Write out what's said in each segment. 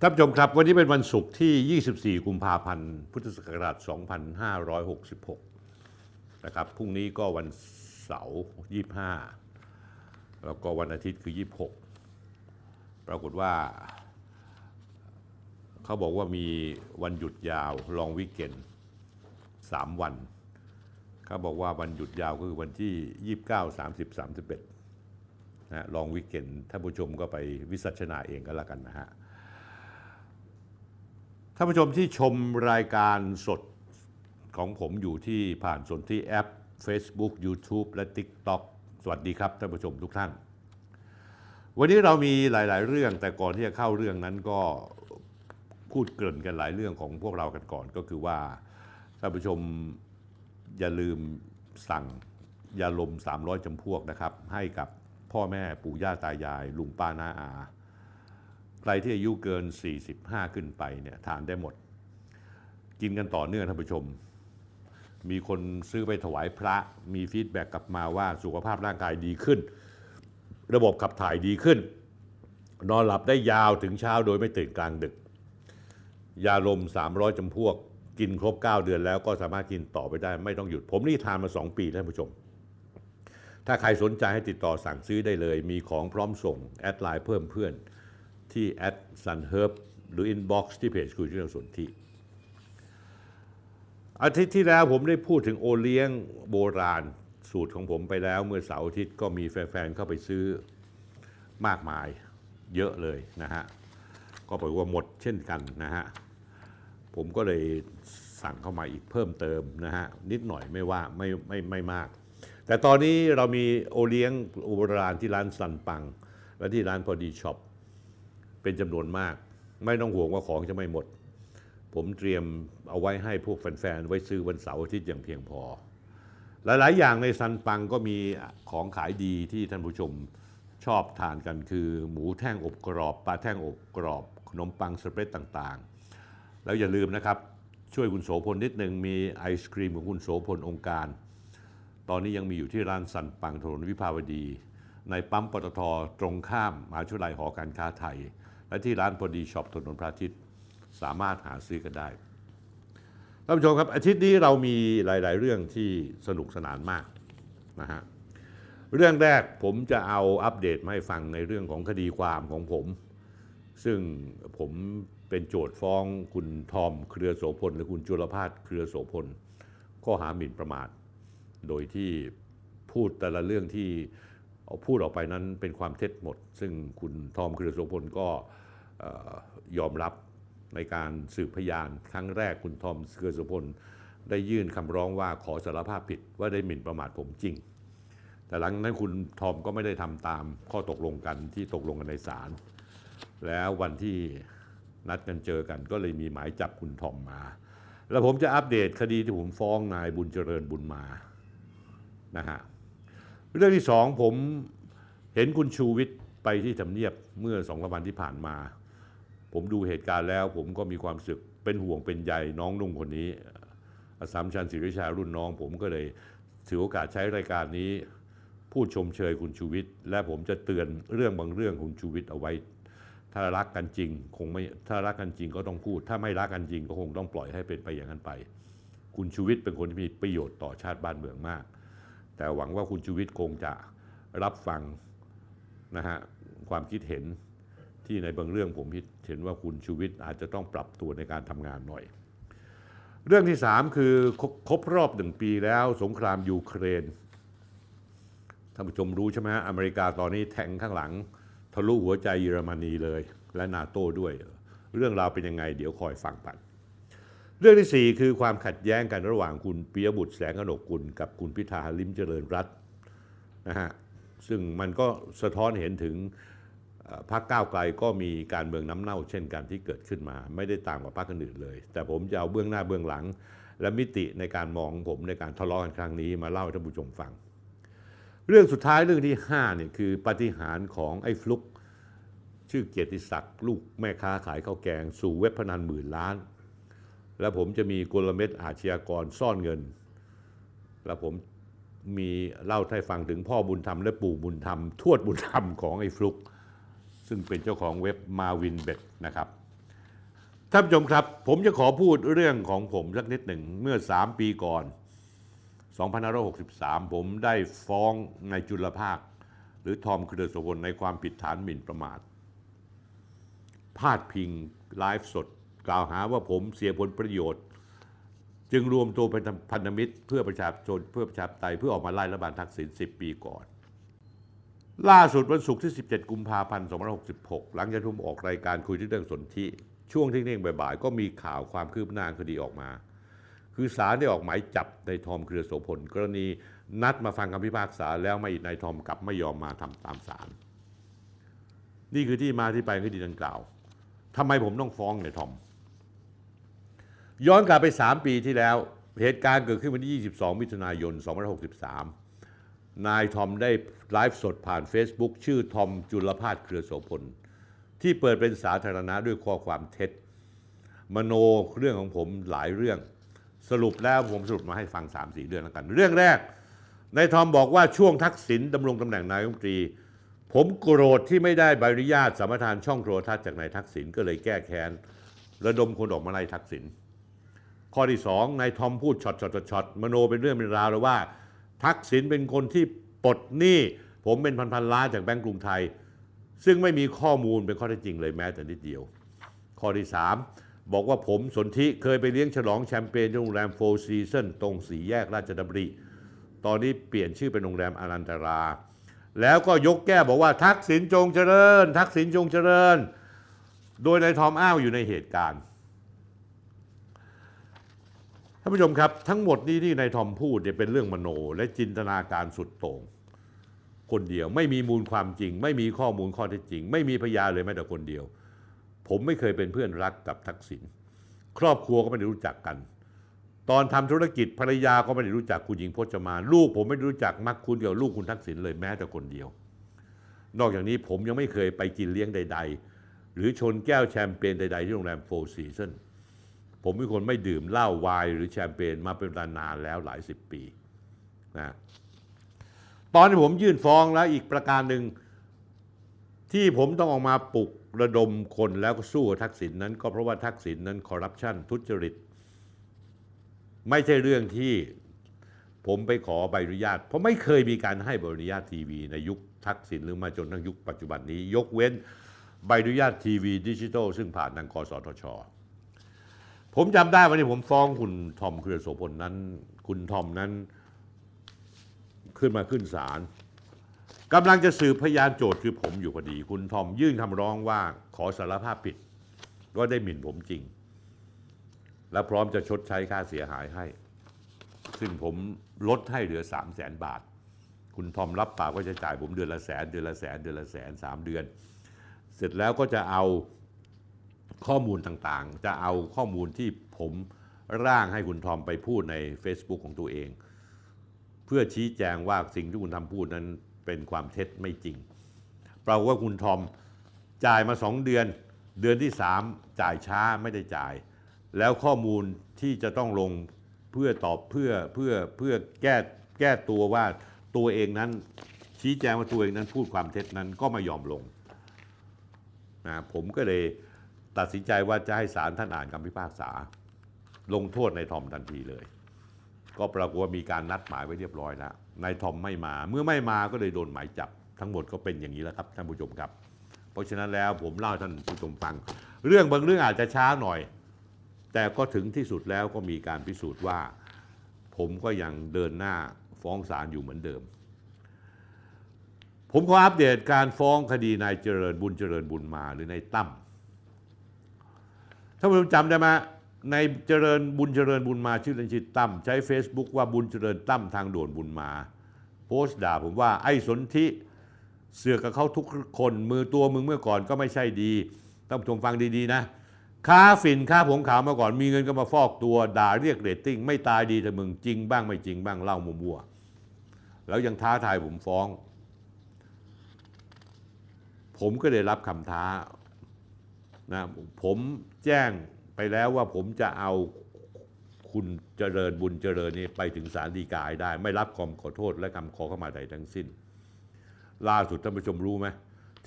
ท่านผู้ชมครับวันนี้เป็นวันศุกร์ที่ 24 กุมภาพันธ์ พุทธศักราช 2566 นะครับ พรุ่งนี้ก็วันเสาร์25 แล้วก็วันอาทิตย์คือ 26 ปรากฏว่า เขาบอกว่ามีวันหยุดยาวลองวิกเกน3 วัน เขาบอกว่าวันหยุดยาวก็คือวันที่ 29 30 31นะลองวิกเกนท่านผู้ชมก็ไปวิสัชนาเองก็แล้วกันนะฮะ ท่านผู้ชมที่ชมรายการสดของผมอยู่ที่ผ่านสนที่แอป Facebook YouTube และ TikTok สวัสดีครับท่านผู้ชมทุกท่าน วันนี้เรามีหลาย ๆ เรื่องแต่ก่อนที่จะเข้าเรื่องนั้นก็พูดเกริ่นกันหลายเรื่องของพวกเรากันก่อนก็คือว่าท่านผู้ชมอย่าลืมสั่งยาลม 300จำพวกนะครับ ให้กับพ่อแม่ปู่ย่าตายาย ลุงป้าน้าอา รที่อายุเกิน 45 ขึ้นไปเนี่ยทานได้หมด กินกันต่อเนื่องท่านผู้ชม มีคนซื้อไปถวายพระมี feedback กลับมาว่าสุขภาพร่างกายดีขึ้น ระบบขับถ่ายดีขึ้น นอนหลับได้ยาวถึงเช้าโดยไม่ตื่นกลางดึก ยาลม 300จำพวก กินครบ 9 เดือนแล้วก็สามารถกินต่อไปได้ไม่ต้องหยุด ผมนี่ทานมา 2 ปีท่านผู้ชมถ้าใครสนใจให้ติดต่อสั่งซื้อได้เลย มีของพร้อมส่ง แอดไลน์เพิ่มเพื่อน ที่ at sunherb หรือ inbox ที่เพจคุยเรื่องสนธิอาทิตย์ที่แล้วผมได้พูดถึงโอเลี้ยงโบราณสูตรของผมไปแล้ว เมื่อเสาร์อาทิตย์ก็มีแฟนๆเข้าไปซื้อมากมายเยอะเลยนะฮะ ก็บอกว่าหมดเช่นกันนะฮะ ผมก็เลยสั่งเข้ามาอีกเพิ่มเติมนะฮะ นิดหน่อยไม่ว่าไม่ไม่ไม่มาก แต่ตอนนี้เรามีโอเลี้ยงโบราณที่ร้านสันปัง และที่ร้านพอดีช็อป เป็นจำนวนมาก ไม่ต้องห่วงว่าของจะไม่หมด ผมเตรียมเอาไว้ให้พวกแฟนๆ ไว้ซื้อวันเสาร์อาทิตย์อย่างเพียงพอ หลายๆ อย่างในซันปังก็มีของขายดีที่ท่านผู้ชมชอบทานกันคือ หมูแท่งอบกรอบปลาแท่งอบกรอบ ขนมปังสเปรดต่างๆ แล้วอย่าลืมนะครับ ช่วยคุณโสพลนิดนึงมีไอศครีมของคุณโสพลองค์การ ตอนนี้ยังมีอยู่ที่ร้านสันปังถนนวิภาวดี ในปั๊มปตทตรงข้ามมหาวิทยาลัยหอการค้าไทย และที่ร้านพอดีช็อปถนนพระอาทิตย์สามารถหาซื้อกันได้ท่านผู้ชมครับอาทิตย์นี้เรามีหลาย ๆ เรื่องที่สนุกสนานมากนะฮะเรื่องแรกผมจะเอาอัปเดตมาให้ฟังในเรื่องของคดีความของผม ซึ่งผมเป็นโจทย์ฟ้องคุณทอมเครือโสพลและคุณจุลภาสเครือโสพลข้อหาหมิ่นประมาท โดยที่พูดแต่ละเรื่องที่พูดออกไปนั้นเป็นความเท็จหมด ซึ่งคุณทอมเครือโสพลก็ ยอมรับในการสืบพยานครั้งแรกคุณทอมเครือโพลได้ยื่นคำร้องว่าขอสารภาพผิดว่าได้หมิ่นประมาทผมจริง แต่หลังนั้นคุณทอมก็ไม่ได้ทำตามข้อตกลงกันที่ตกลงกันในศาลแล้ววันที่นัดกันเจอกันก็เลยมีหมายจับคุณทอมมา แล้วผมจะอัปเดตคดีที่ผมฟ้องนายบุญเจริญบุญมานะฮะเรื่องที่สองผมเห็นคุณชูวิทย์ไปที่ทำเนียบเมื่อสองวันที่ผ่านมา ผมดูเหตุการณ์แล้ว ผมก็มีความรู้สึกเป็นห่วงเป็นใยน้องนุ่งคนนี้อสามชันศิริชารุ่นน้อง ผมก็เลยถือโอกาสใช้รายการนี้ พูดชมเชยคุณชูวิทย์และผมจะเตือนเรื่องบางเรื่องคุณชูวิทย์เอาไว้ ถ้ารักกันจริง คงไม่ถ้ารักกันจริงก็ต้องพูด ถ้าไม่รักกันจริงก็คงต้องปล่อยให้เป็นไปอย่างนั้นไป คุณชูวิทย์เป็นคนที่มีประโยชน์ต่อชาติบ้านเมืองมาก แต่หวังว่าคุณชูวิทย์คงจะรับฟังนะฮะความคิดเห็น ที่ในบางเรื่องผมคิดเห็นว่าคุณชูวิทย์อาจจะต้องปรับตัวในการทำงานหน่อย เรื่องที่ 3 คือครบครบรอบหนึ่งปีแล้วสงครามยูเครนท่านผู้ชมรู้ใช่ไหมฮะอเมริกาตอนนี้แทงข้างหลัง ทะลุหัวใจเยอรมนีเลย และนาโต้ด้วย เรื่องราวเป็นยังไง เดี๋ยวคอยฟังกันเรื่องที่ 4 คือความขัดแย้งกันระหว่างคุณปิยบุตรแสงกนกกุลกับคุณพิธาลิมเจริญรัตน์นะฮะซึ่งมันก็สะท้อนเห็นถึง พรรคก้าวไกลก็มีการเมืองน้ำเน่าเช่นกันที่เกิดขึ้นมา ไม่ได้ต่างกับพรรคอื่นเลย แต่ผมจะเอาเบื้องหน้าเบื้องหลัง และมิติในการมองผมในการทะเลาะกันครั้งนี้มาเล่าให้ท่านผู้ชมฟัง เรื่องสุดท้ายเรื่องที่5เนี่ยคือปฏิหารของไอ้ฟลุกชื่อเกียรติศักดิ์ลูกแม่ค้าขายข้าวแกง สู่เว็บพนันหมื่นล้าน แล้วผมจะมีกลเม็ดอาชญากรซ่อนเงิน แล้วผมมีเล่าให้ฟังถึงพ่อบุญธรรมและปู่บุญธรรม ทวดบุญธรรมของไอ้ฟลุก ซึ่งเป็นเจ้าของเว็บมาวินเบ็ดนะครับท่านผู้ชมครับ ผมจะขอพูดเรื่องของผมสักนิดหนึ่งเมื่อ 3 ปีก่อน 2563 ผมได้ฟ้องนายจุลภาค หรือทอมคือเดอโสพลในความผิดฐานหมิ่นประมาท พาดพิงไลฟ์สด กล่าวหาว่าผมเสียผลประโยชน์ จึงรวมตัวเป็นพันธมิตร เพื่อประชาชนเพื่อประชาธิปไตยเพื่อออกมาไล่รัฐบาลทักษิณ10 ปีก่อน ล่าสุดวันศุกร์ที่ 17 กุมภาพันธ์ 2566 หลังจากทุ่มออกรายการคุยเรื่องสนธิช่วงเที่ยงบ่ายๆ ก็มีข่าวความคืบหน้าคดีออกมา คือศาลได้ออกหมายจับนายทอมเครือโสพลกรณีนัดมาฟังคำพิพากษาแล้วไม่นายทอมกลับไม่ยอมมาทำตามศาลนี่คือที่มาที่ไปคดีดังกล่าวทำไมผมต้องฟ้องนายทอม ย้อนกลับไป 3 ปีที่แล้ว เหตุการณ์เกิดขึ้นวันที่ 22 มิถุนายน 2563 นายทอมได้ไลฟ์สดผ่าน Facebook ชื่อทอมจุลภาสเครือโสพล ที่เปิดเป็นสาธารณะด้วยข้อความเท็จ มโนเรื่องของผมหลายเรื่อง สรุปแล้วผมสรุปมาให้ฟัง 3-4 เรื่องแล้วกัน เรื่องแรกนายทอมบอกว่าช่วงทักษิณดำรงตำแหน่งนายกรัฐมนตรี ผมโกรธที่ไม่ได้ใบอนุญาตสัมปทานช่องโทรทัศน์จากนายทักษิณก็เลยแก้แค้นระดมคนออกมาไล่ทักษิณข้อที่สองนายทอมพูดช็อตช็อตช็อตช็อตมโนเป็นเรื่องเป็นราวเลยว่า ทักษิณเป็นคนที่ปลดหนี้ผมเป็นพันๆล้านจากแบงก์กรุงไทย ซึ่งไม่มีข้อมูลเป็นข้อเท็จจริงเลยแม้แต่นิดเดียว ข้อที่สามบอกว่าผมสนธิเคยไปเลี้ยงฉลองแชมเปญที่โรงแรมโฟร์ซีซันตรงสี่แยกราชดำริ ตอนนี้เปลี่ยนชื่อเป็นโรงแรมอนันตรา แล้วก็ยกแก้วบอกว่าทักษิณจงเจริญ ทักษิณจงเจริญ โดยนายทอมอ้างว่าอยู่ในเหตุการณ์ ท่านผู้ชมครับ ทั้งหมดนี้ที่นายทอมพูดเนี่ยเป็นเรื่องมโน และจินตนาการสุดโต่งคนเดียวไม่มีมูลความจริง ไม่มีข้อมูลข้อเท็จจริง ไม่มีพยานเลยแม้แต่คนเดียว ผมไม่เคยเป็นเพื่อนรักกับทักษิณครอบครัวก็ไม่ได้รู้จักกัน ตอนทำธุรกิจภรรยาก็ไม่ได้รู้จักคุณหญิงพจมานลูกผมไม่ได้รู้จักมักคุณกับลูกคุณทักษิณเลยแม้แต่คนเดียว นอกจากนี้ผมยังไม่เคยไปกินเลี้ยงใด ๆ หรือชนแก้วแชมเปญใด ๆ ที่โรงแรมโฟร์ซีซัน ผมเป็นคนไม่ดื่มเหล้าไวน์หรือแชมเปญมาเป็นเวลานานแล้วหลายสิบปีนะตอนที่ผมยื่นฟ้องแล้วอีกประการหนึ่งที่ผมต้องออกมาปลุกระดมคนแล้วก็สู้ทักษิณนั้น ก็เพราะว่าทักษิณนั้นคอร์รัปชันทุจริต ไม่ใช่เรื่องที่ผมไปขอใบอนุญาต เพราะไม่เคยมีการให้ใบอนุญาตทีวี ในยุคทักษิณหรือมาจนทั้งยุคปัจจุบันนี้ ยกเว้นใบอนุญาตทีวีดิจิทัลซึ่งผ่านทางกสทช ผมจำได้วันนี้ผมฟ้องคุณทอมเครือโสพลนั้น คุณทอมนั้น ขึ้นมาขึ้นศาลกำลังจะสืบพยานโจทย์คือผมอยู่พอดี คุณทอมยื่นคำร้องว่าขอสารภาพผิดก็ได้หมิ่นผมจริง และพร้อมจะชดใช้ค่าเสียหายให้ ซึ่งผมลดให้เหลือ 3 0 0แสนบาท คุณทอมรับปากว่าจะจ่ายผมเดือนละแสนเดือนละแสนเดือนละแสนสามเดือน เสร็จแล้วก็จะเอา ข้อมูลต่างๆ จะเอาข้อมูลที่ผมร่างให้คุณทอมไปพูดใน Facebook ของตัวเอง เพื่อชี้แจงว่าสิ่งที่คุณทำพูดนั้นเป็นความเท็จไม่จริงเปล่าว่าคุณทอมจ่ายมาสองเดือน เดือนที่สามจ่ายช้าไม่ได้จ่าย แล้วข้อมูลที่จะต้องลงเพื่อตอบเพื่อเพื่อเพื่อแก้แก้ตัวว่าตัวเองนั้นชี้แจงว่าตัวเองนั้นพูดความเท็จนั้นก็ไม่ยอมลงนะผมก็เลย ตัดสินใจว่าจะให้ศาลท่านอ่านคำพิพากษา ลงโทษนายทอมทันทีเลย ก็ปรากฏว่ามีการนัดหมายไว้เรียบร้อยแล้วนายทอมไม่มาเมื่อไม่มาก็เลยโดนหมายจับ ทั้งหมดก็เป็นอย่างนี้แล้วครับท่านผู้ชมครับ เพราะฉะนั้นแล้วผมเล่าท่านผู้ชมฟัง เรื่องบางเรื่องอาจจะช้าหน่อย แต่ก็ถึงที่สุดแล้วก็มีการพิสูจน์ว่า ผมก็ยังเดินหน้าฟ้องศาลอยู่เหมือนเดิม ผมขออัปเดตการฟ้องคดีนายเจริญบุญเจริญบุญมาหรือนายตั้ม ท่านผู้ชมจำได้ไหมในเจริญบุญเจริญบุญมาชื่อเล่นชื่อตั้มใช้ Facebook ว่าบุญเจริญตั้มทางด่วนบุญมา โพสต์ด่าผมว่าไอ้สนธิเสือกกับเขาทุกคนมือตัวมึงเมื่อก่อนก็ไม่ใช่ดีท่านผู้ชมฟังดีๆนะ ค้าฝิ่นค้าผงขาวมาก่อนมีเงินก็มาฟอกตัวด่าเรียกเรตติ้งไม่ตายดีแต่มึงจริงบ้างไม่จริงบ้างเล่ามัวๆแล้วยังท้าทายผมฟ้อง ผมก็ได้รับคำท้านะผม แจ้งไปแล้วว่าผมจะเอาคุณเจริญบุญเจริญนี่ไปถึงศาลฎีกาได้ ไม่รับคำขอโทษและคำขอเข้ามาใดทั้งสิ้น ล่าสุดท่านผู้ชมรู้ไหม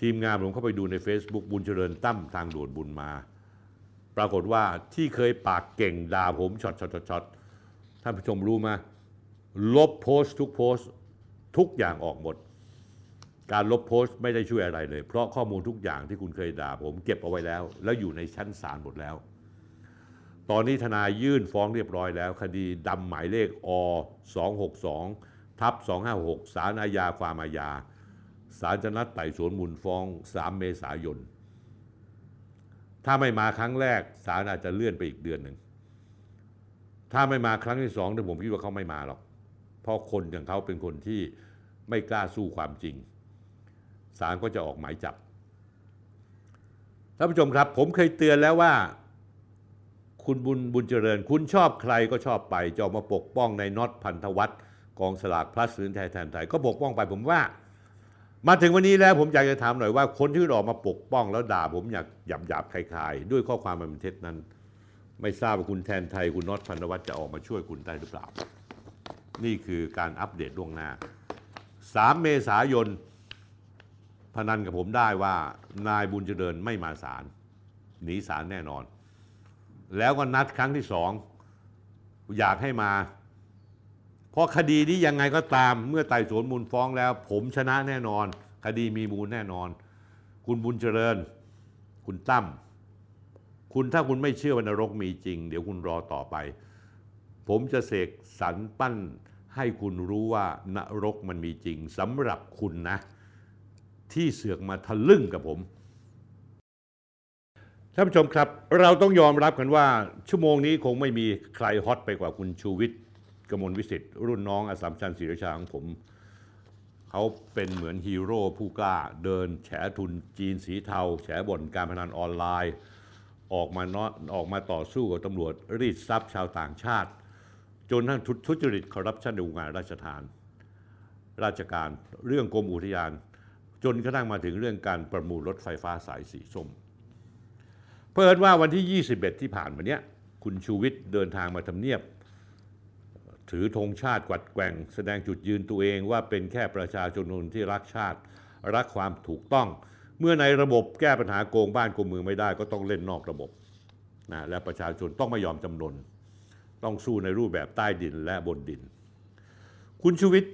ทีมงานผมเข้าไปดูใน Facebook บุญเจริญตั้มทางด่วนบุญมา ปรากฏว่าที่เคยปากเก่งด่าผมช็อตช็อตช็อตช็อตท่านผู้ชมรู้ไหมลบโพสต์ทุกโพสต์ทุกอย่างออกหมด การลบโพสต์ไม่ได้ช่วยอะไรเลย เพราะข้อมูลทุกอย่างที่คุณเคยด่าผมเก็บเอาไว้แล้ว แล้วอยู่ในชั้นศาลหมดแล้ว ตอนนี้ทนายยื่นฟ้องเรียบร้อยแล้ว คดีดำหมายเลขอ262ทับ256สารอาญาความอาญาศาลจะนัดไต่สวนมูลฟ้อง 3 เมษายน ถ้าไม่มาครั้งแรกศาลอาจจะเลื่อนไปอีกเดือนหนึ่ง ถ้าไม่มาครั้งที่สองเนี่ผมคิดว่าเขาไม่มาหรอก เพราะคนอย่างเขาเป็นคนที่ไม่กล้าสู้ความจริง ศาลก็จะออกหมายจับท่านผู้ชมครับ ผมเคยเตือนแล้วว่า คุณบุญบุญเจริญ คุณชอบใครก็ชอบไปจะออกมาปกป้องในน็อตพันธวัฒน์กองสลากพลัสหรือไทยแทนไทยก็ปกป้องไปผมว่า มาถึงวันนี้แล้วผมอยากจะถามหน่อยว่า คนที่ออกมาปกป้องแล้วด่าผมอยากหยาบหยาบๆคลายๆ ด้วยข้อความมันเป็นเท็จนั้น ไม่ทราบว่าคุณแทนไทย คุณน็อตพันธวัฒน์จะออกมาช่วยคุณได้หรือเปล่า นี่คือการอัปเดตล่วงหน้า 3 เมษายน พนันกับผมได้ว่านายบุญเจริญไม่มาศาลหนีศาลแน่นอน แล้วก็นัดครั้งที่สองอยากให้มา เพราะคดีนี้ยังไงก็ตามเมื่อไต่สวนมูลฟ้องแล้ว ผมชนะแน่นอน คดีมีมูลแน่นอน คุณบุญเจริญ คุณตั้มคุณถ้าคุณไม่เชื่อว่านรกมีจริง เดี๋ยวคุณรอต่อไป ผมจะเสกสรรปั้นให้คุณรู้ว่านรกมันมีจริงสำหรับคุณนะ ที่เสือกมาทะลึ่งกับผมท่านผู้ชมครับ เราต้องยอมรับกันว่า ชั่วโมงนี้คงไม่มีใครฮอตไปกว่าคุณชูวิทย์กมลวิสิทธิ์รุ่นน้องอสสัมชัญศรีราชาของผม เขาเป็นเหมือนฮีโร่ผู้กล้า เดินแฉทุนจีนสีเทา แฉบ่อนการพนันออนไลน์ ออกมาเนาะออกมาต่อสู้กับตำรวจรีดทรัพย์ชาวต่างชาติ จนทั้งทุจริตคอร์รัปชันในวงการราชทาน ราชการเรื่องกรมอุทยาน จนกระทั่งมาถึงเรื่องการประมูลรถไฟฟ้าสายสีส้มเพิ่นว่าวันที่ 21 ที่ผ่านมาเนี้ยคุณชูวิทย์เดินทางมาทำเนียบ ถือธงชาติกวัดแกว่ง แสดงจุดยืนตัวเองว่าเป็นแค่ประชาชนนที่รักชาติ รักความถูกต้อง เมื่อในระบบแก้ปัญหาโกงบ้านโกงเมืองไม่ได้ก็ต้องเล่นนอกระบบนะและประชาชนต้องไม่ยอมจำนน ต้องสู้ในรูปแบบใต้ดินและบนดิน คุณชูวิทย์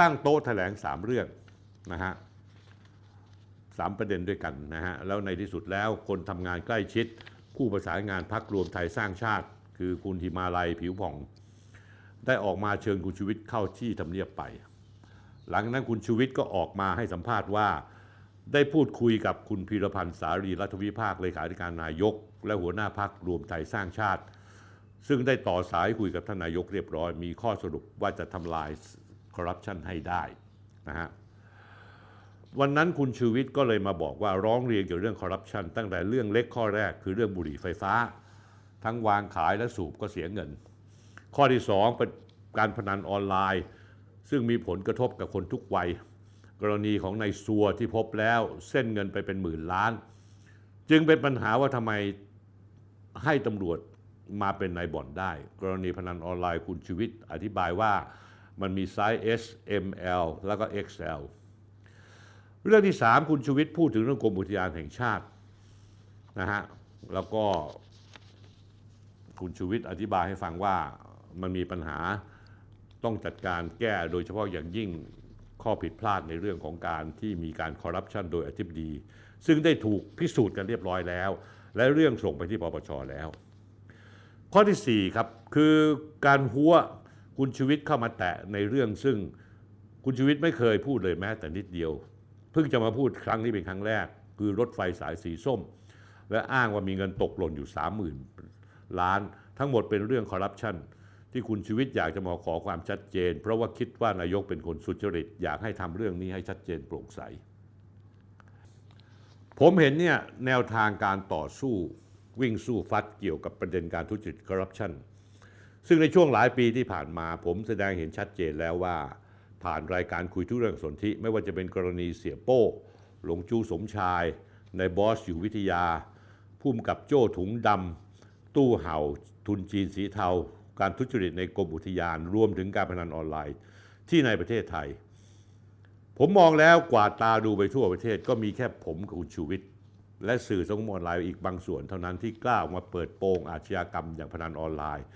ตั้งโต๊ะแถลงสามเรื่องนะฮะ สามประเด็นด้วยกันนะฮะแล้วในที่สุดแล้วคนทำงานใกล้ชิด ผู้ประสานงานพักรวมไทยสร้างชาติ คือคุณหิมาลัยผิวผ่อง ได้ออกมาเชิญคุณชูวิทย์เข้าที่ทำเนียบไป หลังนั้นคุณชูวิทย์ก็ออกมาให้สัมภาษณ์ว่า ได้พูดคุยกับคุณพีรพันธ์สารีรัฐวิภาคเลขาธิการนายก และหัวหน้าพักรวมไทยสร้างชาติ ซึ่งได้ต่อสายคุยกับท่านนายกเรียบร้อย มีข้อสรุปว่าจะทำลายคอร์รัปชันให้ได้นะฮะ วันนั้นคุณชูวิทย์ก็เลยมาบอกว่าร้องเรียนเกี่ยวกับเรื่องคอร์รัปชันตั้งแต่เรื่องเล็กข้อแรกคือเรื่องบุหรี่ไฟฟ้า ทั้งวางขายและสูบก็เสียเงิน ข้อที่สองเป็นการพนันออนไลน์ ซึ่งมีผลกระทบกับคนทุกวัย กรณีของนายซัวที่พบแล้วเส้นเงินไปเป็นหมื่นล้าน จึงเป็นปัญหาว่าทำไมให้ตำรวจมาเป็นนายบ่อนได้ กรณีพนันออนไลน์คุณชูวิทย์อธิบายว่ามันมีไซส์ S M L แล้วก็ XL เรื่องที่ 3 คุณชูวิทย์พูดถึงเรื่องกรมอุทยานแห่งชาตินะฮะแล้วก็คุณชูวิทย์อธิบายให้ฟังว่ามันมีปัญหาต้องจัดการแก้โดยเฉพาะอย่างยิ่งข้อผิดพลาดในเรื่องของการที่มีการคอร์รัปชันโดยอธิบดี ซึ่งได้ถูกพิสูจน์กันเรียบร้อยแล้ว และเรื่องส่งไปที่ปปชแล้ว ข้อที่ 4 ครับ คือการหัวคุณชูวิทย์เข้ามาแตะในเรื่องซึ่งคุณชูวิทย์ไม่เคยพูดเลยแม้แต่นิดเดียว พิ่งจะมาพูดครั้งนี้เป็นครั้งแรก คือรถไฟสายสีส้ม และอ้างว่ามีเงินตกหล่นอยู่ 30,000 ล้าน ทั้งหมดเป็นเรื่องคอร์รัปชันที่คุณชูวิทย์อยากจะมาขอความชัดเจน เพราะว่าคิดว่านายกเป็นคนสุจริต อยากให้ทำเรื่องนี้ให้ชัดเจนโปร่งใส ผมเห็นเนี่ยแนวทางการต่อสู้วิ่งสู้ฟัดเกี่ยวกับประเด็นการทุจริตคอร์รัปชันซึ่งในช่วงหลายปีที่ผ่านมา ผมแสดงเห็นชัดเจนแล้วว่า ผ่านรายการคุยทุกเรื่องสนธิไม่ว่าจะเป็นกรณีเสียโป้หลงจูสมชายในบอสอยู่วิทยาพุ่มกับโจ้ถุงดำตู้เห่า ทุนจีนสีเทา การทุจริตในกรมอุทยานรวมถึงการพนันออนไลน์ ที่ในประเทศไทย ผมมองแล้วกวาดตาดูไปทั่วประเทศก็มีแค่ผมกับคุณชูวิทย์และสื่อสังคมออนไลน์อีกบางส่วนเท่านั้นที่กล้าออกมาเปิดโปงอาชญากรรมอย่างพนันออนไลน์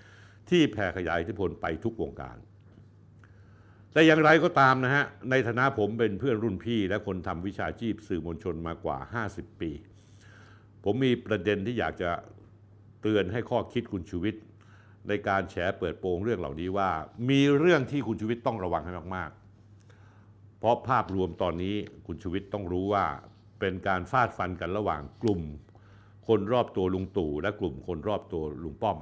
ที่แผ่ขยายอิทธิพลไปทุกวงการ แต่อย่างไรก็ตามนะฮะ ในฐานะผมเป็นเพื่อนรุ่นพี่ และคนทำวิชาชีพสื่อมวลชนมากว่า 50 ปี ผมมีประเด็นที่อยากจะเตือนให้ข้อคิดคุณชูวิทย์ในการแฉเปิดโปงเรื่องเหล่านี้ว่า มีเรื่องที่คุณชูวิทย์ต้องระวังให้มากๆ เพราะภาพรวมตอนนี้คุณชูวิทย์ต้องรู้ว่าเป็นการฟาดฟันกันระหว่างกลุ่ม คนรอบตัวลุงตู่และกลุ่มคนรอบตัวลุงป้อม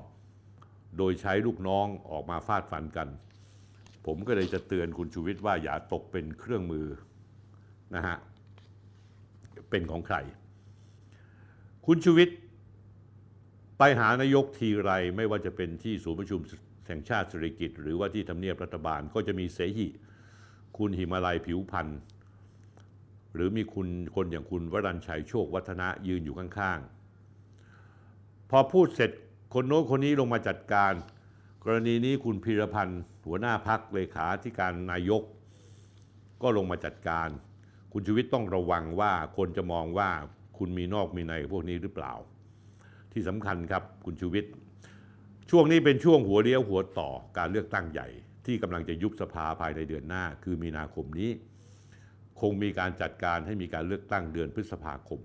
โดยใช้ลูกน้องออกมาฟาดฟันกัน ผมก็เลยจะเตือนคุณชูวิทย์ว่าอย่าตกเป็นเครื่องมือนะฮะเป็นของใคร คุณชูวิทย์ไปหานายกทีไรไม่ว่าจะเป็นที่ศูนย์ประชุมแห่งชาติเศรษฐกิจ หรือว่าที่ทำเนียบรัฐบาลก็จะมีเสหิ คุณหิมาลัยผิวพันธ์หรือมีคุณคนอย่างคุณวรัญชัยโชควัฒนะยืนอยู่ข้างๆ พอพูดเสร็จคนโน้นคนนี้ลงมาจัดการ กรณีนี้คุณพีรพันธ์ หัวหน้าพักเลขาธิการนายก ก็ลงมาจัดการ คุณชูวิทย์ต้องระวังว่าคนจะมองว่าคุณมีนอกมีในพวกนี้หรือเปล่า ที่สำคัญครับคุณชูวิทย์ช่วงนี้เป็นช่วงหัวเลี้ยวหัวต่อการเลือกตั้งใหญ่ ที่กำลังจะยุบสภาภายในเดือนหน้า คือมีนาคมนี้ คงมีการจัดการให้มีการเลือกตั้งเดือนพฤษภาคม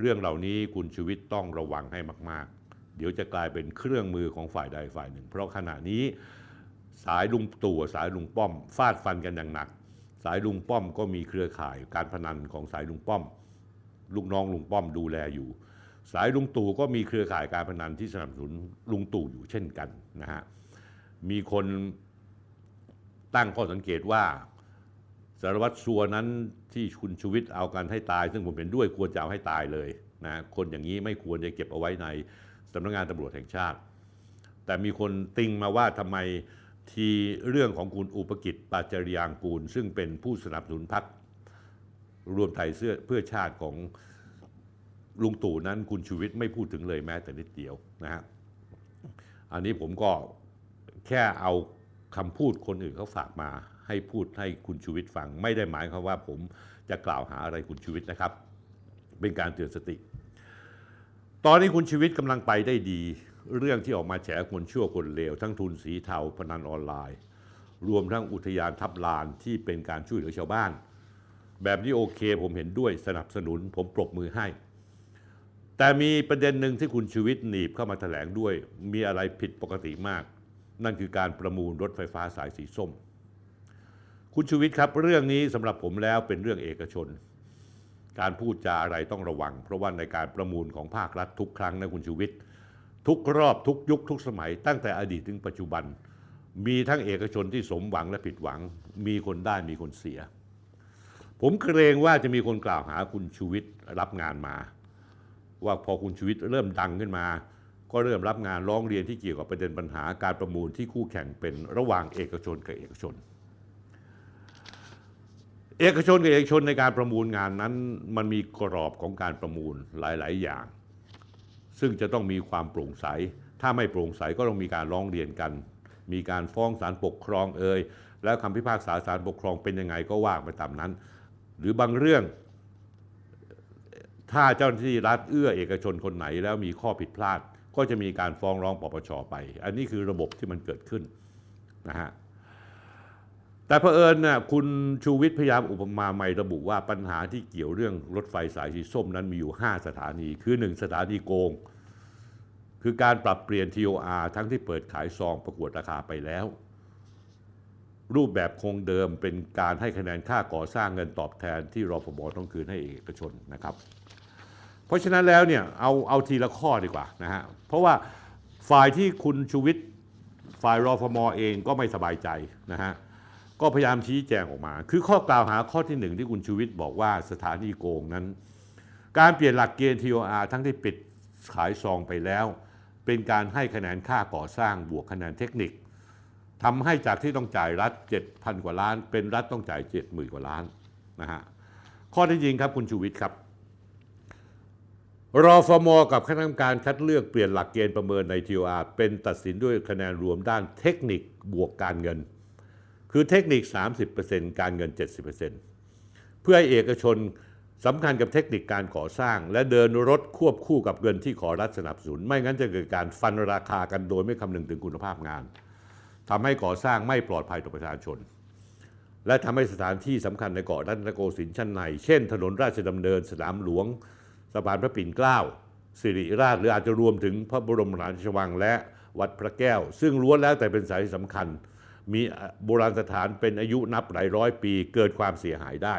เรื่องเหล่านี้คุณชูวิทย์ต้องระวังให้มาก ๆ เดี๋ยวจะกลายเป็นเครื่องมือของฝ่ายใดฝ่ายหนึ่ง เพราะขณะนี้ สายลุงตู่สายลุงป้อม ฟาดฟันกันอย่างหนัก สายลุงป้อมก็มีเครือข่ายการพนันของสายลุงป้อม ลูกน้องลุงป้อมดูแลอยู่ สายลุงตู่ก็มีเครือข่ายการพนันที่สนับสนุนลุงตู่อยู่เช่นกันนะฮะมีคนตั้งข้อสังเกตว่าสารวัตรสัวนั้นที่คุณชูวิทย์เอากันให้ตาย ซึ่งผมเห็นด้วยควรจะเอาให้ตายเลยนะคนอย่างนี้ไม่ควรจะเก็บเอาไว้ในสำนักงานตำรวจแห่งชาติ แต่มีคนติงมาว่าทำไม ทีเรื่องของคุณอุปกิจปาจริยางกูล ซึ่งเป็นผู้สนับสนุนพรรครวมไทยเสื้อเพื่อชาติของลุงตู่นั้นคุณชูวิทย์ไม่พูดถึงเลยแม้แต่นิดเดียวนะฮะอันนี้ผมก็แค่เอาคำพูดคนอื่นเขาฝากมาให้พูดให้คุณชูวิทย์ฟัง ไม่ได้หมายความว่าผมจะกล่าวหาอะไรคุณชูวิทย์นะครับ เป็นการเตือนสติ ตอนนี้คุณชีวิตกำลังไปได้ดี เรื่องที่ออกมาแฉคนชั่วคนเลวทั้งทุนสีเทาพนันออนไลน์ รวมทั้งอุทยานทับลานที่เป็นการช่วยเหลือชาวบ้าน แบบนี้โอเคผมเห็นด้วยสนับสนุนผมปรบมือให้ แต่มีประเด็นหนึ่งที่คุณชีวิตหนีบเข้ามาแถลงด้วย มีอะไรผิดปกติมาก นั่นคือการประมูลรถไฟฟ้าสายสีส้ม คุณชูวิทย์ครับ เรื่องนี้สำหรับผมแล้วเป็นเรื่องเอกชนการพูดจาอะไรต้องระวัง เพราะว่าในการประมูลของภาครัฐทุกครั้งนะคุณชูวิทย์ ทุกรอบทุกยุคทุกสมัย ตั้งแต่อดีตถึงปัจจุบัน มีทั้งเอกชนที่สมหวังและผิดหวัง มีคนได้มีคนเสีย ผมเกรงว่าจะมีคนกล่าวหาคุณชูวิทย์รับงานมา ว่าพอคุณชูวิทย์เริ่มดังขึ้นมา ก็เริ่มรับงานร้องเรียนที่เกี่ยวกับประเด็นปัญหาการประมูลที่คู่แข่งเป็นระหว่างเอกชนกับเอกชนเอกชนกับเอกชนในการประมูลงานนั้น มันมีกรอบของการประมูลหลาย ๆ อย่าง ซึ่งจะต้องมีความโปร่งใส ถ้าไม่โปร่งใสก็ต้องมีการร้องเรียนกัน มีการฟ้องศาลปกครองเอ่ยแล้วคำพิพากษาศาลปกครองเป็นยังไงก็ว่าไปตามนั้น หรือบางเรื่อง ถ้าเจ้าหน้าที่รัฐเอื้อเอกชนคนไหน แล้วมีข้อผิดพลาด ก็จะมีการฟ้องร้องปปชไป อันนี้คือระบบที่มันเกิดขึ้นนะฮะ แต่เผอิญน่ะคุณชูวิทย์พยายามอุปมาใหม่ระบุว่าปัญหาที่เกี่ยวเรื่องรถไฟสายสีส้มนั้นมีอยู่ 5 สถานี คือ 1 สถานีโกง คือการปรับเปลี่ยน TOR ทั้งที่เปิดขายซองประกวดราคาไปแล้ว รูปแบบคงเดิมเป็นการให้คะแนนค่าก่อสร้างเงินตอบแทนที่รอฟบต้องคืนให้เอกชนนะครับ เพราะฉะนั้นแล้วเนี่ยเอาเอาทีละข้อดีกว่านะฮะเพราะว่าฝ่ายที่คุณชูวิทย์ฝ่ายรอฟมอเองก็ไม่สบายใจนะฮะ ก็พยายามชี้แจงออกมา คือข้อกล่าวหาข้อที่หนึ่งที่คุณชูวิทย์บอกว่าสถานีโกงนั้น การเปลี่ยนหลักเกณฑ์ TOR ทั้งที่ปิดขายซองไปแล้ว เป็นการให้คะแนนค่าก่อสร้างบวกคะแนนเทคนิคทำให้จากที่ต้องจ่ายรัฐ 7,000 กว่าล้าน เป็นรัฐต้องจ่าย 70,000 กว่าล้านนะฮะข้อที่จริงครับคุณชูวิทย์ครับรอฟมกับคณะกรรมการคัดเลือกเปลี่ยนหลักเกณฑ์ประเมินใน TOR เป็นตัดสินด้วยคะแนนรวมด้านเทคนิคบวกการเงิน คือเทคนิค 30%การเงิน 70%เพื่อให้เอกชนสำคัญกับเทคนิคการก่อสร้าง และเดินรถควบคู่กับเงินที่ขอรัฐสนับสนุน ไม่งั้นจะเกิดการฟันราคากันโดยไม่คำนึงถึงคุณภาพงานทำให้ก่อสร้างไม่ปลอดภัยต่อประชาชน และทำให้สถานที่สำคัญในเกาะรัตนโกสินทร์ชั้นใน เช่น ถนนราชดำเนิน สนามหลวงสะพานพระปิ่นเกล้าสิริราชหรืออาจจะรวมถึงพระบรมราชวังและวัดพระแก้ว ซึ่งล้วนแล้วแต่เป็นสานที่สำคัญ มีโบราณสถานเป็นอายุนับหลายร้อยปีเกิดความเสียหายได้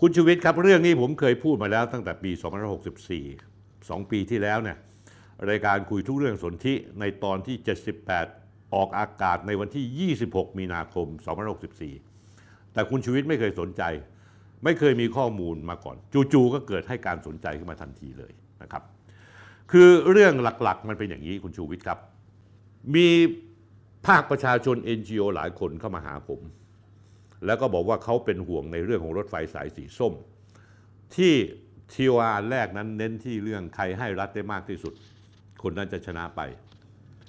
คุณชูวิทย์ครับเรื่องนี้ผมเคยพูดมาแล้วตั้งแต่ปี 2564 2 ปีที่แล้วเนี่ยรายการคุยทุกเรื่องสนธิในตอนที่ 78 ออกอากาศในวันที่ 26 มีนาคม 2564 แต่คุณชูวิทย์ไม่เคยสนใจ ไม่เคยมีข้อมูลมาก่อน จู่ๆก็เกิดให้การสนใจขึ้นมาทันทีเลยนะครับ คือเรื่องหลักๆ มันเป็นอย่างนี้คุณชูวิทย์ครับ มี ภาคประชาชน NGO หลายคนเข้ามาหาผม แล้วก็บอกว่าเขาเป็นห่วงในเรื่องของรถไฟสายสีส้ม ที่ทีวาแรกนั้นเน้นที่เรื่องใครให้รัฐได้มากที่สุด คนนั้นจะชนะไป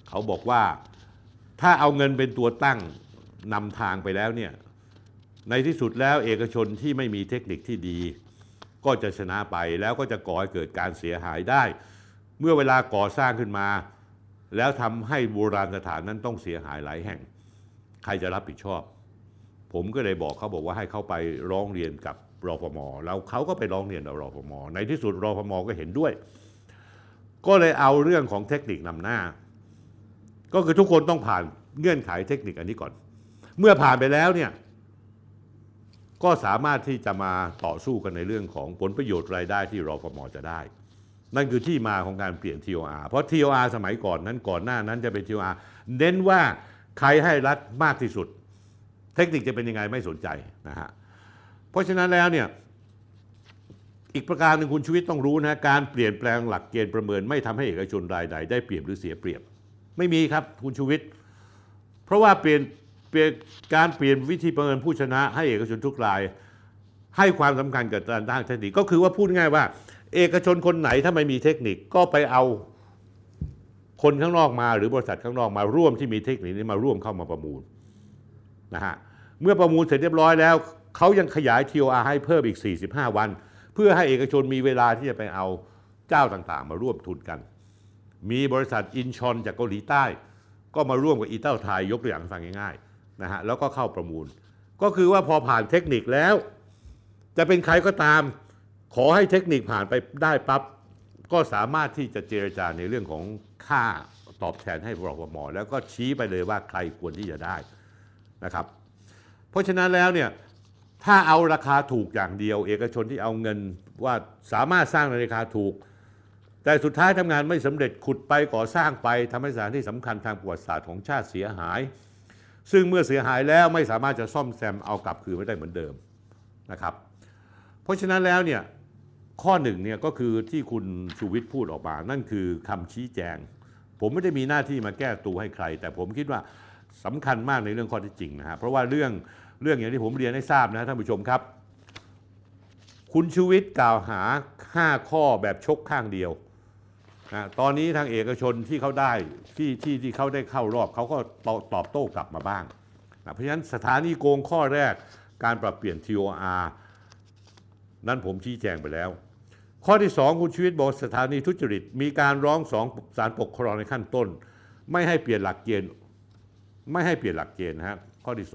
เขาบอกว่าถ้าเอาเงินเป็นตัวตั้งนำทางไปแล้วเนี่ยในที่สุดแล้วเอกชนที่ไม่มีเทคนิคที่ดี ก็จะชนะไปแล้วก็จะก่อให้เกิดการเสียหายได้ เมื่อเวลาก่อสร้างขึ้นมา แล้วทำให้โบราณสถานนั้นต้องเสียหายหลายแห่ง ใครจะรับผิดชอบ ผมก็เลยบอกเขาบอกว่าให้เขาไปร้องเรียนกับรพมแล้วเขาก็ไปร้องเรียนกับรพมในที่สุดรพมก็เห็นด้วย ก็เลยเอาเรื่องของเทคนิคนำหน้า ก็คือทุกคนต้องผ่านเงื่อนไขเทคนิคอันนี้ก่อน เมื่อผ่านไปแล้วเนี่ยก็สามารถที่จะมาต่อสู้กันในเรื่องของผลประโยชน์รายได้ที่รฟมจะได้ นั่นคือที่มาของการเปลี่ยน TOR เพราะ TOR สมัยก่อนนั้นก่อนหน้านั้นจะเป็น TOR เน้นว่าใครให้รัฐมากที่สุด เทคนิคจะเป็นยังไงไม่สนใจนะฮะเพราะฉะนั้นแล้วเนี่ยอีกประการหนึ่งคุณชีวิตต้องรู้นะการเปลี่ยนแปลงหลักเกณฑ์ประเมิน ไม่ทำให้เอกชนรายใดได้เปรียบหรือเสียเปรียบ ไม่มีครับคุณชูวิทย์เพราะว่าเปลี่ยนเปลี่ยนการเปลี่ยนวิธีประเมินผู้ชนะ ให้เอกชนทุกราย ให้ความสำคัญกับการด้านเทคนิคก็คือว่าพูดง่ายว่า เอกชนคนไหนถ้าไม่มีเทคนิคก็ไปเอาคนข้างนอกมาหรือบริษัทข้างนอกมาร่วมที่มีเทคนิคนี้มาร่วมเข้ามาประมูลนะฮะเมื่อประมูลเสร็จเรียบร้อยแล้วเขายังขยาย TOR ให้เพิ่มอีก 45 วัน เพื่อให้เอกชนมีเวลาที่จะไปเอาเจ้าต่างๆ มาร่วมทุนกัน มีบริษัทอินชอนจากเกาหลีใต้ ก็มาร่วมกับอีเต้าไทยยกตัวอย่างฟังง่ายๆนะฮะแล้วก็เข้าประมูล ก็คือว่าพอผ่านเทคนิคแล้ว จะเป็นใครก็ตาม ขอให้เทคนิคผ่านไปได้ปั๊บก็สามารถที่จะเจรจาในเรื่องของค่าตอบแทนให้รพมแล้วก็ชี้ไปเลยว่าใครควรที่จะได้นะครับ เพราะฉะนั้นแล้วเนี่ยถ้าเอาราคาถูกอย่างเดียว เอกชนที่เอาเงินว่าสามารถสร้างในราคาถูก แต่สุดท้ายทำงานไม่สำเร็จขุดไปก่อสร้างไปทำให้สถานที่สำคัญทางประวัติศาสตร์ของชาติเสียหาย ซึ่งเมื่อเสียหายแล้วไม่สามารถจะซ่อมแซมเอากลับคืนไม่ได้เหมือนเดิมนะครับ เพราะฉะนั้นแล้วเนี่ย ข้อหนึ่งเนี่ยก็คือที่คุณชูวิทย์พูดออกมา นั่นคือคำชี้แจง ผมไม่ได้มีหน้าที่มาแก้ตัวให้ใคร แต่ผมคิดว่าสำคัญมากในเรื่องข้อที่จริงนะฮะเพราะว่าเรื่องเรื่องอย่างที่ผมเรียนให้ทราบนะท่านผู้ชมครับ คุณชูวิทย์กล่าวหา 5 ข้อแบบชกข้างเดียวนะตอนนี้ทางเอกชนที่เขาได้ที่ที่ที่เขาได้เข้ารอบเขาก็ตอบตอบโต้กลับมาบ้างนะเพราะฉะนั้นสถานีโกงข้อแรกการปรับเปลี่ยน TOR นั้นผมชี้แจงไปแล้ว ข้อที่ 2 คุณชีวิตบอกสถานีทุจริต มีการร้องสองศาลปกครองในขั้นต้น ไม่ให้เปลี่ยนหลักเกณฑ์ไม่ให้เปลี่ยนหลักเกณฑ์นะฮะข้อที่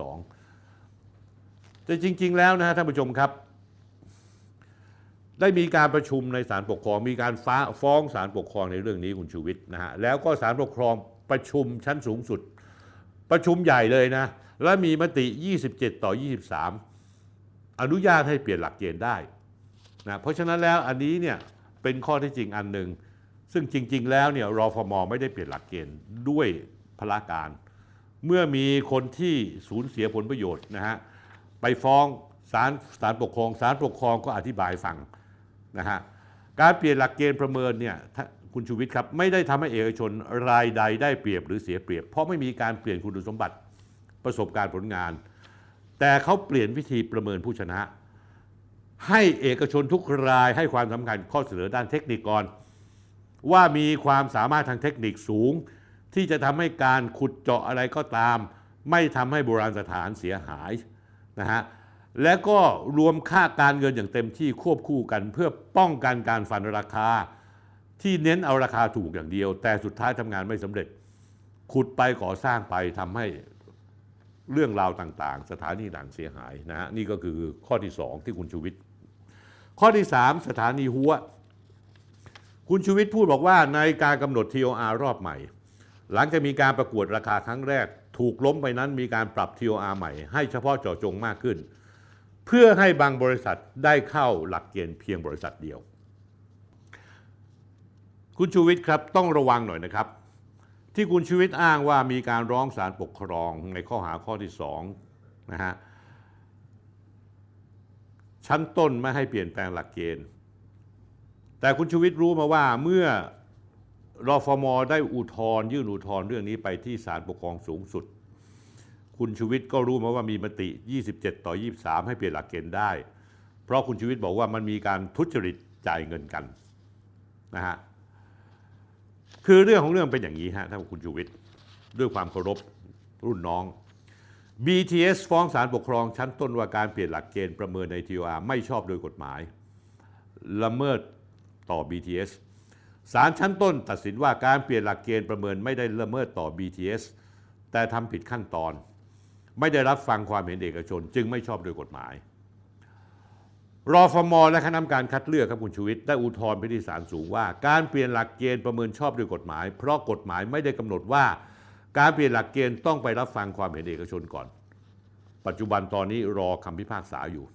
2 แต่จริง ๆ แล้วนะฮะท่านผู้ชมครับ ได้มีการประชุมในศาลปกครอง มีการฟ้าฟ้องศาลปกครองในเรื่องนี้คุณชูวิทย์นะฮะแล้วก็ศาลปกครองประชุมชั้นสูงสุด ประชุมใหญ่เลยนะและมีมติ 27 ต่อ 23 อนุญาตให้เปลี่ยนหลักเกณฑ์ได้ นะเพราะฉะนั้นแล้วอันนี้เนี่ยเป็นข้อที่จริงอันหนึ่งซึ่งจริง ๆ แล้วเนี่ยรอฟมไม่ได้เปลี่ยนหลักเกณฑ์ด้วยพละการ เมื่อมีคนที่สูญเสียผลประโยชน์นะฮะไปฟ้องศาลศาลปกครองศาลปกครองก็อธิบายฟังนะฮะการเปลี่ยนหลักเกณฑ์ประเมินเนี่ยคุณชูวิทย์ครับไม่ได้ทำให้เอกชนรายใดได้เปรียบหรือเสียเปรียบ เพราะไม่มีการเปลี่ยนคุณสมบัติประสบการณ์ผลงาน แต่เขาเปลี่ยนวิธีประเมินผู้ชนะ ให้เอกชนทุกรายให้ความสำคัญข้อเสนอด้านเทคนิคก่อน ว่ามีความสามารถทางเทคนิคสูง ที่จะทำให้การขุดเจาะอะไรก็ตาม ไม่ทำให้โบราณสถานเสียหายนะฮะและก็รวมค่าการเงินอย่างเต็มที่ควบคู่กันเพื่อป้องกันการฟันราคา ที่เน้นเอาราคาถูกอย่างเดียว แต่สุดท้ายทำงานไม่สำเร็จ ขุดไปก่อสร้างไปทำให้เรื่องราวต่างๆ สถานีต่างเสียหายนะฮะนี่ก็คือข้อที่ 2 ที่คุณชูวิทย์ ข้อที่ 3 สถานีหัว คุณชูวิทย์พูดบอกว่าในการกำหนด TOR รอบใหม่ หลังจากมีการประกวดราคาครั้งแรก ถูกล้มไปนั้นมีการปรับ TOR ใหม่ ให้เฉพาะเจาะจงมากขึ้น เพื่อให้บางบริษัทได้เข้าหลักเกณฑ์เพียงบริษัทเดียว คุณชูวิทย์ครับต้องระวังหน่อยนะครับ ที่คุณชูวิทย์อ้างว่ามีการร้องศาลปกครองในข้อหาข้อที่2นะฮะ ชั้นต้นไม่ให้เปลี่ยนแปลงหลักเกณฑ์ แต่คุณชูวิทย์รู้มาว่าเมื่อรอฟมได้อุทธรณ์ยื่นอุทธรณ์เรื่องนี้ไปที่ศาลปกครองสูงสุด คุณชูวิทย์ก็รู้มาว่ามีมติ 27 ต่อ 23 ให้เปลี่ยนหลักเกณฑ์ได้ เพราะคุณชูวิทย์บอกว่ามันมีการทุจริตจ่ายเงินกันนะฮะคือเรื่องของเรื่องเป็นอย่างนี้ฮะท่านคุณชูวิทย์ด้วยความเคารพรุ่นน้อง BTS ฟ้องศาลปกครองชั้นต้นว่าการเปลี่ยนหลักเกณฑ์ประเมินใน TOR ไม่ชอบโดยกฎหมาย ละเมิดต่อ BTS ศาลชั้นต้นตัดสินว่าการเปลี่ยนหลักเกณฑ์ประเมินไม่ได้ละเมิดต่อ BTS แต่ทำผิดขั้นตอน ไม่ได้รับฟังความเห็นเอกชน จึงไม่ชอบโดยกฎหมาย รอฟมและคณะกรรมการคัดเลือกครับคุณชูวิทย์ได้อุทธรณ์ไปที่ศาลสูงว่า การเปลี่ยนหลักเกณฑ์ประเมินชอบด้วยกฎหมาย เพราะกฎหมายไม่ได้กำหนดว่า การเปลี่ยนหลักเกณฑ์ต้องไปรับฟังความเห็นเอกชนก่อน ปัจจุบันตอนนี้รอคำพิพากษาอยู่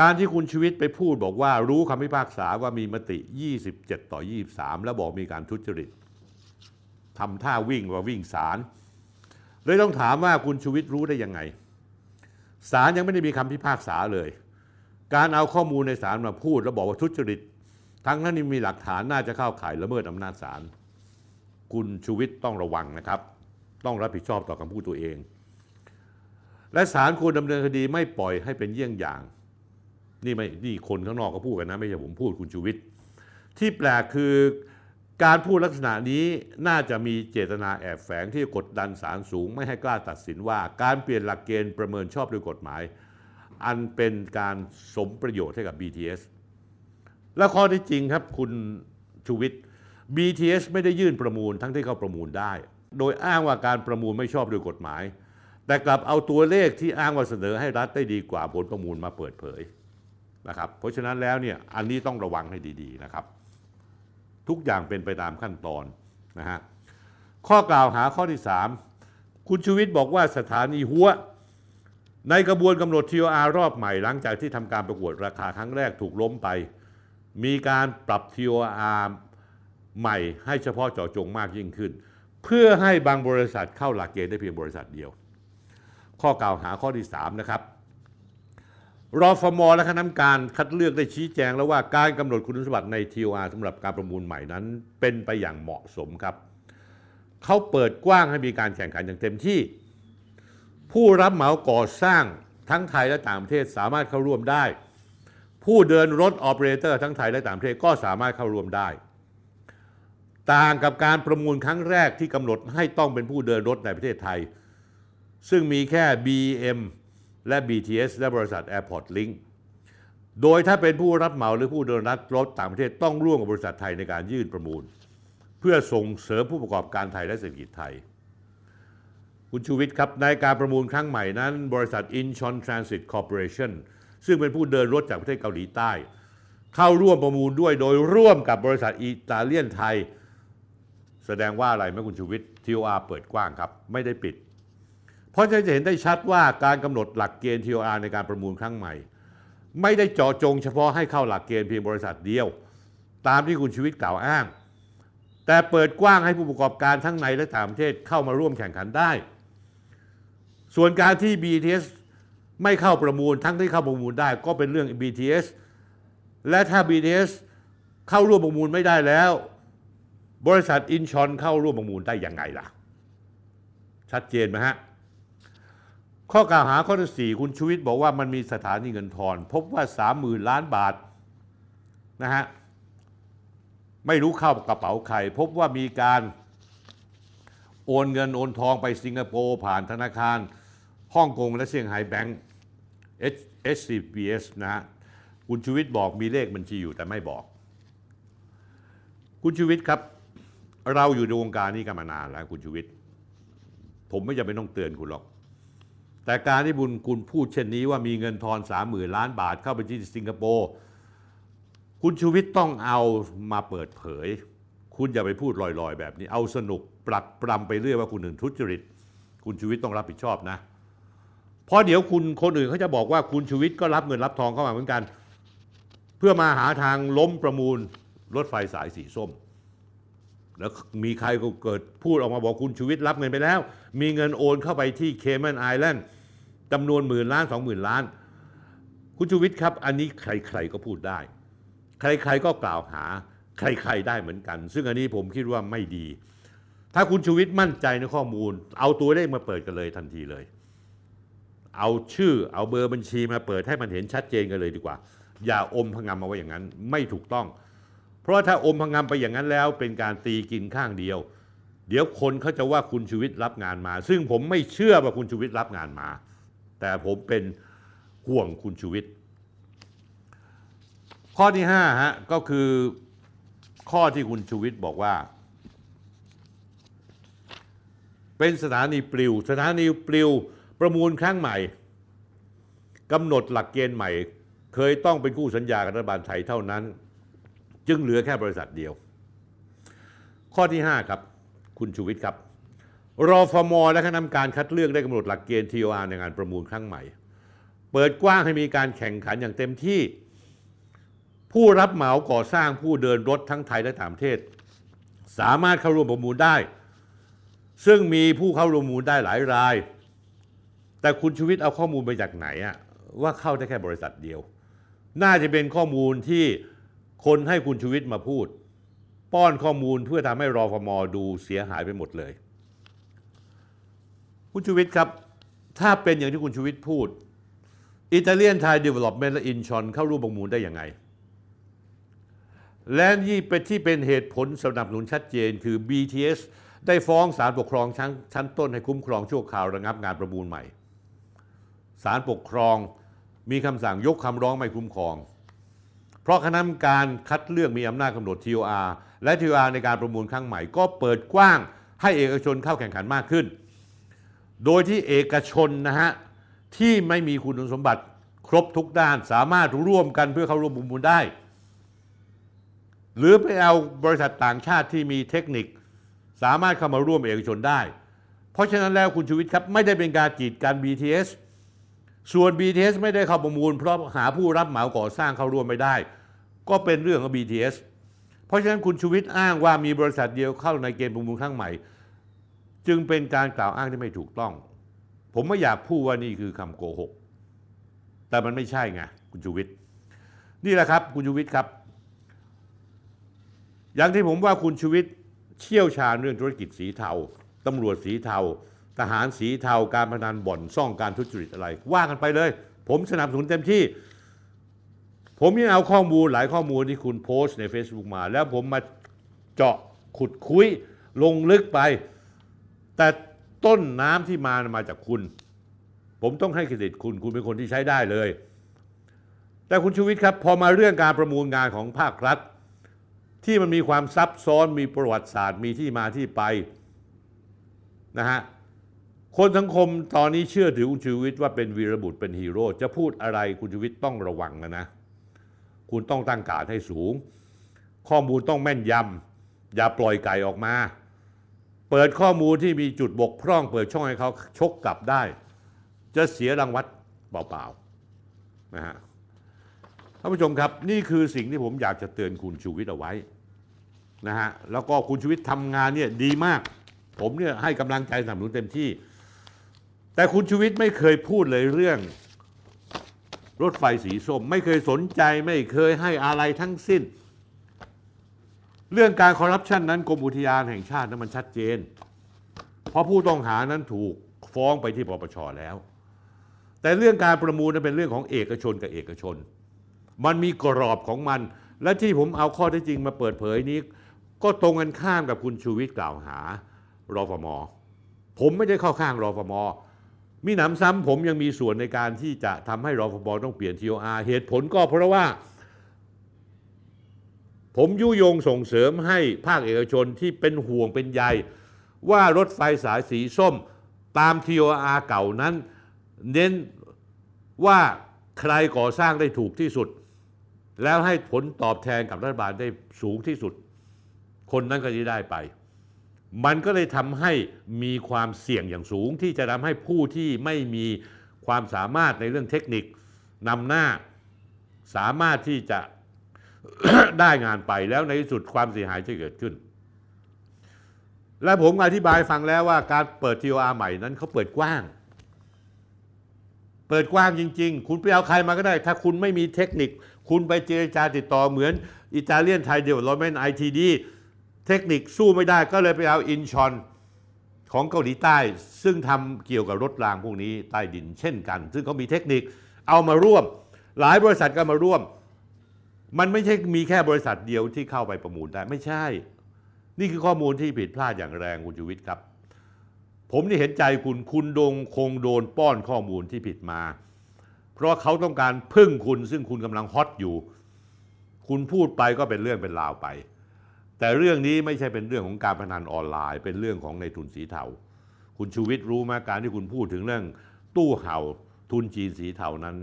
การที่คุณชูวิทย์ไปพูดบอกว่ารู้คำพิพากษาว่ามีมติ 27 ต่อ 23 แล้วบอกมีการทุจริตทำท่าวิ่งว่าวิ่งศาลเลยต้องถามว่าคุณชูวิทย์รู้ได้ยังไงศาลยังไม่ได้มีคำพิพากษาเลย การเอาข้อมูลในศาลมาพูดแล้วบอกว่าทุจริต ทั้งนั้นมีหลักฐานน่าจะเข้าข่ายละเมิดอำนาจศาล คุณชูวิทย์ต้องระวังนะครับ ต้องรับผิดชอบต่อคำพูดตัวเอง และศาลควรดำเนินคดีไม่ปล่อยให้เป็นเยี่ยงอย่าง นี่ไม่นี่คนข้างนอกก็พูดกันนะ ไม่ใช่ผมพูดคุณชูวิทย์ที่แปลกคือการพูดลักษณะนี้น่าจะมีเจตนาแอบแฝงที่กดดันศาลสูง ไม่ให้กล้าตัดสินว่า การเปลี่ยนหลักเกณฑ์ประเมินชอบด้วยกฎหมาย อันเป็นการสมประโยชน์ให้กับ BTS และข้อที่จริงครับคุณชูวิทย์ BTS ไม่ได้ยื่นประมูลทั้งที่เขาประมูลได้ โดยอ้างว่าการประมูลไม่ชอบด้วยกฎหมาย แต่กลับเอาตัวเลขที่อ้างว่าเสนอให้รัฐได้ดีกว่าผลประมูลมาเปิดเผยนะครับ เพราะฉะนั้นแล้วเนี่ยอันนี้ต้องระวังให้ดีๆนะครับ ทุกอย่างเป็นไปตามขั้นตอนนะฮะข้อกล่าวหาข้อที่ 3 คุณชูวิทย์บอกว่าสถานีหัวในกระบวนกำหนด TOR รอบใหม่หลังจากที่ทำการประกวดราคาครั้งแรกถูกล้มไป มีการปรับ TOR ใหม่ให้เฉพาะเจาะจงมากยิ่งขึ้น เพื่อให้บางบริษัทเข้าหลักเกณฑ์ได้เพียงบริษัทเดียว ข้อกล่าวหาข้อที่ 3 นะครับรอฟมและคณะกรรมการคัดเลือกได้ชี้แจงแล้วว่าการกำหนดคุณสมบัติใน TOR สำหรับการประมูลใหม่นั้น เป็นไปอย่างเหมาะสมครับ เขาเปิดกว้างให้มีการแข่งขันอย่างเต็มที่ ผู้รับเหมาก่อสร้างทั้งไทยและต่างประเทศสามารถเข้าร่วมได้ ผู้เดินรถออเปอเรเตอร์ทั้งไทยและต่างประเทศก็สามารถเข้าร่วมได้ ต่างกับการประมูลครั้งแรกที่กำหนดให้ต้องเป็นผู้เดินรถในประเทศไทย ซึ่งมีแค่ BM และ BTS และบริษัท Airport Link โดยถ้าเป็นผู้รับเหมาหรือผู้เดินรัดรถต่างประเทศต้องร่วมกับบริษัทไทยในการยื่นประมูล เพื่อส่งเสริมผู้ประกอบการไทยและเศรษฐกิจไทย คุณชูวิทย์ครับในการประมูลครั้งใหม่นั้น บริษัท Incheon Transit Corporation ซึ่งเป็นผู้เดินรถจากประเทศเกาหลีใต้ เข้าร่วมประมูลด้วยโดยร่วมกับบริษัทอิตาเลียนไทย แสดงว่าอะไรไหมคุณชูวิทย์ TOR เปิดกว้างครับ ไม่ได้ปิด เพราะฉะนั้นจะเห็นได้ชัดว่าการกำหนดหลักเกณฑ์ TOR ในการประมูลครั้งใหม่ ไม่ได้เจาะจงเฉพาะให้เข้าหลักเกณฑ์เพียงบริษัทเดียว ตามที่คุณชูวิทย์กล่าวอ้าง แต่เปิดกว้างให้ผู้ประกอบการทั้งในและต่างประเทศเข้ามาร่วมแข่งขันได้ ส่วนการที่ BTS ไม่เข้าประมูลทั้งที่เข้าประมูลได้ก็เป็นเรื่อง BTS และถ้า BTS เข้าร่วมประมูลไม่ได้แล้ว บริษัทอินชอนเข้าร่วมประมูลได้ยังไงล่ะ ชัดเจนไหมฮะ ข้อกล่าวหาข้อที่สี่คุณชูวิทย์บอกว่ามันมีสถานีเงินทอน พบว่าสามหมื่นล้านบาทนะฮะไม่รู้เข้ากระเป๋าใคร พบว่ามีการโอนเงินโอนทองไปสิงคโปร์ผ่านธนาคารฮ่องกงและเซี่ยงไฮ้แบงก์ HCBS นะฮะคุณชูวิทย์บอกมีเลขบัญชีอยู่แต่ไม่บอก คุณชูวิทย์ครับ เราอยู่ในวงการนี้กันมานานแล้วคุณชูวิทย์ผมไม่จำเป็นต้องเตือนคุณหรอก แต่การที่บุญคุณพูดเช่นนี้ว่ามีเงินทอนสามหมื่นล้านบาทเข้าไปที่สิงคโปร์คุณชูวิทย์ต้องเอามาเปิดเผย คุณอย่าไปพูดลอยๆ แบบนี้ เอาสนุกปรักปรำไปเรื่อยว่าคุณหนึ่งทุจริต คุณชูวิทย์ต้องรับผิดชอบนะเพราะเดี๋ยวคุณคนอื่นเขาจะบอกว่าคุณชูวิทย์ก็รับเงินรับทองเข้ามาเหมือนกัน เพื่อมาหาทางล้มประมูลรถไฟสายสีส้ม แล้วมีใครก็เกิดพูดออกมาบอกคุณชูวิทย์รับเงินไปแล้ว มีเงินโอนเข้าไปที่เคมนไอแลนด์จำนวนหมื่นล้านสองหมื่นล้าน คุณชูวิทย์ครับ อันนี้ใครๆก็พูดได้ ใครๆก็กล่าวหา ใครๆได้เหมือนกัน ซึ่งอันนี้ผมคิดว่าไม่ดี ถ้าคุณชูวิทย์มั่นใจในข้อมูล เอาตัวเลขมาเปิดกันเลยทันทีเลย เอาชื่อเอาเบอร์บัญชีมาเปิดให้มันเห็นชัดเจนกันเลยดีกว่า อย่าอมพงำมาไว้อย่างนั้น ไม่ถูกต้อง เพราะถ้าอมพงำไปอย่างนั้นแล้วเป็นการตีกินข้างเดียว เดี๋ยวคนเขาจะว่าคุณชูวิทย์รับงานมา ซึ่งผมไม่เชื่อว่าคุณชูวิทย์รับงานมา แต่ผมเป็นห่วงคุณชูวิทย์ข้อที่5ฮะก็คือข้อที่คุณชูวิทย์บอกว่า เป็นสถานีปลิว สถานีปลิวประมูลครั้งใหม่กำหนดหลักเกณฑ์ใหม่ เคยต้องเป็นคู่สัญญากับรัฐบาลไทยเท่านั้น จึงเหลือแค่บริษัทเดียว ข้อที่ 5 ครับ คุณชูวิทย์ครับรอฟมและคณะกรรมการคัดเลือกได้กำหนดหลักเกณฑ์ TOR ในงานประมูลครั้งใหม่ เปิดกว้างให้มีการแข่งขันอย่างเต็มที่ ผู้รับเหมาก่อสร้างผู้เดินรถทั้งไทยและต่างประเทศ สามารถเข้าร่วมประมูลได้ ซึ่งมีผู้เข้าร่วมประมูลได้หลายราย แต่คุณชูวิทย์เอาข้อมูลไปจากไหนอะว่าเข้าได้แค่บริษัทเดียว น่าจะเป็นข้อมูลที่ คนให้คุณชูวิทย์มาพูด ป้อนข้อมูลเพื่อทำให้รอฟมดูเสียหายไปหมดเลย คุณชูวิทย์ครับ ถ้าเป็นอย่างที่คุณชูวิทย์พูดอิตาเลียนไทยเดเวล็อปเมนต์และอินชอนเข้าร่วมประมูลได้ยังไง และนี่เป็นที่เป็นเหตุผลสนับสนุนชัดเจนคือ BTS ได้ฟ้องศาลปกครองชั้นชั้นต้นให้คุ้มครองชั่วคราวระงับงานประมูลใหม่ศาลปกครองมีคำสั่งยกคำร้องไม่คุ้มครอง เพราะคณะกรรมการคัดเลือกมีอำนาจกำหนด TOR และ TOR ในการประมูลครั้งใหม่ก็เปิดกว้างให้เอกชนเข้าแข่งขันมากขึ้น โดยที่เอกชนนะฮะที่ไม่มีคุณสมบัติครบทุกด้านสามารถร่วมกันเพื่อเข้าร่วมประมูลได้ หรือไปเอาบริษัทต่างชาติที่มีเทคนิค สามารถเข้ามาร่วมเอกชนได้ เพราะฉะนั้นแล้วคุณชูวิทย์ครับไม่ได้เป็นการกีดกัน BTS ส่วน BTS ไม่ได้เข้าประมูล เพราะหาผู้รับเหมาก่อสร้างเข้าร่วมไม่ได้ ก็เป็นเรื่องของ BTS เพราะฉะนั้นคุณชูวิทย์อ้างว่ามีบริษัทเดียวเข้าในเกณฑ์ประมูลครั้งใหม่ จึงเป็นการกล่าวอ้างที่ไม่ถูกต้อง ผมไม่อยากพูดว่านี่คือคำโกหก แต่มันไม่ใช่ไงคุณชูวิทย์นี่แหละครับคุณชูวิทย์ครับ อย่างที่ผมว่าคุณชูวิทย์เชี่ยวชาญเรื่องธุรกิจสีเทาตำรวจสีเทา ทหารสีเทา การพนันบ่อนซ่องการทุจริตอะไร ว่ากันไปเลย ผมสนับสนุนเต็มที่ ผมยังเอาข้อมูลหลายข้อมูลที่คุณโพสต์ใน Facebook มา แล้วผมมาเจาะขุดคุยลงลึกไป แต่ต้นน้ำที่มามาจากคุณ ผมต้องให้เครดิตคุณคุณเป็นคนที่ใช้ได้เลย แต่คุณชูวิทย์ครับ พอมาเรื่องการประมูลงานของภาครัฐ ที่มันมีความซับซ้อนมีประวัติศาสตร์มีที่มาที่ไปนะฮะคนสังคมตอนนี้เชื่อถือคุณชูวิทย์ว่าเป็นวีรบุตรเป็นฮีโร่จะพูดอะไรคุณชูวิทย์ต้องระวังนะนะ คุณต้องตั้งการให้สูง ข้อมูลต้องแม่นยำอย่าปล่อยไก่ออกมา เปิดข้อมูลที่มีจุดบกพร่อง เปิดช่องให้เขาชกกลับได้ จะเสียรางวัลเปล่าๆนะฮะท่านผู้ชมครับนี่คือสิ่งที่ผมอยากจะเตือนคุณชูวิทย์เอาไว้นะฮะแล้วก็คุณชูวิทย์ทำงานเนี่ยดีมาก ผมเนี่ยให้กำลังใจสนับสนุนเต็มที่ แต่คุณชูวิทย์ไม่เคยพูดเลยเรื่อง รถไฟสีส้ม ไม่เคยสนใจไม่เคยให้อะไรทั้งสิ้น เรื่องการคอร์รัปชันนั้นกรมอุทยานแห่งชาตินั้นมันชัดเจน เพราะผู้ต้องหานั้นถูกฟ้องไปที่ปปชแล้ว แต่เรื่องการประมูลนั้นเป็นเรื่องของเอกชนกับเอกชน มันมีกรอบของมัน และที่ผมเอาข้อเท็จจริงมาเปิดเผยนี้ ก็ตรงกันข้ามกับคุณชูวิทย์กล่าวหารอฟมผมไม่ได้เข้าข้างรอฟม มีหนำซ้ำผมยังมีส่วนในการที่จะทำให้รอฟมต้องเปลี่ยน TOR เหตุผลก็เพราะว่า ผมยุยงส่งเสริมให้ภาคเอกชนที่เป็นห่วงเป็นใยว่ารถไฟสายสีส้มตาม TOR เก่านั้น เน้นว่าใครก่อสร้างได้ถูกที่สุด แล้วให้ผลตอบแทนกับรัฐบาลได้สูงที่สุด คนนั้นก็จะได้ไป มันก็เลยทำให้มีความเสี่ยงอย่างสูง ที่จะทำให้ผู้ที่ไม่มีความสามารถในเรื่องเทคนิคนำหน้า สามารถที่จะ ได้งานไปแล้วในที่สุดความเสียหายจะเกิดขึ้น และผมอธิบายฟังแล้วว่าการเปิด TOR ใหม่นั้นเขาเปิดกว้าง เปิดกว้างจริง ๆ คุณไปเอาใครมาก็ได้ ถ้าคุณไม่มีเทคนิค คุณไปเจรจาติดต่อเหมือนอิตาเลียนไทยเดเวล p เมนไอทีดี เทคนิคสู้ไม่ได้ก็เลยไปเอาอินชอนของเกาหลีใต้ ซึ่งทำเกี่ยวกับรถรางพวกนี้ใต้ดินเช่นกัน ซึ่งเขามีเทคนิคเอามาร่วม หลายบริษัทก็มาร่วม มันไม่ใช่มีแค่บริษัทเดียวที่เข้าไปประมูลได้ไม่ใช่ นี่คือข้อมูลที่ผิดพลาดอย่างแรงคุณชูวิทย์ครับ ผมนี่เห็นใจคุณคุณดงคงโดนป้อนข้อมูลที่ผิดมา เพราะเขาต้องการพึ่งคุณซึ่งคุณกำลังฮอตอยู่ คุณพูดไปก็เป็นเรื่องเป็นราวไป แต่เรื่องนี้ไม่ใช่เป็นเรื่องของการพนันออนไลน์ เป็นเรื่องของในทุนสีเทา คุณชูวิทย์รู้ไหมการที่คุณพูดถึงเรื่องตู้เห่าทุนจีนสีเทานั้น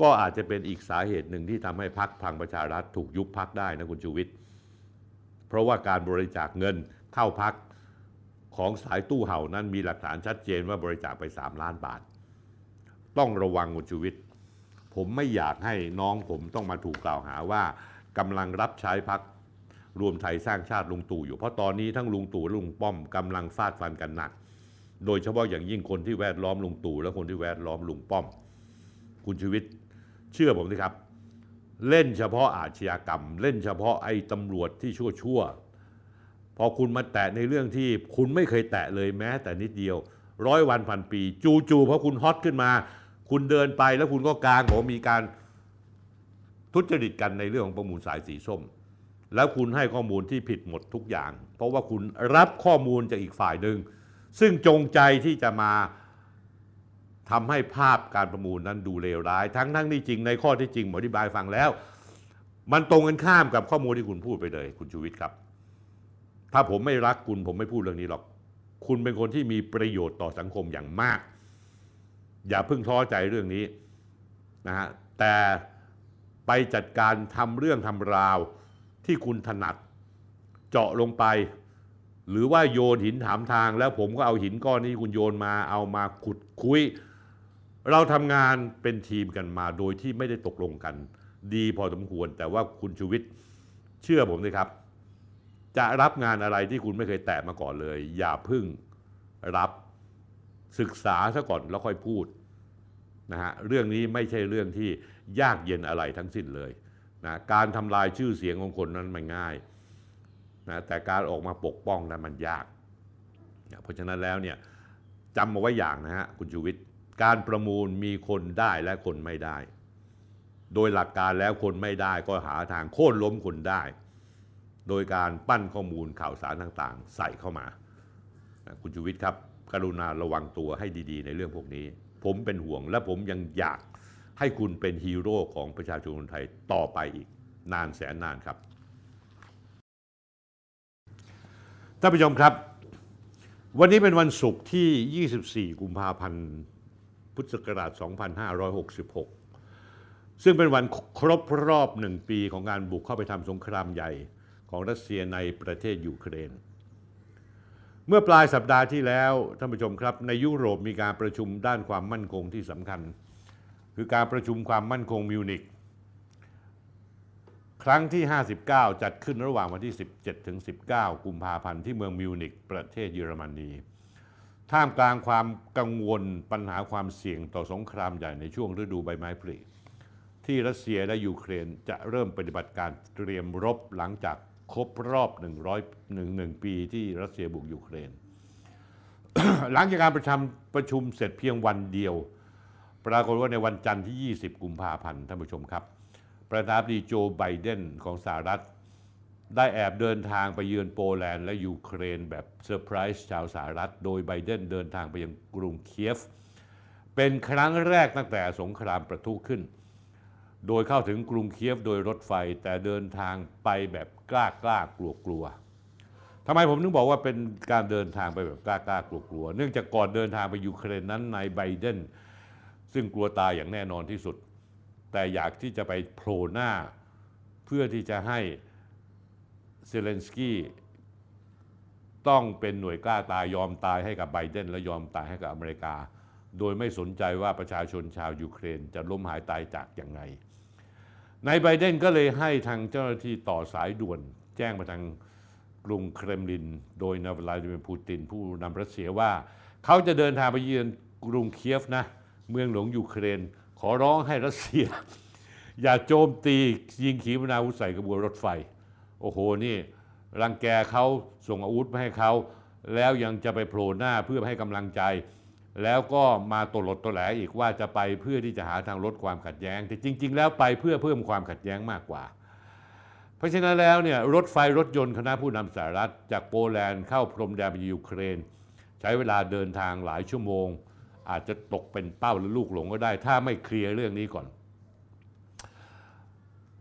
ก็อาจจะเป็นอีกสาเหตุหนึ่งที่ทำให้พักพลังประชารัฐถูกยุบพักได้นะคุณชูวิทย์ เพราะว่าการบริจาคเงินเข้าพักของสายตู้เห่านั้นมีหลักฐานชัดเจนว่าบริจาคไป 3 ล้านบาท ต้องระวังคุณชูวิทย์ ผมไม่อยากให้น้องผมต้องมาถูกกล่าวหาว่ากำลังรับใช้พัก รวมไทยสร้างชาติลุงตู่อยู่ เพราะตอนนี้ทั้งลุงตู่และลุงป้อมกำลังฟาดฟันกันหนัก โดยเฉพาะอย่างยิ่งคนที่แวดล้อมลุงตู่และคนที่แวดล้อมลุงป้อม คุณชูวิทย์เชื่อผมสิครับ เล่นเฉพาะอาชญากรรม เล่นเฉพาะไอ้ตำรวจที่ชั่วชั่วๆพอคุณมาแตะในเรื่องที่คุณไม่เคยแตะเลยแม้ แต่นิดเดียว ร้อยวันพันปี จู่ๆเพราะคุณฮอตขึ้นมา คุณเดินไปแล้วคุณก็กลางบอกว่มีการทุจริตกันในเรื่องของประมูลสายสีส้ม แล้วคุณให้ข้อมูลที่ผิดหมดทุกอย่าง เพราะว่าคุณรับข้อมูลจากอีกฝ่ายหนึ่ง ซึ่งจงใจที่จะมาทำให้ภาพการประมูลนั้นดูเลวร้าย ทั้งทั้งที่จริงในข้อที่จริงผมอธิบายฟังแล้ว มันตรงกันข้ามกับข้อมูลที่คุณพูดไปเลย คุณชูวิทย์ครับ ถ้าผมไม่รักคุณผมไม่พูดเรื่องนี้หรอก คุณเป็นคนที่มีประโยชน์ต่อสังคมอย่างมาก อย่าเพิ่งท้อใจเรื่องนี้นะฮะแต่ไปจัดการทำเรื่องทำราว ที่คุณถนัด เจาะลงไป หรือว่าโยนหินถามทาง แล้วผมก็เอาหินก้อนนี้คุณโยนมาเอามาขุดคุย เราทำงานเป็นทีมกันมาโดยที่ไม่ได้ตกลงกัน ดีพอสมควร แต่ว่าคุณชูวิทย์เชื่อผมเลยครับ จะรับงานอะไรที่คุณไม่เคยแตะมาก่อนเลย อย่าพึ่งรับศึกษาซะก่อนแล้วค่อยพูดนะฮะเรื่องนี้ไม่ใช่เรื่องที่ยากเย็นอะไรทั้งสิ้นเลย นะการทำลายชื่อเสียงของคนนั้นมันง่ายนะแต่การออกมาปกป้องนั้นมันยากนะเพราะฉะนั้นแล้วเนี่ยจำมาไว้อย่างนะฮะคุณชูวิทย์การประมูลมีคนได้และคนไม่ได้ โดยหลักการแล้วคนไม่ได้ก็หาทางโค่นล้มคนได้ โดยการปั้นข้อมูลข่าวสารต่างๆ ใส่เข้ามานะคุณชูวิทย์ครับกรุณาระวังตัวให้ดีๆ ในเรื่องพวกนี้ ผมเป็นห่วงและผมยังอยาก ให้คุณเป็นฮีโร่ของประชาชนคนไทยต่อไปอีกนานแสนนานครับท่านผู้ชมครับ วันนี้เป็นวันศุกร์ที่ 24 กุมภาพันธ์ พุทธศักราช 2566 ซึ่งเป็นวันครบรอบหนึ่งปีของการบุกเข้าไปทำสงครามใหญ่ของรัสเซียในประเทศยูเครน เมื่อปลายสัปดาห์ที่แล้ว ท่านผู้ชมครับ ในยุโรปมีการประชุมด้านความมั่นคงที่สำคัญ คือการประชุมความมั่นคงมิวนิกครั้งที่ 59 จัดขึ้นระหว่างวันที่ 17ถึง19 กุมภาพันธ์ที่เมืองมิวนิกประเทศเยอรมนีท่ามกลางความกังวลปัญหาความเสี่ยงต่อสงครามใหญ่ในช่วงฤดูใบไม้ผลิที่รัสเซียและยูเครนจะเริ่มปฏิบัติการเตรียมรบหลังจากครบรอบ 100 1 1ปีที่รัสเซียบุกยูเครน หลังจากการประชุมประชุมเสร็จเพียงวันเดียว ปรากฏว่าในวันจันทร์ที่ 20 กุมภาพันธ์ท่านผู้ชมครับ ประธานาธิบดีโจไบเดนของสหรัฐ ได้แอบเดินทางไปเยือนโปแลนด์และยูเครนแบบเซอร์ไพรส์ชาวสหรัฐ โดยไบเดนเดินทางไปยังกรุงเคียฟ เป็นครั้งแรกตั้งแต่สงครามปะทุขึ้น โดยเข้าถึงกรุงเคียฟโดยรถไฟแต่เดินทางไปแบบกล้ากล้ากลัวกลัวทำไมผมถึงบอกว่าเป็นการเดินทางไปแบบกล้ากล้ากลัวกลัว เนื่องจากก่อนเดินทางไปยูเครนนั้นนายไบเดน ซึ่งกลัวตายอย่างแน่นอนที่สุด แต่อยากที่จะไปโผล่หน้า เพื่อที่จะให้เซเลนสกี้ต้องเป็นหน่วยกล้าตายยอมตายให้กับไบเดนและยอมตายให้กับอเมริกา โดยไม่สนใจว่าประชาชนชาวยูเครนจะล้มหายตายจากอย่างไงนายไบเดนก็เลยให้ทางเจ้าหน้าที่ต่อสายด่วนแจ้งมาทางกรุงเครมลิน โดยนายลาดิเมียร์ปูตินผู้นำรัสเซียว่า เขาจะเดินทางไปเยือนกรุงเคียฟนะ เมืองหลวงยูเครน ขอร้องให้รัสเซีย อย่าโจมตียิงขีปนาวุธใส่กระบวนรถไฟ โอ้โหนี่รังแกเขาส่งอาวุธมาให้เขาแล้วยังจะไปโผล่หน้าเพื่อให้กำลังใจ แล้วก็มาตลดตแหลอีกว่าจะไปเพื่อที่จะหาทางลดความขัดแย้ง แต่จริง ๆ แล้วไปเพื่อเพิ่มความขัดแย้งมากกว่า เพราะฉะนั้นแล้วเนี่ยรถไฟรถยนต์คณะผู้นำสหรัฐ จากโปแลนด์เข้าพรมแดนไปยูเครน ใช้เวลาเดินทางหลายชั่วโมง อาจจะตกเป็นเป้าและลูกหลงก็ได้ ถ้าไม่เคลียร์เรื่องนี้ก่อน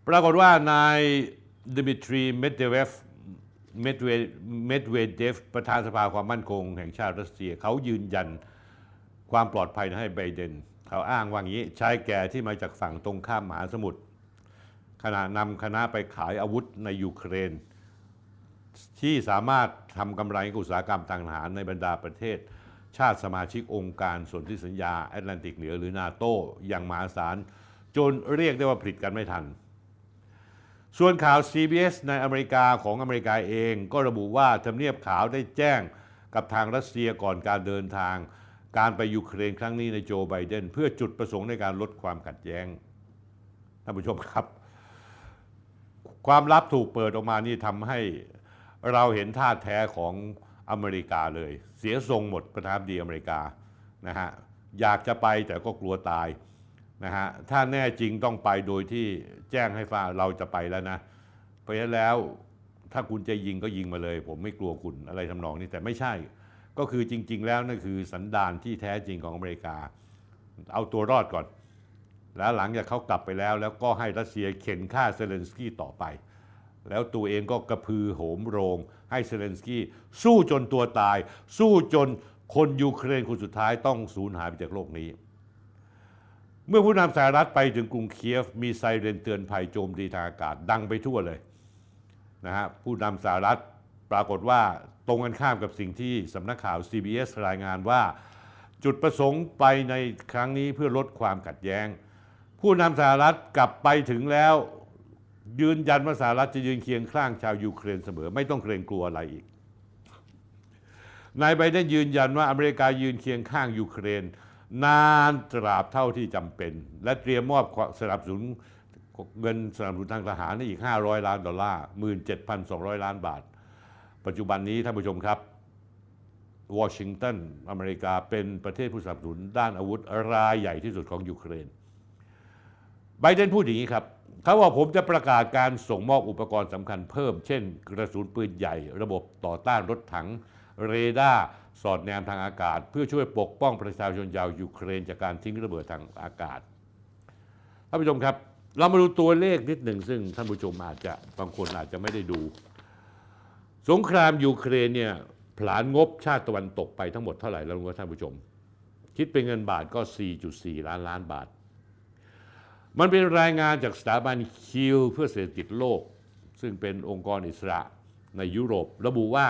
ปรากฏว่านายดิมิทรีเมดเดเวฟเมดเวเดฟประธานสภาความมั่นคง แห่งชาติรัสเซียเขายืนยันความปลอดภัยให้ไบเดน เขาอ้างว่างี้ชายแก่ที่มาจากฝั่งตรงข้ามมหาสมุทรขณะนำคณะไปขายอาวุธในยูเครน ที่สามารถทำกำไรกับอุตสาหกรรมทางทหารในบรรดาประเทศ ชาติสมาชิกองค์การสนธิสัญญาแอตแลนติกเหนือหรือนาโตอย่างมหาศาลจนเรียกได้ว่าผลิตกันไม่ทัน ส่วนข่าว CBS ในอเมริกาของอเมริกาเองก็ระบุว่าทำเนียบขาวได้แจ้งกับทางรัสเซียก่อนการเดินทาง การไปยูเครนครั้งนี้ในโจไบเดนเพื่อจุดประสงค์ในการลดความขัดแย้งท่านผู้ชมครับ ความลับถูกเปิดออกมานี่ทำให้เราเห็นท่าแท้ของอเมริกาเลย สียทรงหมดประธานาธิบดีอเมริกานะฮะอยากจะไปแต่ก็กลัวตายนะฮะถ้าแน่จริงต้องไปโดยที่แจ้งให้ฟ้าเราจะไปแล้วนะ เพราะฉะนั้นแล้วถ้าคุณจะยิงก็ยิงมาเลย ผมไม่กลัวคุณอะไรทำนองนี้แต่ไม่ใช่ ก็คือจริง ๆ แล้วนั่นคือสันดานที่แท้จริงของอเมริกา เอาตัวรอดก่อน แล้วหลังจากเขากลับไปแล้ว แล้วก็ให้รัสเซียเข็นฆ่าเซเลนสกี้ต่อไป แล้วตัวเองก็กระพือโหมโรง ให้เซเลนสกี้สู้จนตัวตาย สู้จนคนยูเครนคนสุดท้ายต้องสูญหายไปจากโลกนี้ เมื่อผู้นำสหรัฐไปถึงกรุงเคียฟ มีไซเรนเตือนภัยโจมตีทางอากาศดังไปทั่วเลยนะฮะผู้นำสหรัฐปรากฏว่าตรงกันข้ามกับสิ่งที่สำนักข่าว CBS รายงานว่า จุดประสงค์ไปในครั้งนี้เพื่อลดความขัดแย้ง ผู้นำสหรัฐกลับไปถึงแล้ว ยืนยันว่าสหรัฐจะยืนเคียงข้างชาวยูเครนเสมอ ไม่ต้องเกรงกลัวอะไรอีกนายไบเดนยืนยันว่าอเมริกายืนเคียงข้างยูเครน นานตราบเท่าที่จำเป็น และเตรียมมอบสนับสนุนเงินสนับสนุนทางทหารให้อีก 500 ล้านดอลลาร์ 17,200 ล้านบาท ปัจจุบันนี้ท่านผู้ชมครับวอชิงตันอเมริกาเป็นประเทศผู้สนับสนุนด้านอาวุธรายใหญ่ที่สุดของยูเครนไบเดนพูดอย่างนี้ครับ เขาว่าผมจะประกาศการส่งมอบอุปกรณ์สำคัญเพิ่ม เช่น กระสุนปืนใหญ่ ระบบต่อต้านรถถัง เรดาร์สอดแนมทางอากาศ เพื่อช่วยปกป้องประชาชนชาวยูเครนจากการทิ้งระเบิดทางอากาศท่านผู้ชมครับเรามาดูตัวเลขนิดหนึ่งซึ่งท่านผู้ชมอาจจะบางคนอาจจะไม่ได้ดู สงครามยูเครนเนี่ยผลานงบชาติตะวันตกไปทั้งหมดเท่าไหร่แล้วรู้ว่าท่านผู้ชม คิดเป็นเงินบาทก็ 4.4 ล้านล้านบาท มันเป็นรายงานจากสถาบันคิวเพื่อเศรษฐกิจโลก ซึ่งเป็นองค์กรอิสระในยุโรป ระบุว่า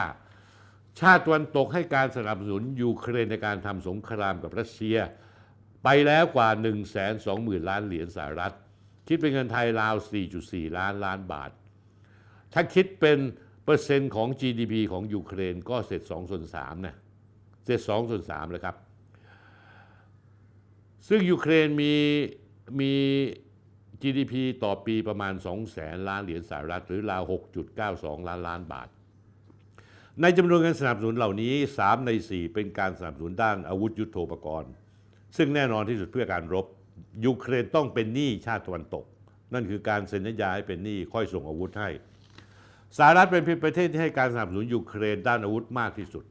ชาติตะวันตกให้การสนับสนุนยูเครนในการทำสงครามกับรัสเซีย ไปแล้วกว่า 1 2 0 0 0 0 ล้านเหรียญสหรัฐ คิดเป็นเงินไทยราว 4.4 ล้านล้านบาท ถ้าคิดเป็นเปอร์เซ็นต์ของ GDP ของยูเครนก็เสร็จ2ส่วน3นะเสร็จ2ส่วน3เลยครับ ซึ่งยูเครนมี มี GDP ต่อปีประมาณ 2 แสนล้านเหรียญสหรัฐ หรือราว 6.92 ล้านล้านบาท ในจำนวนเงินสนับสนุนเหล่านี้ 3 ใน 4 เป็นการสนับสนุนด้านอาวุธยุโทโธปกรณ์ ซึ่งแน่นอนที่สุดเพื่อการรบ ยูเครนต้องเป็นหนี้ชาติตะวันตก นั่นคือการเซ็นสัญญาให้เป็นหนี้ค่อยส่งอาวุธให้สหรัฐเป็นเพียงประเทศที่ให้การสนับสนุนยูเครนด้านอาวุธมากที่สุด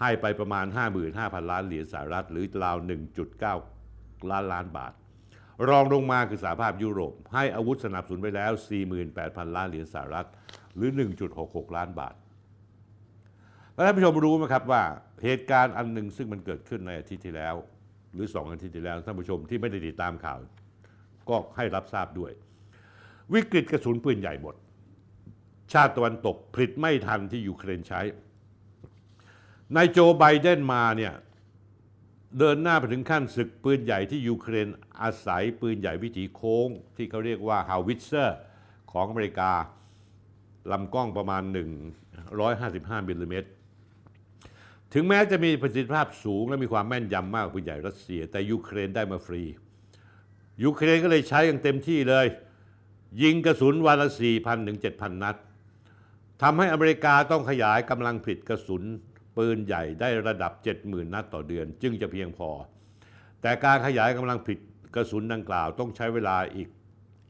ให้ไปประมาณ 55,000 ล้านเหรียญสหรัฐ หรือราว 1.9 ล้านล้านบาท รองลงมาคือสหภาพยุโรป ให้อาวุธสนับสนุนไปแล้ว 48,000 ล้านเหรียญสหรัฐ หรือ 1.66 ล้านบาท แล้วท่านผู้ชมรู้ไหมครับว่าเหตุการณ์อันหนึ่งซึ่งมันเกิดขึ้นในอาทิตย์ที่แล้ว หรือสองอาทิตย์ที่แล้วท่านผู้ชมที่ไม่ได้ติดตามข่าว ก็ให้รับทราบด้วย วิกฤตกระสุนปืนใหญ่หมด ชาติตะวันตกผลิตไม่ทันที่ยูเครนใช้นายโจไบเดนมาเนี่ย เดินหน้าไปถึงขั้นศึกปืนใหญ่ที่ยูเครนอาศัยปืนใหญ่วิถีโค้ง ที่เขาเรียกว่าฮาวิตเซอร์ของอเมริกาลำกล้องประมาณ 155มิลลิเมตรถึงแม้จะมีประสิทธิภาพสูงและมีความแม่นยำมากกว่าปืนใหญ่รัสเซีย แต่ยูเครนได้มาฟรียูเครนก็เลยใช้อย่างเต็มที่เลย ยิงกระสุนวันละ4,000ถึง7,000 นัดทำให้อเมริกาต้องขยายกำลังผลิตกระสุน ปืนใหญ่ได้ระดับ 70,000 นัดต่อเดือน จึงจะเพียงพอ แต่การขยายกำลังผลิตกระสุนดังกล่าวต้องใช้เวลาอีก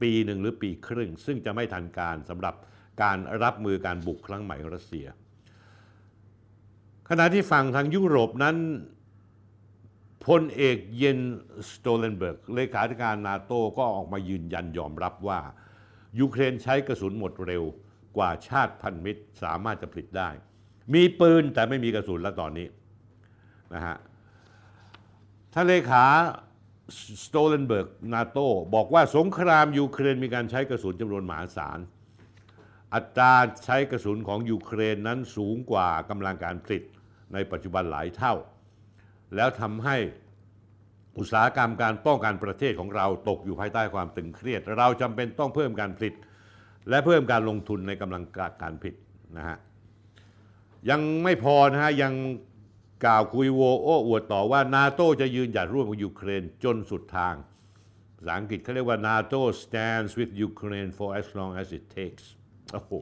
ปีหนึ่งหรือปีครึ่ง ซึ่งจะไม่ทันการสำหรับการรับมือการบุกครั้งใหม่ของรัสเซีย ขณะที่ฝั่งทางยุโรปนั้นพลเอกเยนส์ สโตลเทนเบิร์กเลขาธิการนาโต้ก็ออกมายืนยันยอมรับว่า ยูเครนใช้กระสุนหมดเร็วกว่าชาติพันธมิตรสามารถจะผลิตได้ มีปืนแต่ไม่มีกระสุนแล้วตอนนี้นะฮะท่านเลขาสโตเลนเบิร์กนาโต้บอกว่าสงครามยูเครนมีการใช้กระสุนจำนวนมหาศาล อัตราใช้กระสุนของยูเครนนั้นสูงกว่ากำลังการผลิตในปัจจุบันหลายเท่า แล้วทำให้อุตสาหกรรมการป้องกันประเทศของเราตกอยู่ภายใต้ความตึงเครียด เราจำเป็นต้องเพิ่มการผลิต และเพิ่มการลงทุนในกำลังการผลิตนะฮะ ยังไม่พอนะฮะยังกล่าวคุยโวโอ้อวดต่อว่านาโตจะยืนหยัดร่วมกับยูเครนจนสุดทางภาษาอังกฤษเขาเรียกว่า NATO stands with Ukraine for as long as it takes โอ้โห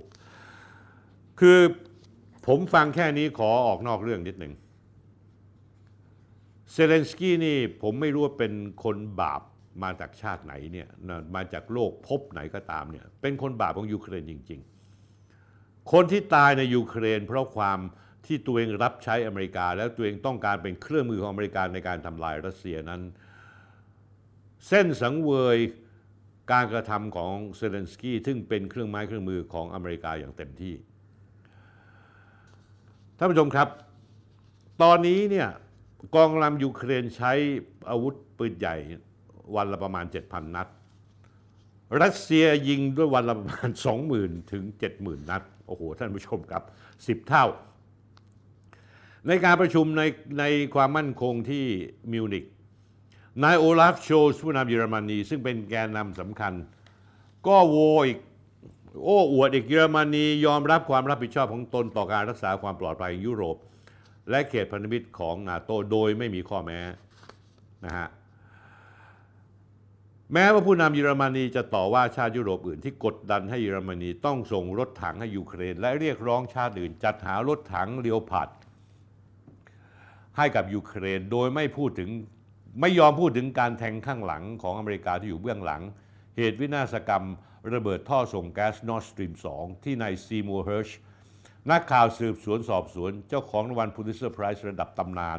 คือผมฟังแค่นี้ขอออกนอกเรื่องนิดหนึ่งเซเลนสกี้นี่ผมไม่รู้ว่าเป็นคนบาปมาจากชาติไหนเนี่ยมาจากโลกภพไหนก็ตามเนี่ยเป็นคนบาปของยูเครนจริง ๆ คนที่ตายในยูเครน เพราะความที่ตัวเองรับใช้อเมริกา แล้วตัวเองต้องการเป็นเครื่องมือของอเมริกาในการทำลายรัสเซียนั้น เซ่นสังเวยการกระทำของเซเลนสกี้ซึ่งเป็นเครื่องไม้เครื่องมือของอเมริกาอย่างเต็มที่ท่านผู้ชมครับ ตอนนี้เนี่ยกองกำลังยูเครนใช้อาวุธปืนใหญ่วันละประมาณ 7,000 นัด รัสเซียยิงด้วยวันละประมาณ 20,000 ถึง 70,000 นัด โอ้โห ท่านผู้ชมครับ 10 เท่า ในการประชุมในในความมั่นคงที่มิวนิกนายโอลาฟโชส์ผู้นำเยอรมนี ซึ่งเป็นแกนนำสำคัญ ก็โวยอีกโอ้อวดอีกเยอรมนียอมรับความรับผิดชอบของตนต่อการรักษาความปลอดภัยของยุโรป และเขตพันธมิตรของนาโตโดยไม่มีข้อแม้นะฮะ แม้ว่าผู้นำเยอรมนีจะต่อว่าชาติยุโรปอื่นที่กดดันให้เยอรมนีต้องส่งรถถังให้ยูเครน และเรียกร้องชาติอื่น จัดหารถถัง Leopard ให้กับยูเครนโดยไม่พูดถึงไม่ยอมพูดถึงการแทงข้างหลังของอเมริกาที่อยู่เบื้องหลัง เหตุวินาศกรรมระเบิดท่อส่งแก๊สนอร์สตรีม 2 ที่นายซีมัวร์เฮิร์ชนักข่าวสืบสวนสอบสวน เจ้าของรางวัล Pulitzer Prize ระดับตำนาน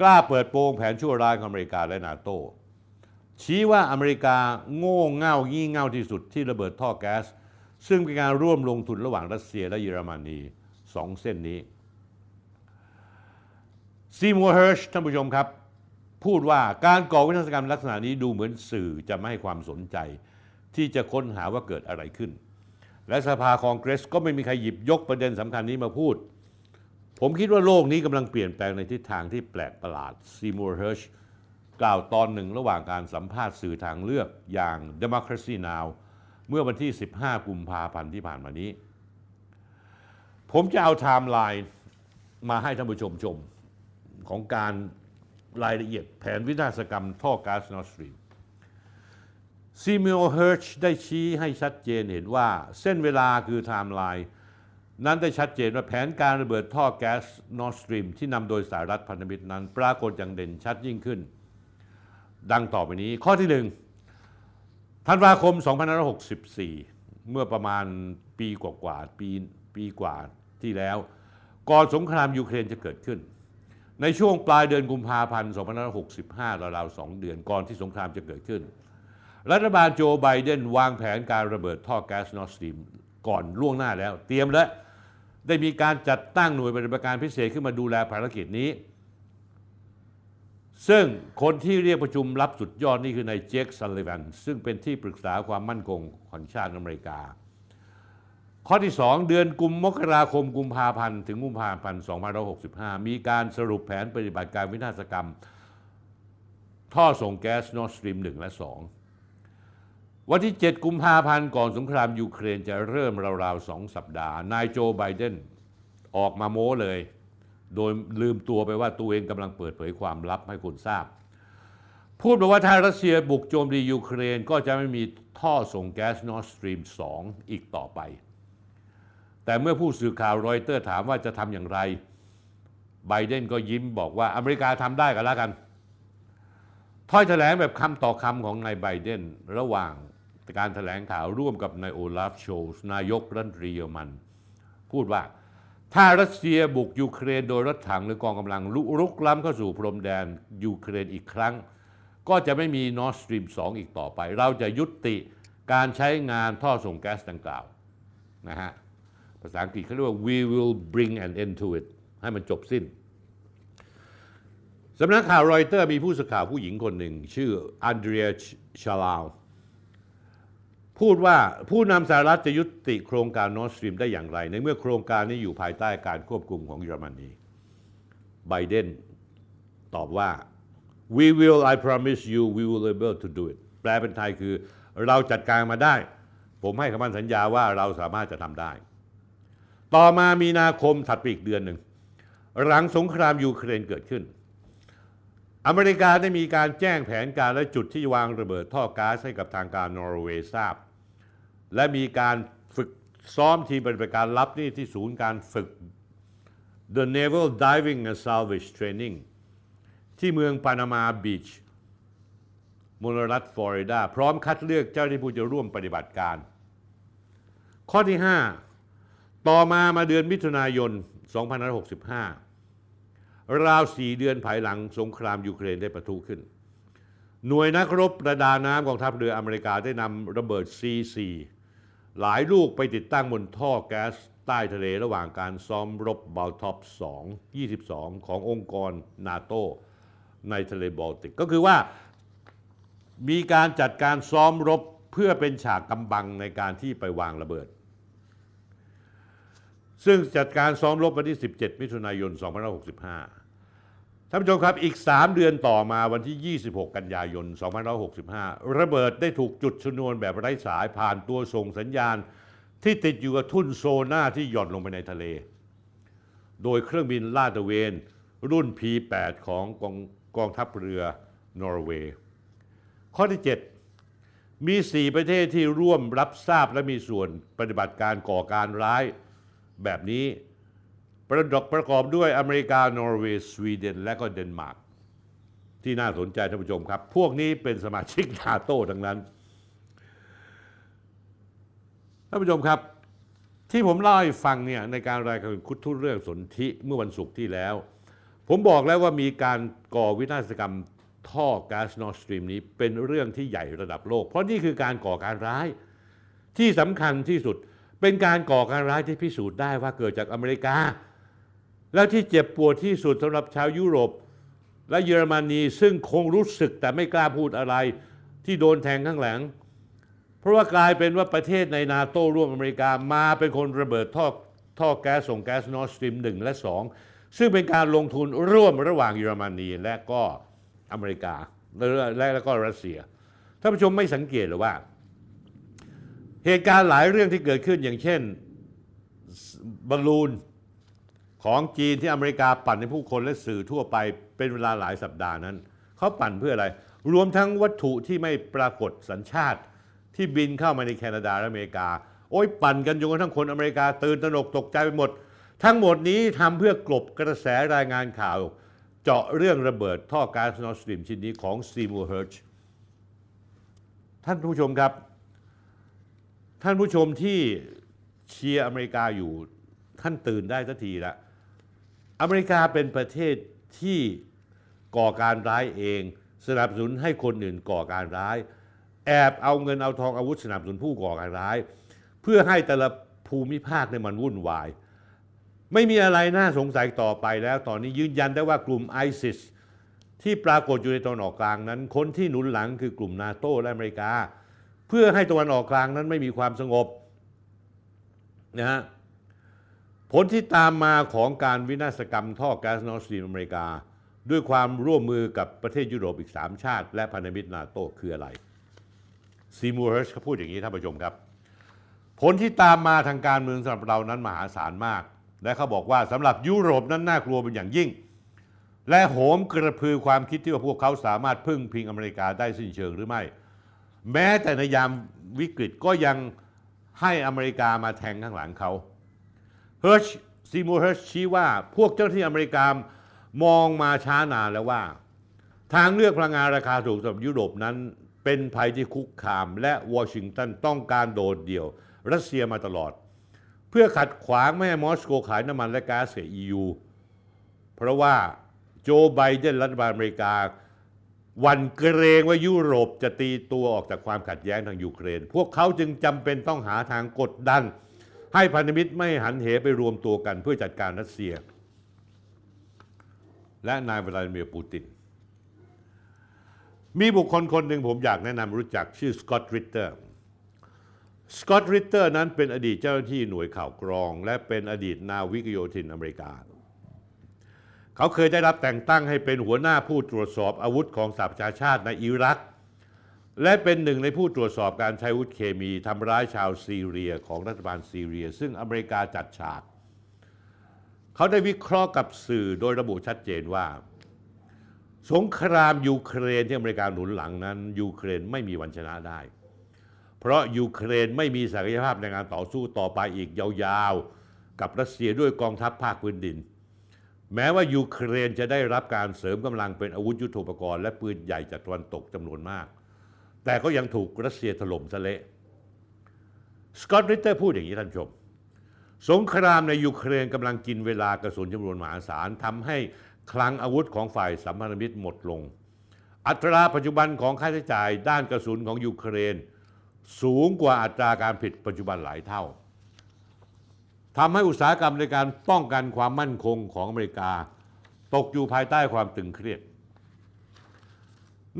กล้าเปิดโปงแผนชั่วร้ายของอเมริกาและนาโต ชี้ว่าอเมริกาโง่เง่างี่เง่าที่สุดที่ระเบิดท่อแก๊ส ซึ่งเป็นการร่วมลงทุนระหว่างรัสเซียและเยอรมนีสองเส้นนี้ซีมัวร์ เฮิร์ชท่านผู้ชมครับ พูดว่าการก่อวินาศกรรมลักษณะนี้ดูเหมือนสื่อจะไม่ให้ความสนใจ ที่จะค้นหาว่าเกิดอะไรขึ้น และสภาคองเกรสก็ไม่มีใครหยิบยกประเด็นสำคัญนี้มาพูด ผมคิดว่าโลกนี้กำลังเปลี่ยนแปลงในทิศทางที่แปลกประหลาดซีมัวร์ เฮิร์ช กล่าวตอนหนึ่งระหว่างการสัมภาษณ์สื่อทางเลือกอย่าง Democracy Now เมื่อวันที่ 15 กุมภาพันธ์ที่ผ่านมานี้ ผมจะเอาไทม์ไลน์มาให้ท่านผู้ชมชมของการรายละเอียดแผนวินาศกรรมท่อก๊าซนอร์สตรีมซีมัวร์ เฮิร์ชได้ชี้ให้ชัดเจนเห็นว่าเส้นเวลาคือไทม์ไลน์นั้นได้ชัดเจนว่าแผนการระเบิดท่อแก๊สนอร์สตรีมที่นำโดยสหรัฐพันธมิตรนั้น ปรากฏอย่างเด่นชัดยิ่งขึ้น ดังต่อไปนี้ ข้อที่หนึ่งธันวาคม 2564 เมื่อประมาณปีกว่าๆปีปีกว่าที่แล้ว ก่อนสงครามยูเครนจะเกิดขึ้น ในช่วงปลายเดือนกุมภาพันธ์2565ราวๆ2เดือนก่อนที่สงครามจะเกิดขึ้น รัฐบาลโจไบเดนวางแผนการระเบิดท่อแก๊สนอร์สตรีมก่อนล่วงหน้าแล้ว เตรียมและได้มีการจัดตั้งหน่วยปฏิบัติการพิเศษขึ้นมาดูแลภารกิจนี้ ซึ่งคนที่เรียกประชุมลับสุดยอดนี่คือนายเจคซัลลิแวนซึ่งเป็นที่ปรึกษาความมั่นคงของชาติอเมริกา ข้อที่ 2 เดือนกุมมกราคมกุมภาพันธ์ถึงกุมภาพันธ์2565 มีการสรุปแผนปฏิบัติการวินาศกรรม ท่อส่งแก๊สนอร์สตรีม 1 และ 2 วันที่ 7 กุมภาพันธ์ก่อนสงครามยูเครนจะเริ่มราวๆ 2 สัปดาห์ นายโจไบเดนออกมาโม้เลย โดยลืมตัวไปว่าตัวเองกำลังเปิดเผยความลับให้คนทราบ พูดมาว่าถ้ารัสเซียบุกโจมตียูเครน ก็จะไม่มีท่อส่งแก๊สนอร์สตรีม 2 อีกต่อไป แต่เมื่อผู้สื่อข่าวรอยเตอร์ถามว่าจะทำอย่างไร ไบเดนก็ยิ้มบอกว่าอเมริกาทำได้กันแล้วกัน ถ้อยแถลงแบบคำต่อคำของนายไบเดนระหว่างการแถลงข่าวร่วมกับนายโอลาฟโชลส์นายกรัฐมนตรีเยอรมัน พูดว่า ถ้ารัสเซียบุกยูเครนโดยรถถังหรือกองกำลังรุกล้ำเข้าสู่พรมแดนยูเครนอีกครั้ง ก็จะไม่มีนอร์สตรีม 2 อีกต่อไป เราจะยุติการใช้งานท่อส่งแก๊สดังกล่าวนะฮะภาษาอังกฤษเขาเรียกว่า we will bring an end to it ให้มันจบสิ้นสำนักข่าวรอยเตอร์มีผู้สื่อข่าวผู้หญิงคนหนึ่ง ชื่ออันเดรียชาลาว พูดว่าผู้นำสหรัฐจะยุติโครงการนอร์สตรีมได้อย่างไร ในเมื่อโครงการนี้อยู่ภายใต้การควบคุมของเยอรมนีไบเดนตอบว่า we will I promise you we will able to do it แปลเป็นไทยคือเราจัดการมาได้ ผมให้คำมั่นสัญญาว่าเราสามารถจะทำได้ ต่อมามีนาคมถัดไปอีกเดือนหนึ่ง หลังสงครามยูเครนเกิดขึ้น อเมริกาได้มีการแจ้งแผนการและจุดที่วางระเบิดท่อก๊าซให้กับทางการนอร์เวย์ทราบ และมีการฝึกซ้อมทีมปฏิบัติการลับนี่ที่ศูนย์การฝึก The Naval Diving and Salvage Training ที่เมืองปานามาบีชมลรัฐฟลอริดา พร้อมคัดเลือกเจ้าหน้าที่ผู้จะร่วมปฏิบัติการ ข้อที่ 5 ต่อมามาเดือนมิถุนายน 2565 ราว4เดือนภายหลังสงครามยูเครนได้ประทุขึ้น หน่วยนักรบประดาน้ำกองทัพเรืออเมริกาได้นำระเบิด C4 หลายลูกไปติดตั้งบนท่อแก๊สใต้ทะเลระหว่างการซ้อมรบบาลท็อป2 22 ขององค์กรนาโตในทะเลบอลติก ก็คือว่ามีการจัดการซ้อมรบเพื่อเป็นฉากกำบังในการที่ไปวางระเบิด ซึ่งจัดการซ้อมรบวันที่ 17 มิถุนายน 2565 ท่านผู้ชมครับอีก 3 เดือนต่อมาวันที่ 26 กันยายน 2565 ระเบิดได้ถูกจุดชนวนแบบไร้สายผ่านตัวส่งสัญญาณ ที่ติดอยู่กับทุ่นโซน่าที่หย่อนลงไปในทะเล โดยเครื่องบินลาดตระเวน รุ่น P8 ของกองกองทัพเรือนอร์เวย์ข้อที่ 7 มี 4 ประเทศที่ร่วมรับทราบและมีส่วนปฏิบัติการก่อการร้ายแบบนี้ ประดกประกอบด้วยอเมริกา นอร์เวย์ สวีเดน และก็เดนมาร์กที่น่าสนใจท่านผู้ชมครับ พวกนี้เป็นสมาชิกนาโต้ทั้งนั้นท่านผู้ชมครับ ที่ผมเล่าให้ฟังเนี่ยในการรายการคุยทุกเรื่องกับสนธิเมื่อวันศุกร์ที่แล้ว ผมบอกแล้วว่ามีการก่อวินาศกรรมท่อก๊าซนอร์สตรีมนี้เป็นเรื่องที่ใหญ่ระดับโลก เพราะนี่คือการก่อการร้าย ที่สำคัญที่สุดเป็นการก่อการร้ายที่พิสูจน์ได้ว่าเกิดจากอเมริกา แล้วที่เจ็บปวดที่สุดสำหรับชาวยุโรป และเยอรมนีซึ่งคงรู้สึกแต่ไม่กล้าพูดอะไรที่โดนแทงข้างหลัง เพราะว่ากลายเป็นว่าประเทศในนาโต้ร่วมอเมริกามาเป็นคนระเบิดท่อท่อแก๊สส่งแก๊สนอร์สตรีม1และ2ซึ่งเป็นการลงทุนร่วมระหว่างเยอรมนีและก็อเมริกาและและแล้วก็รัสเซียท่านผู้ชมไม่สังเกตหรือว่า เหตุการณ์หลายเรื่องที่เกิดขึ้นอย่างเช่นบอลลูน ของจีนที่อเมริกาปั่นให้ผู้คนและสื่อทั่วไปเป็นเวลาหลายสัปดาห์นั้น เขาปั่นเพื่ออะไร รวมทั้งวัตถุที่ไม่ปรากฏสัญชาติ ที่บินเข้ามาในแคนาดาและอเมริกา โอ้ยปั่นกันจนกระทั่งคนอเมริกาตื่นตระหนกตกใจไปหมด ทั้งหมดนี้ทำเพื่อกลบกระแสรายงานข่าว เจาะเรื่องระเบิดท่อก๊าซนอร์สตรีมชิ้นนี้ของซีมัวร์เฮิร์ชท่านผู้ชมครับ ท่านผู้ชมที่เชียร์อเมริกาอยู่ท่านตื่นได้สักทีละ อเมริกาเป็นประเทศที่ก่อการร้ายเอง สนับสนุนให้คนอื่นก่อการร้าย แอบเอาเงินเอาทองอาวุธสนับสนุนผู้ก่อการร้าย เพื่อให้แต่ละภูมิภาคเนี่ยมันวุ่นวาย ไม่มีอะไรน่าสงสัยต่อไปแล้ว ตอนนี้ยืนยันได้ว่ากลุ่มไอซิสที่ปรากฏอยู่ในตะวันออกกลางนั้น คนที่หนุนหลังคือกลุ่มนาโตและอเมริกา เพื่อให้ตะวันออกกลางนั้นไม่มีความสงบนะฮะ ผลที่ตามมาของการวินาศกรรมท่อแก๊สนอร์สตรีมอเมริกา ด้วยความร่วมมือกับประเทศยุโรปอีก 3 ชาติ และพันธมิตรนาโต้คืออะไรซีมัวร์เฮิร์ชเขาพูดอย่างนี้ท่านผู้ชมครับ ผลที่ตามมาทางการเมืองสำหรับเรานั้นมหาศาลมาก และเขาบอกว่าสำหรับยุโรปนั้นน่ากลัวเป็นอย่างยิ่ง และโหมกระพือความคิดที่ว่าพวกเขาสามารถพึ่งพิงอเมริกาได้สิ้นเชิงหรือไม่ แม้แต่ในยามวิกฤตก็ยังให้อเมริกามาแทงข้างหลังเขา เฮิร์ชซีมัวร์เฮิร์ชชี้ว่าพวกเจ้าหน้าที่อเมริกามองมาช้านานแล้วว่า ทางเลือกพลังงานราคาถูกสำหรับยุโรปนั้น เป็นภัยที่คุกคาม และวอชิงตันต้องการโดดเดี่ยว รัสเซียมาตลอด เพื่อขัดขวางไม่ให้มอสโกขายน้ำมันและก๊าซแก่ EU เพราะว่าโจไบเดนรัฐบาลอเมริกาหวั่นเกรงว่ายุโรปจะตีตัวออกจากความขัดแย้งทางยูเครน พวกเขาจึงจำเป็นต้องหาทางกดดัน ให้พันธมิตรไม่หันเหไปรวมตัวกันเพื่อจัดการรัสเซีย และนายวลาดิเมียร์ปูติน มีบุคคลคนหนึ่งผมอยากแนะนำรู้จักชื่อสกอตต์ริตเตอร์สกอตต์ริตเตอร์นั้นเป็นอดีตเจ้าหน้าที่หน่วยข่าวกรอง และเป็นอดีตนาวิกโยธินอเมริกา เขาเคยได้รับแต่งตั้งให้เป็นหัวหน้าผู้ตรวจสอบอาวุธของสหประชาชาติในอิรัก และเป็นหนึ่งในผู้ตรวจสอบการใช้อาวุธเคมีทำร้ายชาวซีเรียของรัฐบาลซีเรีย ซึ่งอเมริกาจัดฉาก เขาได้วิเคราะห์กับสื่อโดยระบุชัดเจนว่า สงครามยูเครนที่อเมริกาหนุนหลังนั้น ยูเครนไม่มีวันชนะได้ เพราะยูเครนไม่มีศักยภาพในการต่อสู้ต่อไปอีกาวๆ กับรัสเซียด้วยกองทัพภาคพื้นดิน แม้ว่ายูเครนจะได้รับการเสริมกำลังเป็นอาวุธยุโทโธปกรณ์และปืนใหญ่จากตะวันตกจำนวนมาก แต่ก็ยังถูกรัสเซียถล่มซะเละสกอตต์ริตเตอร์พูดอย่างนี้ท่านผู้ชม สงครามในยูเครนกำลังกินเวลากระสุนจำนวนมหาศาลทำให้คลังอาวุธของฝ่ายสัมพันธมิตรหมดลง อัตราปัจจุบันของค่าใช้จ่ายด้านกระสุนของยูเครน สูงกว่าอัตราการผลิตปัจจุบันหลายเท่าทำให้อุตสาหกรรมในการป้องกันความมั่นคงของอเมริกา ตกอยู่ภายใต้ความตึงเครียด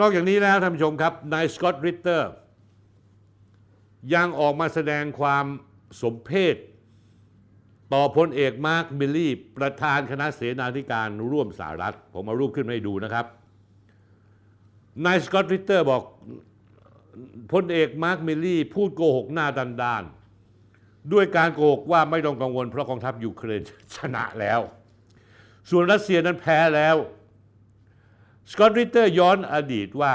นอกจากนี้แล้วท่านผู้ชมครับนายสกอตต์ริตเตอร์ยังออกมาแสดงความสมเพชต่อพลเอกมาร์คมิลลี่ ประธานคณะเสนาธิการร่วมสหรัฐ ผมเอารูปขึ้นมาให้ดูนะครับนายสกอตต์ริตเตอร์บอกพลเอกมาร์คมิลลี่ พูดโกหกหน้าด้านๆ ด้วยการโกหกว่าไม่ต้องกังวลเพราะกองทัพยูเครนชนะแล้ว ส่วนรัสเซียนั้นแพ้แล้ว สกอตต์ริตเตอร์ย้อนอดีตว่า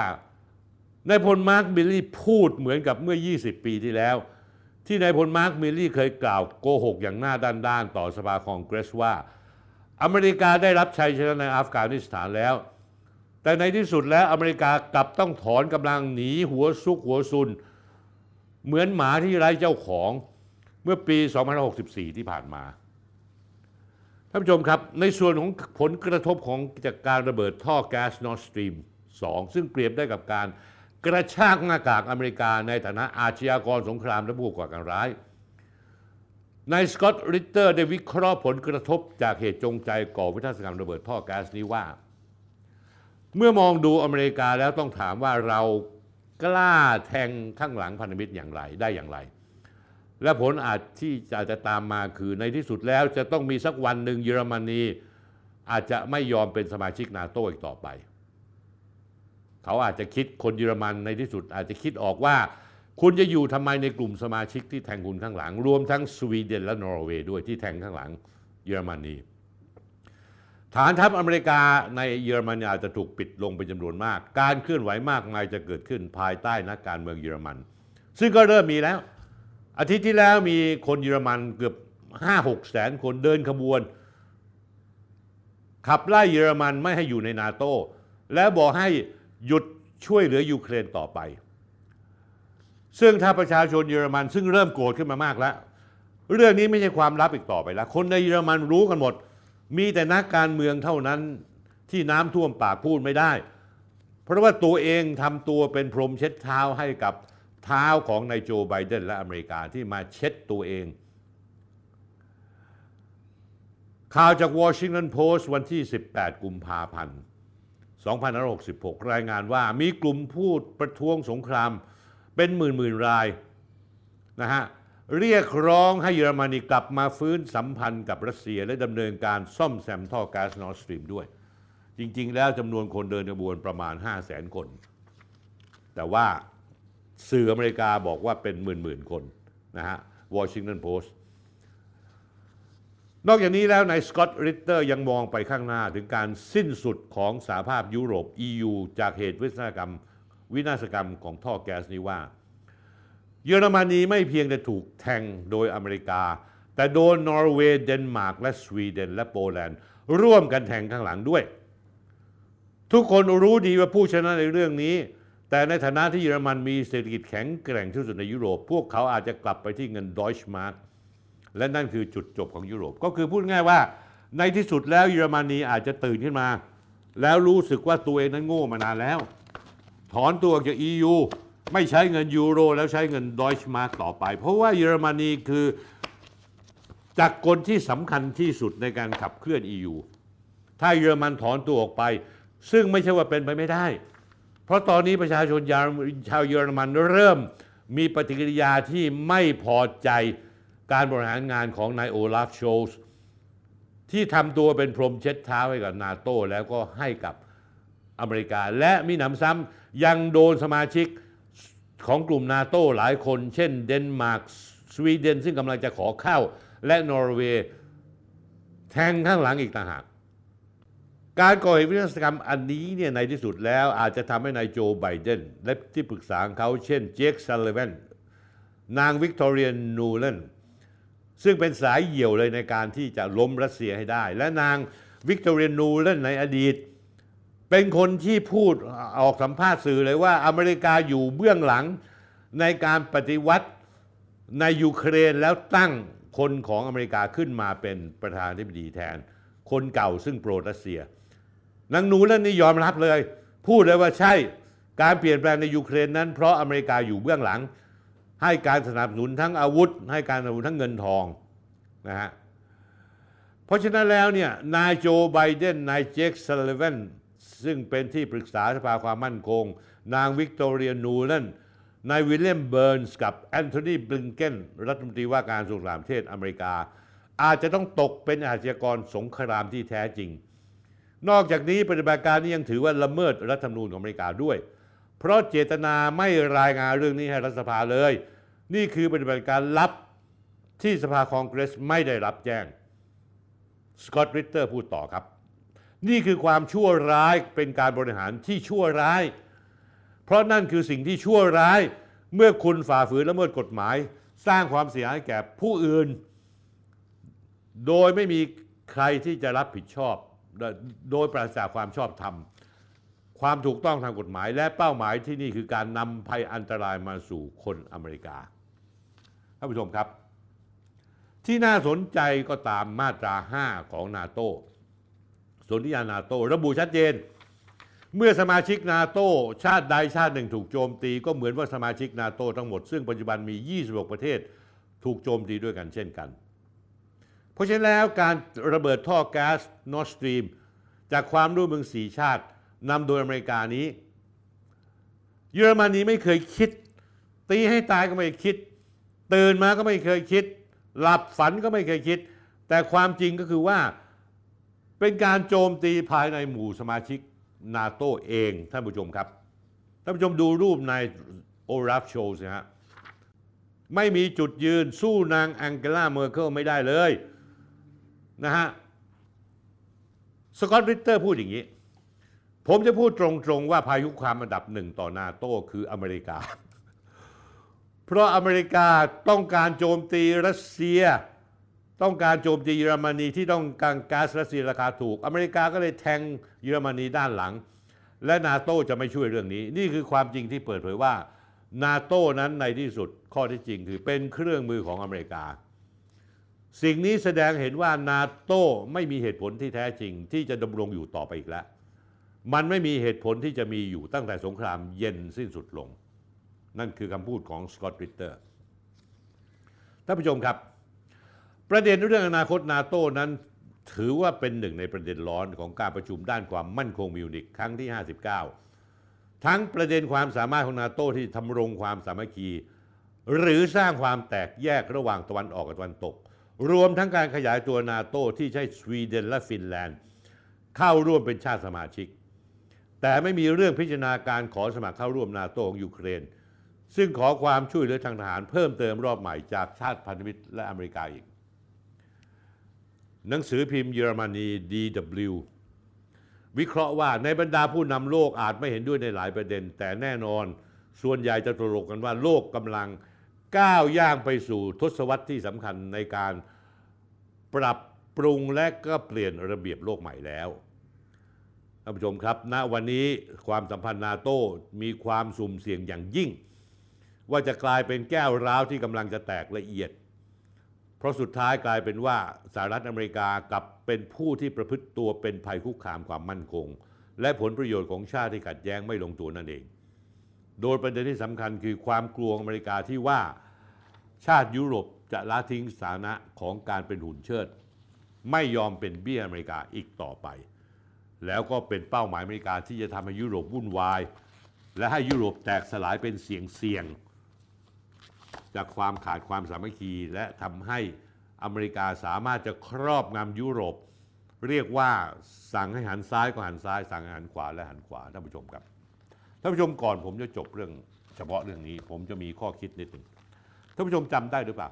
นายพลมาร์คมิลลี่พูดเหมือนกับเมื่อ 20 ปีที่แล้ว ที่นายพลมาร์คมิลลี่เคยกล่าวโกหกอย่างหน้าด้านๆต่อสภาคองเกรสว่า อเมริกาได้รับชัยชนะในอัฟกานิสถานแล้ว แต่ในที่สุดแล้วอเมริกากลับต้องถอนกำลังหนีหัวซุกหัวซุน เหมือนหมาที่ไร้เจ้าของเมื่อปี2564 ที่ผ่านมาท่านผู้ชมครับ ในส่วนของผลกระทบของจากการระเบิดท่อแก๊สนอร์สตรีม 2 ซึ่งเปรียบได้กับการกระชากหน้ากากอเมริกาในฐานะอาชญากรสงครามและผู้ก่อการร้ายนายสกอตต์ริตเตอร์ได้วิเคราะห์ผลกระทบจากเหตุจงใจก่อวินาศกรรมระเบิดท่อแก๊สนี้ว่า เมื่อมองดูอเมริกาแล้วต้องถามว่าเรากล้าแทงข้างหลังพันธมิตรอย่างไรได้อย่างไร และผลอาจที่จะจะตามมาคือในที่สุดแล้วจะต้องมีสักวันหนึ่งเยอรมนีอาจจะไม่ยอมเป็นสมาชิกนาโตอีกต่อไป เขาอาจจะคิดคนเยอรมันในที่สุด อาจจะคิดออกว่า คุณจะอยู่ทำไมในกลุ่มสมาชิกที่แทงคุณข้างหลัง รวมทั้งสวีเดนและนอร์เวย์ด้วยที่แทงข้างหลังเยอรมนีฐานทัพอเมริกาในเยอรมนีอาจจะถูกปิดลงเป็นจำนวนมาก การเคลื่อนไหวมากมายจะเกิดขึ้นภายใต้นักการเมืองเยอรมัน ซึ่งก็เริ่มมีแล้ว อาทิตย์ที่แล้วมีคนเยอรมันเกือบ5-6แสนคนเดินขบวน ขับไล่เยอรมันไม่ให้อยู่ในนาโต้แล้วบอกให้หยุดช่วยเหลือยูเครนต่อไป ซึ่งถ้าประชาชนเยอรมันซึ่งเริ่มโกรธขึ้นมามากแล้ว เรื่องนี้ไม่ใช่ความลับอีกต่อไปแล้ว คนในเยอรมันรู้กันหมด มีแต่นักการเมืองเท่านั้นที่น้ำท่วมปากพูดไม่ได้ เพราะว่าตัวเองทำตัวเป็นพรมเช็ดเท้าให้กับ เท้าของนายโจไบเดนและอเมริกาที่มาเช็ดตัวเอง ข่าวจากวอชิงตันโพสต์วันที่ 18 กุมภาพันธ์ 2566 รายงานว่ามีกลุ่มผู้ประท้วงสงครามเป็นหมื่นหมื่นๆรายนะฮะเรียกร้องให้เยอรมนีกลับมาฟื้นสัมพันธ์กับรัสเซียและดำเนินการซ่อมแซมท่อก๊าซนอร์สตรีมด้วย จริง ๆ แล้วจำนวนคนเดินขบวนประมาณ 5 0 0แสนคน แต่ว่า สื่ออเมริกาบอกว่าเป็นหมื่นๆคนนะฮะวอชิงตันโพสต์นอกจากนี้แล้วนายสกอตต์ริตเตอร์ยังมองไปข้างหน้าถึงการสิ้นสุดของสหภาพยุโรป EU จากเหตุวินาศกรรมวินาศกรรมของท่อแก๊สนี้ว่า เยอรมนีไม่เพียงแต่ถูกแทงโดยอเมริกา แต่โดนนอร์เวย์เดนมาร์กและสวีเดนและโปแลนด์ร่วมกันแทงข้างหลังด้วย ทุกคนรู้ดีว่าผู้ชนะในเรื่องนี้ แต่ในฐานะที่เยอรมันมีเศรษฐกิจแข็งแกร่งที่สุดในยุโรป พวกเขาอาจจะกลับไปที่เงินดอยช์มาร์กและนั่นคือจุดจบของยุโรป ก็คือพูดง่ายว่า ในที่สุดแล้วเยอรมนีอาจจะตื่นขึ้นมา แล้วรู้สึกว่าตัวเองนั้นโง่มานานแล้ว ถอนตัวออกจาก EU ไม่ใช้เงินยูโร แล้วใช้เงินดอยช์มาร์กต่อไป เพราะว่าเยอรมนีคือจักรกลที่สำคัญที่สุดในการขับเคลื่อน EU ถ้าเยอรมันถอนตัวออกไป ซึ่งไม่ใช่ว่าเป็นไปไม่ได้ เพราะตอนนี้ประชาชนชาวเยอรมันเริ่มมีปฏิกิริยาที่ไม่พอใจการบริหารงานของนายโอลาฟโชลส์ที่ทำตัวเป็นพรมเช็ดเท้าให้กับนาโต้แล้วก็ให้กับอเมริกา และมีหนำซ้ำยังโดนสมาชิกของกลุ่มนาโต้หลายคน เช่นเดนมาร์กสวีเดนซึ่งกำลังจะขอเข้า และนอร์เวย์แทงข้างหลังอีกต่างหาก การก่อเหตุวินาศกรรมอันนี้เนี่ยในที่สุดแล้วอาจจะทำให้นายโจไบเดนและที่ปรึกษาของเขาเช่นเจคซัลเล v วนนางวิกตอเรียนูเลนซึ่งเป็นสายเหี่ยวเลยในการที่จะล้มรัสเซียให้ได้ และนางวิกตอเรียนูแลนด์ในอดีต เป็นคนที่พูดออกสัมภาษณ์สื่อเลยว่าอเมริกาอยู่เบื้องหลังในการปฏิวัติในยูเครนแล้วตั้งคนของอเมริกาขึ้นมาเป็นประธานาธิบดีแทน คนเก่าซึ่งโปรดรัสเซีย นางนูเลนนี่ยอมรับเลย พูดเลยว่าใช่การเปลี่ยนแปลงในยูเครนนั้น เพราะอเมริกาอยู่เบื้องหลัง ให้การสนับสนุนทั้งอาวุธ ให้การสนับสนุนทั้งเงินทองนะฮะเพราะฉะนั้นแล้วเนี่ยนายโจไบเดนนายเจคซัลเล v วนซึ่งเป็นที่ปรึกษาสภาความมั่นคง นางวิกตอเรียนูเลนนายวิลเลียมเบิร์นส์กับแอนโทนีบลิงเกนรัฐมนตรีว่าการกระทรวงต่างประเทศอเมริกา อาจจะต้องตกเป็นอาชญากรสงครามที่แท้จริง นอกจากนี้ปฏิบัติการนี้ยังถือว่าละเมิดรัฐธรรมนูญของอเมริกาด้วย เพราะเจตนาไม่รายงานเรื่องนี้ให้รัฐสภาเลย นี่คือปฏิบัติการลับที่สภาคองเกรสไม่ได้รับแจ้งสกอตต์ริตเตอร์พูดต่อครับ นี่คือความชั่วร้ายเป็นการบริหารที่ชั่วร้าย เพราะนั่นคือสิ่งที่ชั่วร้าย เมื่อคุณฝ่าฝืนละเมิดกฎหมาย สร้างความเสียหายแก่ผู้อื่น โดยไม่มีใครที่จะรับผิดชอบ โดยปราศจากความชอบธรรม ความถูกต้องทางกฎหมาย และเป้าหมายที่นี่คือการนำภัยอันตรายมาสู่คนอเมริกาท่านผู้ชมครับ ที่น่าสนใจก็ตามมาตรา 5 ของนาโตสนธิสัญญานาโตระบุชัดเจน เมื่อสมาชิกนาโตชาติใดชาติหนึ่งถูกโจมตี ก็เหมือนว่าสมาชิกนาโตทั้งหมด ซึ่งปัจจุบันมี 26 ประเทศถูกโจมตีด้วยกันเช่นกัน เพราะฉะนั้นแล้วการระเบิดท่อแก๊สนอร์สตรีมจากความร่วมมือสี่ชาตินำโดยอเมริกานี้ เยอรมนีไม่เคยคิด ตีให้ตายก็ไม่คิด ตื่นมาก็ไม่เคยคิด หลับฝันก็ไม่เคยคิด แต่ความจริงก็คือว่าเป็นการโจมตีภายในหมู่สมาชิกนาโตเองท่านผู้ชมครับ ท่านผู้ชมดูรูปในโอราฟโชว์สิฮะไม่มีจุดยืนสู้นางแองเกลาเมอร์เคิลไม่ได้เลย นะฮะสกอตต์ริตเตอร์พูดอย่างนี้ ผมจะพูดตรงๆว่าพายุความอันดับหนึ่งต่อนาโต้คืออเมริกา เพราะอเมริกาต้องการโจมตีรัสเซีย ต้องการโจมตีเยอรมนีที่ต้องการก๊าซรัสเซียราคาถูก อเมริกาก็เลยแทงเยอรมนีด้านหลัง และนาโต้จะไม่ช่วยเรื่องนี้ นี่คือความจริงที่เปิดเผยว่านาโต้นั้นในที่สุดข้อที่จริงคือเป็นเครื่องมือของอเมริกา สิ่งนี้แสดงเห็นว่านาโต้ไม่มีเหตุผลที่แท้จริง ที่จะดำรงอยู่ต่อไปอีกแล้ว มันไม่มีเหตุผลที่จะมีอยู่ตั้งแต่สงครามเย็นสิ้นสุดลง นั่นคือคำพูดของสกอตต์ริตเตอร์ท่านผู้ชมครับ ประเด็นเรื่องอนาคตนาโต้นั้นถือว่าเป็นหนึ่งในประเด็นร้อนของการประชุมด้านความมั่นคงมิวนิกครั้งที่ 59 ทั้งประเด็นความสามารถของนาโต้ที่ทำรงความสามัคคี หรือสร้างความแตกแยกระหว่างตะวันออกกับตะวันตก รวมทั้งการขยายตัวนาโต้ที่ใช้สวีเดนและฟินแลนด์ เข้าร่วมเป็นชาติสมาชิก แต่ไม่มีเรื่องพิจารณาการขอสมัครเข้าร่วมนาโต้ของยูเครน ซึ่งขอความช่วยเหลือทางทหารเพิ่มเติมรอบใหม่จากชาติพันธมิตรและอเมริกาอีก หนังสือพิมพ์เยอรมนี DW วิเคราะห์ว่าในบรรดาผู้นำโลกอาจไม่เห็นด้วยในหลายประเด็น แต่แน่นอนส่วนใหญ่จะตกลงกันว่าโลกกำลัง ก้าวย่างไปสู่ทศวรรษที่สำคัญในการปรับปรุงและก็เปลี่ยนระเบียบโลกใหม่แล้วท่านผู้ชมครับณวันนี้ความสัมพันธ์นาโต้มีความสุ่มเสี่ยงอย่างยิ่ง ว่าจะกลายเป็นแก้วร้าวที่กำลังจะแตกละเอียด เพราะสุดท้ายกลายเป็นว่าสหรัฐอเมริกากับเป็นผู้ที่ประพฤติตัวเป็นภัยคุกคามความมั่นคง และผลประโยชน์ของชาติที่ขัดแย้งไม่ลงตัวนั่นเอง โดยประเด็นที่สำคัญคือความกลัวของอเมริกาที่ว่าชาติยุโรปจะละทิ้งสถานะของการเป็นหุ่นเชิด ไม่ยอมเป็นเบี้ยอเมริกาอีกต่อไป แล้วก็เป็นเป้าหมายอเมริกาที่จะทำให้ยุโรปวุ่นวาย และให้ยุโรปแตกสลายเป็นเสียงเสียง จากความขาดความสามัคคีและทำให้อเมริกาสามารถจะครอบงำยุโรป เรียกว่าสั่งให้หันซ้ายก็หันซ้าย สั่งให้หันขวาและหันขวาท่านผู้ชมครับานผู้ชมก่อนผมจะจบเรื่องเฉพาะเรื่องนี้ ผมจะมีข้อคิดนิดหนึ่งท่านผู้ชมจำได้หรือเปล่า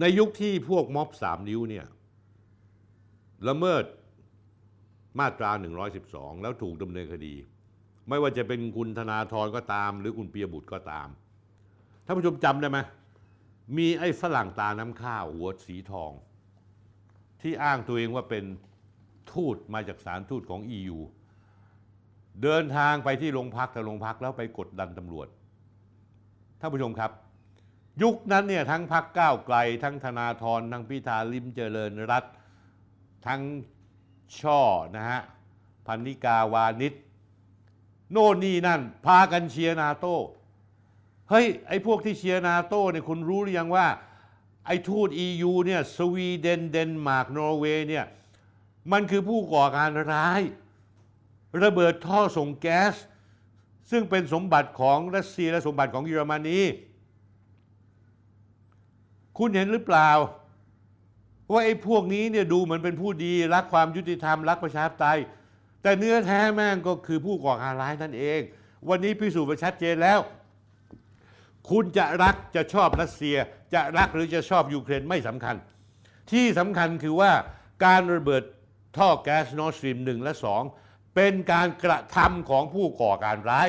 ในยุคที่พวกม็อบสามนิ้วเนี่ยละเมิดมาตรา 112 แล้วถูกดำเนินคดี ไม่ว่าจะเป็นคุณธนาธรก็ตาม หรือคุณเปียบุตรก็ตามท่านผู้ชมจำได้ไหมมีไอ้ฝรั่งตาน้ำข้าวหัวสีทอง ที่อ้างตัวเองว่าเป็นทูตมาจากสารทูตของ EU เดินทางไปที่โรงพักแต่โรงพักแล้วไปกดดันตำรวจท่านผู้ชมครับ ยุคนั้นเนี่ยทั้งพักก้าวไกล ทั้งธนาธรทั้งพิธาลิมเจริญรัตทั้งช่อนะฮะพันนิกาวานิชโน่นนี่นั่น พากันเชียร์นาโต้เฮ้ย ไอ้พวกที่เชียร์นาโต้เนี่ยคุณรู้หรือยังว่า ไอ้ทูต EU เนี่ยสวีเดนเดนมาร์กนอร์เวย์เนี่ยมันคือผู้ก่อการร้าย ระเบิดท่อส่งแก๊ส ซึ่งเป็นสมบัติของรัสเซียและสมบัติของเยอรมนีคุณเห็นหรือเปล่า ว่าไอ้พวกนี้เนี่ยดูเหมือนเป็นผู้ดี รักความยุติธรรม รักประชาธิปไตย แต่เนื้อแท้แม่งก็คือผู้ก่อการร้ายนั่นเอง วันนี้พิสูจน์ไปชัดเจนแล้ว คุณจะรักจะชอบรัสเซีย จะรักหรือจะชอบยูเครนไม่สำคัญ ที่สำคัญคือว่าการระเบิดท่อแก๊สนอร์สตรีมหนึ่งและสอง เป็นการกระทำของผู้ก่อการร้าย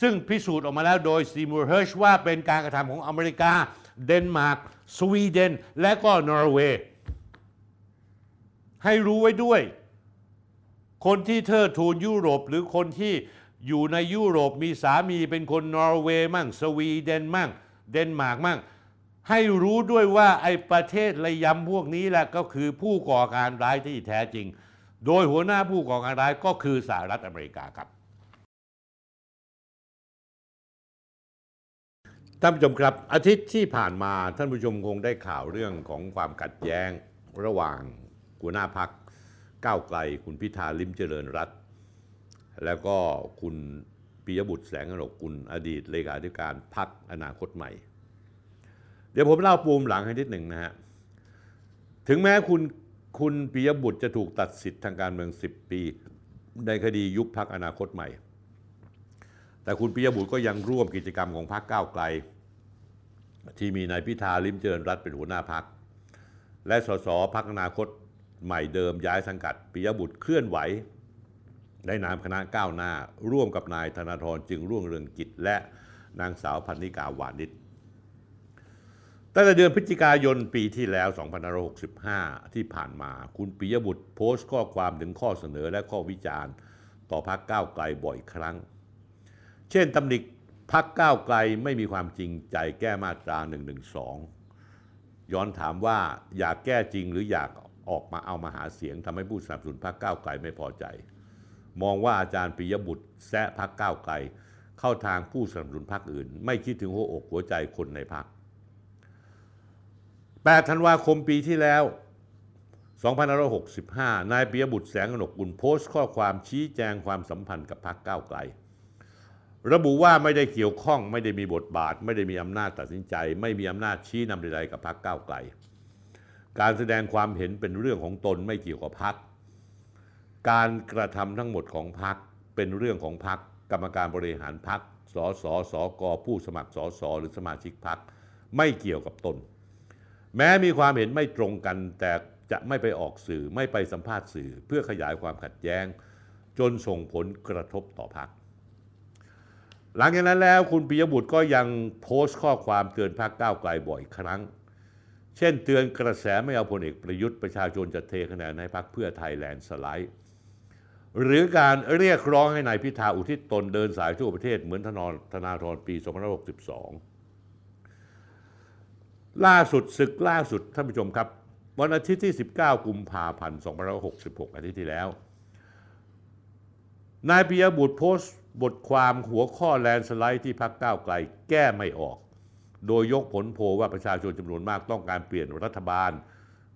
ซึ่งพิสูจน์ออกมาแล้วโดยซีมูร์เฮิร์ชว่าเป็นการกระทำของอเมริกา เดนมาร์กสวีเดน และก็นอร์เวย์ให้รู้ไว้ด้วย คนที่เทิดทูนยุโรปหรือคนที่อยู่ในยุโรปมีสามีเป็นคนนอร์เวย์มั่ง สวีเดนมั่ง เดนมาร์กมั่ง ให้รู้ด้วยว่าไอ้ประเทศระยำพวกนี้แหละก็คือผู้ก่อการร้ายที่แท้จริง โดยหัวหน้าผู้ก่อการร้ายก็คือสหรัฐอเมริกาครับท่านผู้ชมครับอาทิตย์ที่ผ่านมาท่านผู้ชมคงได้ข่าวเรื่องของความขัดแย้งระหว่างหัวหน้าพักก้าวไกล คุณพิธาลิมเจริญรัตแล้วก็คุณปิยบุตรแสงกนกกุลอดีตเลขาธิการพักอนาคตใหม่ เดี๋ยวผมเล่าปูมหลังให้นิดหนึ่งนะฮะ ถึงแม้คุณ คุณปิยบุตรจะถูกตัดสิทธิ์ทางการเมือง 10 ปี ในคดียุบพักอนาคตใหม่ แต่คุณปิยบุตรก็ยังร่วมกิจกรรมของพรรคก้าวไกล ที่มีนายพิธาลิมเจริญรัตเป็นหัวหน้าพัก และสสพักอนาคตใหม่เดิมย้ายสังกัดปิยบุตรเคลื่อนไหว ได้นามคณะก้าวหน้า ร่วมกับนายธนาธรจึงรุ่งเรืองกิจและนางสาวพันนิกาวานิช ตั้งแต่เดือนพฤศจิกายนปีที่แล้ว 2565 ที่ผ่านมา คุณปิยบุตรโพสต์ข้อความถึงข้อเสนอและข้อวิจารณ์ ต่อพักก้าวไกลบ่อยครั้ง เช่นตำหนิพักก้าวไกลไม่มีความจริงใจแก้มาตรา 112 ย้อนถามว่าอยากแก้จริงหรืออยากออกมาเอามาหาเสียงทำให้ผู้สนับสนุนพรรคก้าวไกลไม่พอใจ มองว่าอาจารย์ปิยบุตรแซะพรรคก้าวไกล เข้าทางผู้สนับสนุนพรรคอื่น ไม่คิดถึงหัวอกหัวใจคนในพรรค 8ธันวาคมปีที่แล้ว2565 นายปิยบุตรแสงกนกกุลโพสต์ข้อความชี้แจงความสัมพันธ์กับพรรคก้าวไกล ระบุว่าไม่ได้เกี่ยวข้องไม่ได้มีบทบาท ไม่ได้มีอำนาจตัดสินใจ ไม่มีอำนาจชี้นำใดๆกับพรรคก้าวไกล การแสดงความเห็นเป็นเรื่องของตนไม่เกี่ยวกับพรรคการกระทำทั้งหมดของพรรคเป็นเรื่องของพรรคกรรมการบริหารพรรคสสสกผู้สมัครสสหรือสมาชิกพรรคไม่เกี่ยวกับตน แม้มีความเห็นไม่ตรงกัน แต่จะไม่ไปออกสื่อไม่ไปสัมภาษณ์สื่อ เพื่อขยายความขัดแย้ง จนส่งผลกระทบต่อพรรคหลังจากนั้นแล้วคุณปิยบุตรก็ยังโพสต์ข้อความเตือนพรรคก้าวไกลบ่อยครั้ง เช่นเตือนกระแสไม่เอาพลเอกประยุทธ์ประชาชนจะเทคะแนนให้พรรคเพื่อไทยแลนด์สไลด์หรือการเรียกร้องให้นายพิธาอุทิศตนเดินสายทั่วประเทศเหมือนธน ธนาธรปี 2562 ล่าสุดศึกล่าสุดท่านผู้ชมครับ วันอาทิตย์ที่ 19 กุมภาพันธ์2566 อาทิตย์ที่แล้ว นายปิยบุตรโพสต์ บทความหัวข้อแลนสไลด์ที่พักก้าวไกลแก้ไม่ออก โดยยกผลโพลว่าประชาชนจำนวนมากต้องการเปลี่ยนรัฐบาล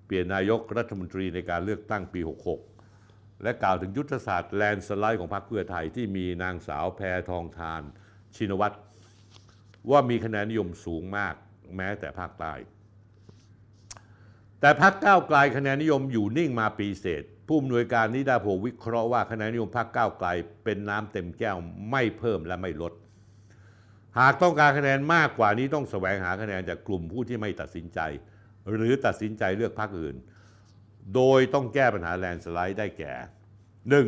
เปลี่ยนนายกรัฐมนตรีในการเลือกตั้งปี 66 และกล่าวถึงยุทธศาสตร์แลนสไลด์ของพรรคเพื่อไทยที่มีนางสาวแพทองทานชินวัตรว่ามีคะแนนนิยมสูงมาก แม้แต่ภาคใต้แต่พรรคก้าวไกลคะแนนนิยมอยู่นิ่งมาปีเศษ ผู้อำนวยการนิดาโพวิเคราะห์ว่าคะแนนนิยมพรรคก้าวไกลเป็นน้ำเต็มแก้วไม่เพิ่มและไม่ลด หากต้องการคะแนนมากกว่านี้ต้องแสวงหาคะแนนจากกลุ่มผู้ที่ไม่ตัดสินใจ หรือตัดสินใจเลือกพรรคอื่น โดยต้องแก้ปัญหาแลนสไลด์ได้แก่หนึ่ง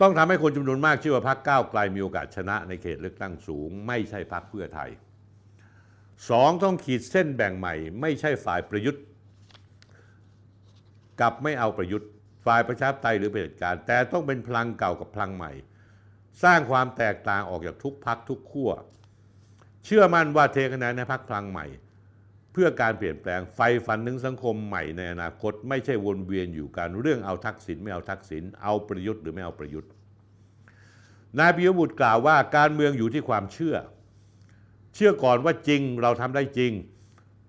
ต้องทำให้คนจำนวนมากเชื่อว่าพรรคก้าวไกลมีโอกาสชนะในเขตเลือกตั้งสูง ไม่ใช่พรรคเพื่อไทย สองต้องขีดเส้นแบ่งใหม่ ไม่ใช่ฝ่ายประยุทธ์กับไม่เอาประยุทธ์ ฝ่ายประชาธิปไตยหรือเผด็จการ แต่ต้องเป็นพลังเก่ากับพลังใหม่ สร้างความแตกต่างออกจากทุกพักทุกขั้วเชื่อมั่นว่าเทคะแนนในพักพลังใหม่ เพื่อการเปลี่ยนแปลงไฟฝันถึงสังคมใหม่ในอนาคต ไม่ใช่วนเวียนอยู่การเรื่องเอาทักษิณไม่เอาทักษิณเอาประยุทธ์หรือไม่เอาประยุทธ์นายปิยบุตรกล่าวว่าการเมืองอยู่ที่ความเชื่อ เชื่อก่อนว่าจริงเราทำได้จริง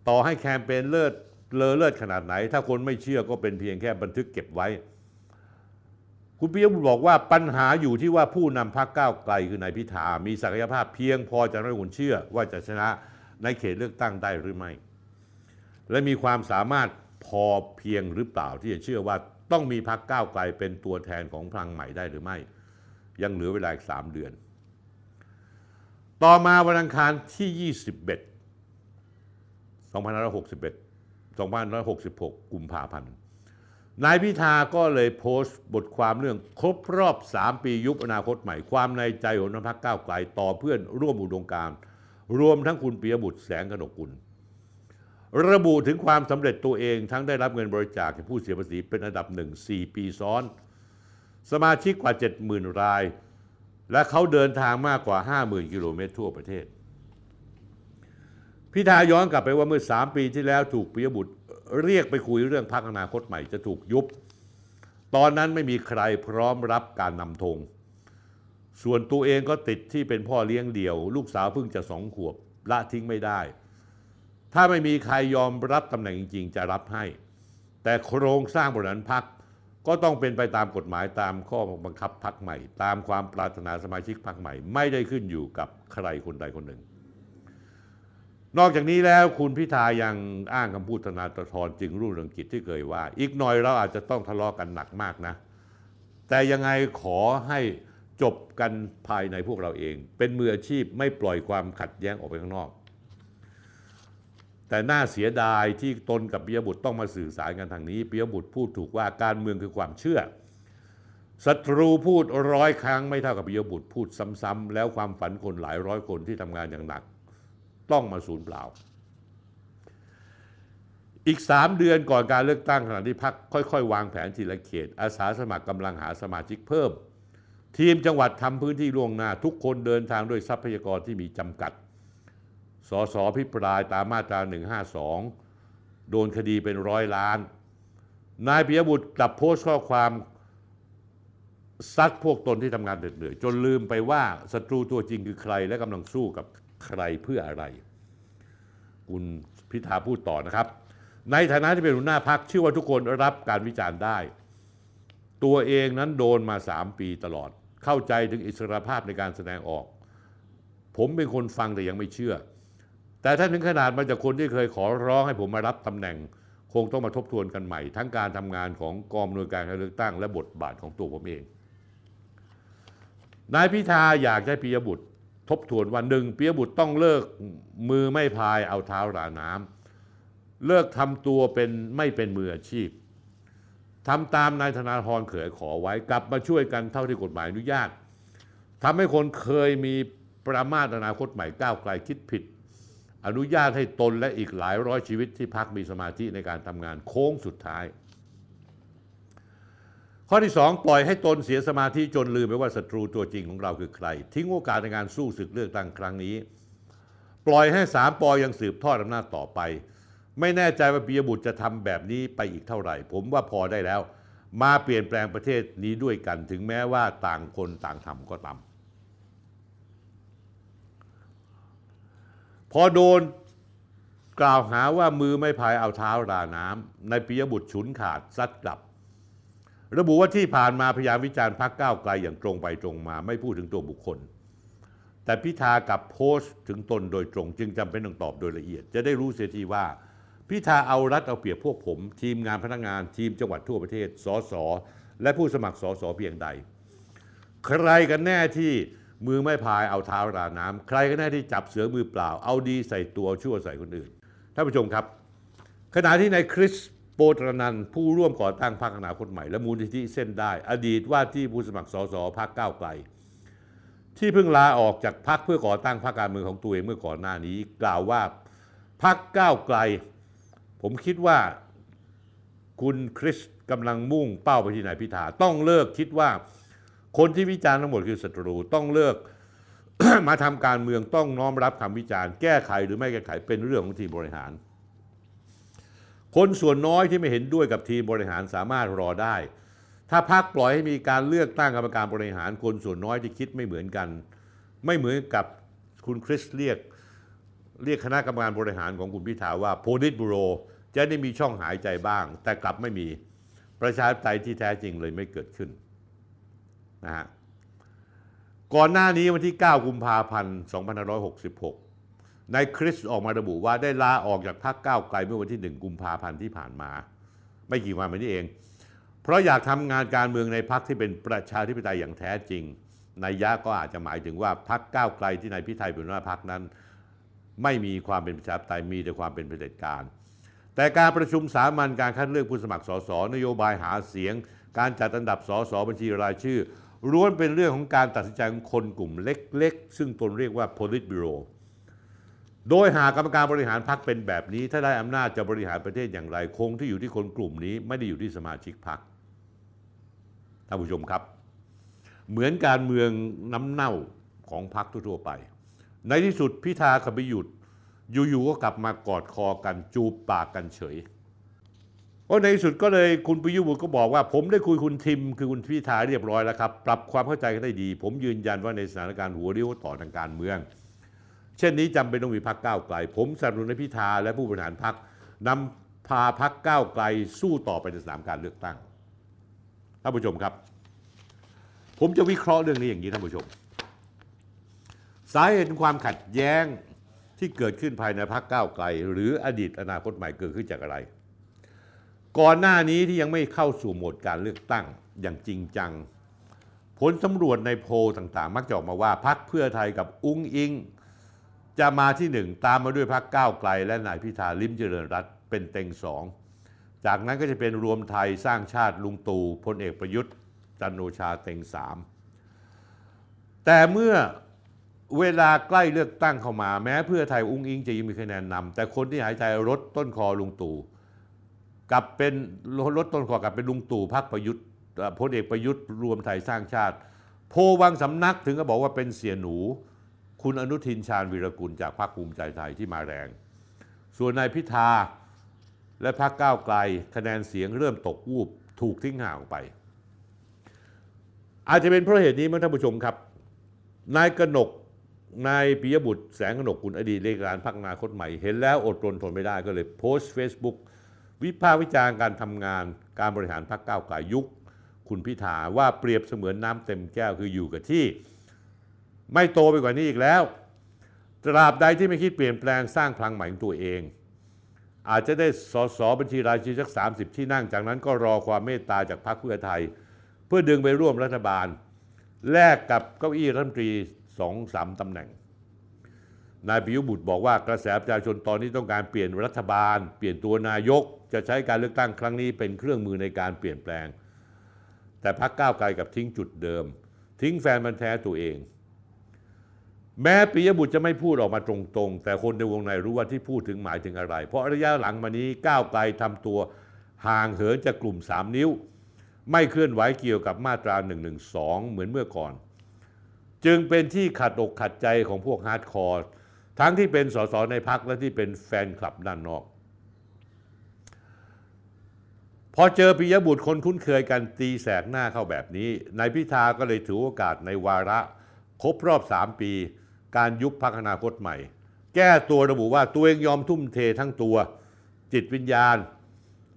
ต่อให้แคมเปญเลิศเลอเลิศขนาดไหน ถ้าคนไม่เชื่อก็เป็นเพียงแค่บันทึกเก็บไว้ คุณปิยบุตรบอกว่าปัญหาอยู่ที่ว่าผู้นำพรรคก้าวไกลคือนายพิธา มีศักยภาพเพียงพอจะให้คนเชื่อว่าจะชนะในเขตเลือกตั้งได้หรือไม่ และมีความสามารถพอเพียงหรือเปล่าที่จะเชื่อว่าต้องมีพรรคก้าวไกลเป็นตัวแทนของพลังใหม่ได้หรือไม่ ยังเหลือเวลาอีกสามเดือน ต่อมาวันอังคารที่ 21 2561 2566 กุมภาพันธ์ นายพิธาก็เลยโพสต์บทความเรื่องครบรอบ 3 ปียุบอนาคตใหม่ ความในใจของนพรรคก้าวไกลต่อเพื่อนร่วมอุดมการ รวมทั้งคุณปิยบุตรแสงกนกกุล ระบุถึงความสำเร็จตัวเองทั้งได้รับเงินบริจาคจากผู้เสียภาษีเป็นอันดับหนึ่ง4ปีซ้อน สมาชิกกว่า 70,000 ราย และเขาเดินทางมากกว่า 50,000 กิโลเมตรทั่วประเทศ พิธาย้อนกลับไปว่าเมื่อ 3 ปีที่แล้วถูกปิยบุตรเรียกไปคุยเรื่องพักอนาคตใหม่จะถูกยุบ ตอนนั้นไม่มีใครพร้อมรับการนำธงส่วนตัวเองก็ติดที่เป็นพ่อเลี้ยงเดี่ยว ลูกสาวเพิ่งจะสองขวบละทิ้งไม่ได้ ถ้าไม่มีใครยอมรับตำแหน่งจริงๆจะรับให้ แต่โครงสร้างบริหารพัก ก็ต้องเป็นไปตามกฎหมายตามข้อบังคับพักใหม่ ตามความปรารถนาสมาชิกพักใหม่ ไม่ได้ขึ้นอยู่กับใครคนใดคนหนึ่ง นอกจากนี้แล้วคุณพิธายังอ้างคำพูดธนาธรจึงรุ่งเรืองกิจที่เคยว่า อีกหน่อยเราอาจจะต้องทะเลาะกันหนักมากนะ แต่ยังไงขอให้จบกันภายในพวกเราเอง เป็นมืออาชีพไม่ปล่อยความขัดแย้งออกไปข้างนอก แต่น่าเสียดายที่ตนกับปิยบุตรต้องมาสื่อสารกันทางนี้ปิยบุตรพูดถูกว่าการเมืองคือความเชื่อศัตรูพูดร้อยครั้งไม่เท่ากับปิยบุตรพูดซ้ำๆแล้วความฝันคนหลายร้อยคนที่ทำงานอย่างหนัก ต้องมาสูญเปล่า อีก3เดือนก่อนการเลือกตั้งขณะที่พักค่อย ๆ วางแผนทีละเขต อาสาสมัครกำลังหาสมาชิกเพิ่ม ทีมจังหวัดทำพื้นที่ล่วงหน้า ทุกคนเดินทางด้วยทรัพยากรที่มีจำกัด สสพิปรายตามมาตรา 152 โดนคดีเป็นร้อยล้าน นายปิยบุตรกลับโพสต์ข้อความซัดพวกตนที่ทำงานเหนื่อยจนลืมไปว่าศัตรูตัวจริงคือใครและกำลังสู้กับใครเพื่ออะไร คุณพิธาพูดต่อนะครับ ในฐานะที่เป็นหัวหน้าพักเชื่อว่าทุกคนรับการวิจารณ์ได้ ตัวเองนั้นโดนมา 3 ปีตลอด เข้าใจถึงอิสรภาพในการแสดงออก ผมเป็นคนฟังแต่ยังไม่เชื่อ แต่ถ้าถึงขนาดมาจากคนที่เคยขอร้องให้ผมมารับตำแหน่ง คงต้องมาทบทวนกันใหม่ ทั้งการทำงานของกองอำนวยการการเลือกตั้ง และบทบาทของตัวผมเอง นายพิธาอยากให้ปิยบุตร ทบทวนวันหนึ่งปิยบุตรต้องเลิกมือไม่พายเอาเท้าราน้ำเลิกทำตัวเป็นไม่เป็นมืออาชีพทำตามนายธนาธรเขยขอไว้กลับมาช่วยกันเท่าที่กฎหมายอนุญาตทำให้คนเคยมีประมาทอนาคตใหม่ก้าวไกลคิดผิด อนุญาตให้ตนและอีกหลายร้อยชีวิตที่พักมีสมาธิในการทำงานโค้งสุดท้าย ข้อที่ 2 ปล่อยให้ตนเสียสมาธิจนลืมไปว่าศัตรูตัวจริงของเราคือใคร ทิ้งโอกาสในการสู้ศึกเลือกตั้งครั้งนี้ ปล่อยให้สามปอยังสืบทอดอำนาจต่อไป ไม่แน่ใจว่าปิยบุตรจะทำแบบนี้ไปอีกเท่าไหร่ ผมว่าพอได้แล้ว มาเปลี่ยนแปลงประเทศนี้ด้วยกัน ถึงแม้ว่าต่างคนต่างทำก็ตาม พอโดนกล่าวหาว่ามือไม่พายเอาเท้าราน้ำในปิยบุตรฉุนขาดซัดกลับ ระบุว่าที่ผ่านมาพยายามวิจารณ์พักก้าวไกลอย่างตรงไปตรงมาไม่พูดถึงตัวบุคคล แต่พิธากับโพสต์ถึงตนโดยตรง จึงจำเป็นต้องตอบโดยละเอียด จะได้รู้เสียทีว่าพิธาเอารัดเอาเปรียบพวกผม ทีมงานพนักงานทีมจังหวัดทั่วประเทศสสและผู้สมัครสสเพียงใด ใครกันแน่ที่ มือไม่พายเอาเท้าราน้ำใครกันแน่ที่จับเสือมือเปล่า เอาดีใส่ตัวชั่วใส่คนอื่นท่านผู้ชมครับ ขณะที่นายคริสโปตรนันผู้ร่วมก่อตั้งพรรคอนาคตใหม่ และมูลนิธิเส้นได้ อดีตว่าที่ผู้สมัครสสพรรคก้าวไกล ที่เพิ่งลาออกจากพรรคเพื่อก่อตั้งพรรคการเมืองของตัวเองเมื่อก่อนหน้านี้ กล่าวว่าพรรคก้าวไกล ผมคิดว่าคุณคริสกำลังมุ่งเป้าไปที่นายพิธาต้องเลิกคิดว่า คนที่วิจารณ์ทั้งหมดคือศัตรูต้องเลิก มาทำการเมืองต้องน้อมรับคำวิจารณ์แก้ไขหรือไม่แก้ไขเป็นเรื่องของทีมบริหาร คนส่วนน้อยที่ไม่เห็นด้วยกับทีมบริหารสามารถรอได้ ถ้าพรรคปล่อยให้มีการเลือกตั้งกรรมการบริหาร คนส่วนน้อยที่คิดไม่เหมือนกัน ไม่เหมือนกับคุณคริสเรียกเรียกคณะกรรมการบริหารของคุณพิธาว่าโพลิตบูโรจะได้มีช่องหายใจบ้าง แต่กลับไม่มีประชาธิปไตยที่แท้จริงเลยไม่เกิดขึ้น นะฮะก่อนหน้านี้วันที่ 9 กุมภาพันธ์2566 นายคริสออกมาระบุว่าได้ลาออกจากพรรคก้าวไกลเมื่อวันที่ 1 กุมภาพันธ์ที่ผ่านมา ไม่กี่วันมานี้เอง เพราะอยากทำงานการเมืองในพรรคที่เป็นประชาธิปไตยอย่างแท้จริงนัยยะก็อาจจะหมายถึงว่าพรรคก้าวไกลที่นายพิไทยเป็นหัวหน้าพรรคนั้น ไม่มีความเป็นประชาธิปไตยมีแต่ความเป็นเผด็จการ แต่การประชุมสามัญการคัดเลือกผู้สมัครสสนโยบายหาเสียง การจัดอันดับสสบัญชีรายชื่อ ล้วนเป็นเรื่องของการตัดสินใจของคนกลุ่มเล็กๆ ซึ่งตนเรียกว่า politburo โดยหากกรรมการบริหารพรรคเป็นแบบนี้ ถ้าได้อำนาจจะบริหารประเทศอย่างไรคงที่อยู่ที่คนกลุ่มนี้ไม่ได้อยู่ที่สมาชิกพรรคท่านผู้ชมครับ เหมือนการเมืองน้ำเน่าของพรรคทั่วๆไป ในที่สุดพิธาขบหยุดอยู่ๆก็กลับมากอดคอกันจูบปากกันเฉย พราะในที่สุดก็เลยคุณปิยบุตรก็บอกว่า ผมได้คุยคุณทิมคือคุณพิธาเรียบร้อยแล้วครับ ปรับความเข้าใจกันได้ดี ผมยืนยันว่าในสถานการณ์หัวเรียวต่อทางการเมือง เช่นนี้จำเป็นต้องมีพักก้าวไกล ผมสนับสนุนให้พิธาและผู้บริหารพักนำพาพักก้าวไกลสู้ต่อไปในสนามการเลือกตั้งท่านผู้ชมครับ ผมจะวิเคราะห์เรื่องนี้อย่างนี้ท่านผู้ชม สาเหตุความขัดแย้งที่เกิดขึ้นภายในพักก้าวไกล หรืออดีตอนาคตใหม่เกิดขึ้นจากอะไร ก่อนหน้านี้ที่ยังไม่เข้าสู่โหมดการเลือกตั้งอย่างจริงจัง ผลสำรวจในโพลต่างๆ มักจะออกมาว่าพักเพื่อไทยกับอุ้งอิง จะมาที่หนึ่งตามมาด้วยพรรคก้าวไกล และนายพิธาลิมเจริญรัตเป็นเต็งสองจากนั้นก็จะเป็นรวมไทยสร้างชาติลุงตู่พลเอกประยุทธ์จันโอชาเต็งสามแต่เมื่อเวลาใกล้เลือกตั้งเข้ามา แม้เพื่อไทยอุ้งอิงจะยังมีคะแนนนำแต่คนที่หายใจรถต้นคอลุงตู่ กลับเป็นรถต้นคอกลับเป็นลุงตู่พรรคประยุทธ์พลเอกประยุทธ์รวมไทยสร้างชาติ โพลบางสำนักถึงก็บอกว่าเป็นเสียหนู คุณอนุทินชาญวีรกุลจากพรรคภูมิใจไทยที่มาแรง ส่วนนายพิธาและพรรคก้าวไกลคะแนนเสียงเริ่มตกวูบถูกทิ้งห่างไป อาจจะเป็นเพราะเหตุนี้มั้งท่านผู้ชมครับ นายกนกนายปิยบุตรแสงกนกกุลอดีตเลขาธิการพรรคนาคตใหม่ เห็นแล้วอดรนทนไม่ได้ก็เลยโพสต์ Facebook วิพากษ์วิจารณ์การทำงานการบริหารพรรคก้าวไกลยุค คุณพิธาว่าเปรียบเสมือนน้ำเต็มแก้วคืออยู่กับที่ ไม่โตไปกว่านี้อีกแล้ว ตราบใดที่ไม่คิดเปลี่ยนแปลงสร้างพลังใหม่ของตัวเอง อาจจะได้สสบัญชีรายชื่อสัก 30 ที่นั่งจากนั้นก็รอความเมตตาจากพรรคเพื่อไทย เพื่อดึงไปร่วมรัฐบาลแลกกับเก้าอี้รัฐมนตรีสองสามตำแหน่งนายปิยบุตรบอกว่ากระแสประชาชนตอนนี้ต้องการเปลี่ยนรัฐบาล เปลี่ยนตัวนายก จะใช้การเลือกตั้งครั้งนี้เป็นเครื่องมือในการเปลี่ยนแปลง แต่พรรคก้าวไกลกลับทิ้งจุดเดิม ทิ้งแฟนพันธุ์แท้ตัวเอง แม้ปิยบุตรจะไม่พูดออกมาตรงๆ แต่คนในวงในรู้ว่าที่พูดถึงหมายถึงอะไร เพราะระยะหลังมานี้ก้าวไกลทำตัวห่างเหินจากกลุ่ม 3 นิ้ว ไม่เคลื่อนไหวเกี่ยวกับมาตรา 112 เหมือนเมื่อก่อน จึงเป็นที่ขัดอกขัดใจของพวก hardcoreทั้งที่เป็นสสในพักและที่เป็นแฟนคลับด้านนอก พอเจอปิยบุตรคนคุ้นเคยกันตีแสกหน้าเข้าแบบนี้นายพิธาก็เลยถือโอกาสในวาระ ครบรอบ 3 ปี การยุบพักอนาคตใหม่ แก้ตัวระบุว่าตัวเองยอมทุ่มเททั้งตัว จิตวิญญาณ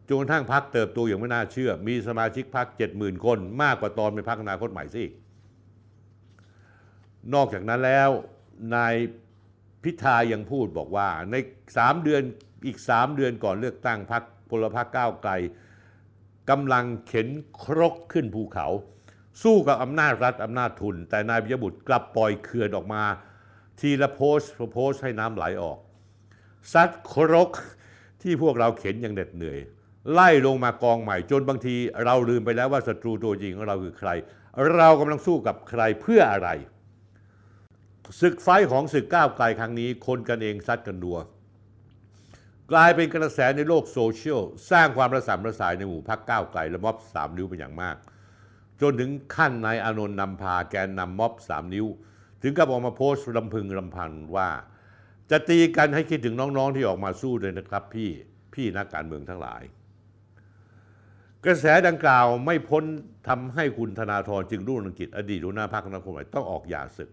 จนกระทั่งพักเติบโตอย่างไม่น่าเชื่อ มีสมาชิกพัก70,000คน มากกว่าตอนเป็นพักอนาคตใหม่ซะอีก นอกจากนั้นแล้วนายพิธายังพูดบอกว่าใน 3 เดือนอีก 3 เดือนก่อนเลือกตั้งพักพลพรรคก้าวไกล กำลังเข็นครกขึ้นภูเขา สู้กับอำนาจรัฐอำนาจทุน แต่นายปิยบุตรกลับปล่อยเขื่อนออกมา ทีละโพส์โพส์ให้น้ำไหลออกซัดครกที่พวกเราเข็นอย่างเหน็ดเหนื่อย ไล่ลงมากองใหม่จนบางที เราลืมไปแล้วว่าศัตรูตัวจริงของเราคือใคร เรากำลังสู้กับใครเพื่ออะไรศึกไฟของศึกก้าวไกลครั้งนี้ คนกันเองซัดกันดัว กลายเป็นกระแสในโลกโซเชียล สร้างความระสำระสายในหมู่พรรคก้าวไกล และม็อบสามนิ้วเป็นอย่างมาก จนถึงขั้นนายอานนท์นำพาแกนนำม็อบสามนิ้ว ถึงกับออกมาโพสต์รำพึงรำพันว่า จะตีกันให้คิดถึงน้องๆที่ออกมาสู้เลยนะครับ พี่พี่นักการเมืองทั้งหลาย กระแสดังกล่าวไม่พ้นทำให้คุณธนาธรจึงรุ่งเรืองกิจอดีตหัวหน้าพรรคอนาคตใหม่ต้องออกหย่าศึก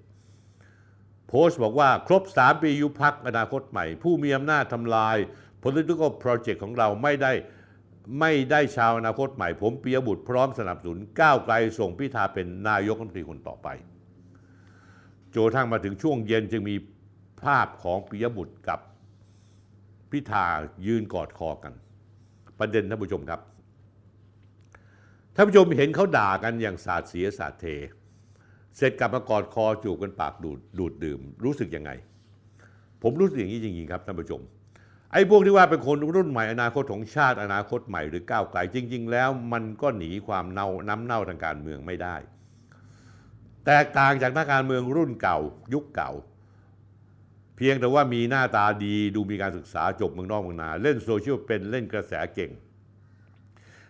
โพสต์บอกว่าครบ 3 ปียุพักอนาคตใหม่ ผู้มีอำนาจทำลาย political project ของเราไม่ได้ไม่ได้ชาวอนาคตใหม่ ผมปิยบุตรพร้อมสนับสนุนก้าวไกลส่งพิธาเป็นนายกรัฐมนตรีคนต่อไป โจทั่งมาถึงช่วงเย็นจึงมีภาพของปิยบุตรกับพิธายืนกอดคอกัน ประเด็นท่านผู้ชมครับท่านผู้ชมเห็นเขาด่ากันอย่างสาดเสียสาดเท เสร็จกลับมากอดคอจูบกันปากดูดดูดดื่ม รู้สึกยังไง ผมรู้สึกอย่างนี้จริงๆครับท่านผู้ชม ไอ้พวกที่ว่าเป็นคนรุ่นใหม่อนาคตของชาติอนาคตใหม่หรือก้าวไกลจริง ๆ แล้วมันก็หนีความเน่าน้ำเน่าทางการเมืองไม่ได้ แตกต่างจากนักการเมืองรุ่นเก่า ยุคเก่า เพียงแต่ว่ามีหน้าตาดีดูมีการศึกษาจบเมืองนอกเมืองนาเล่นโซเชียลเป็นเล่นกระแสเก่ง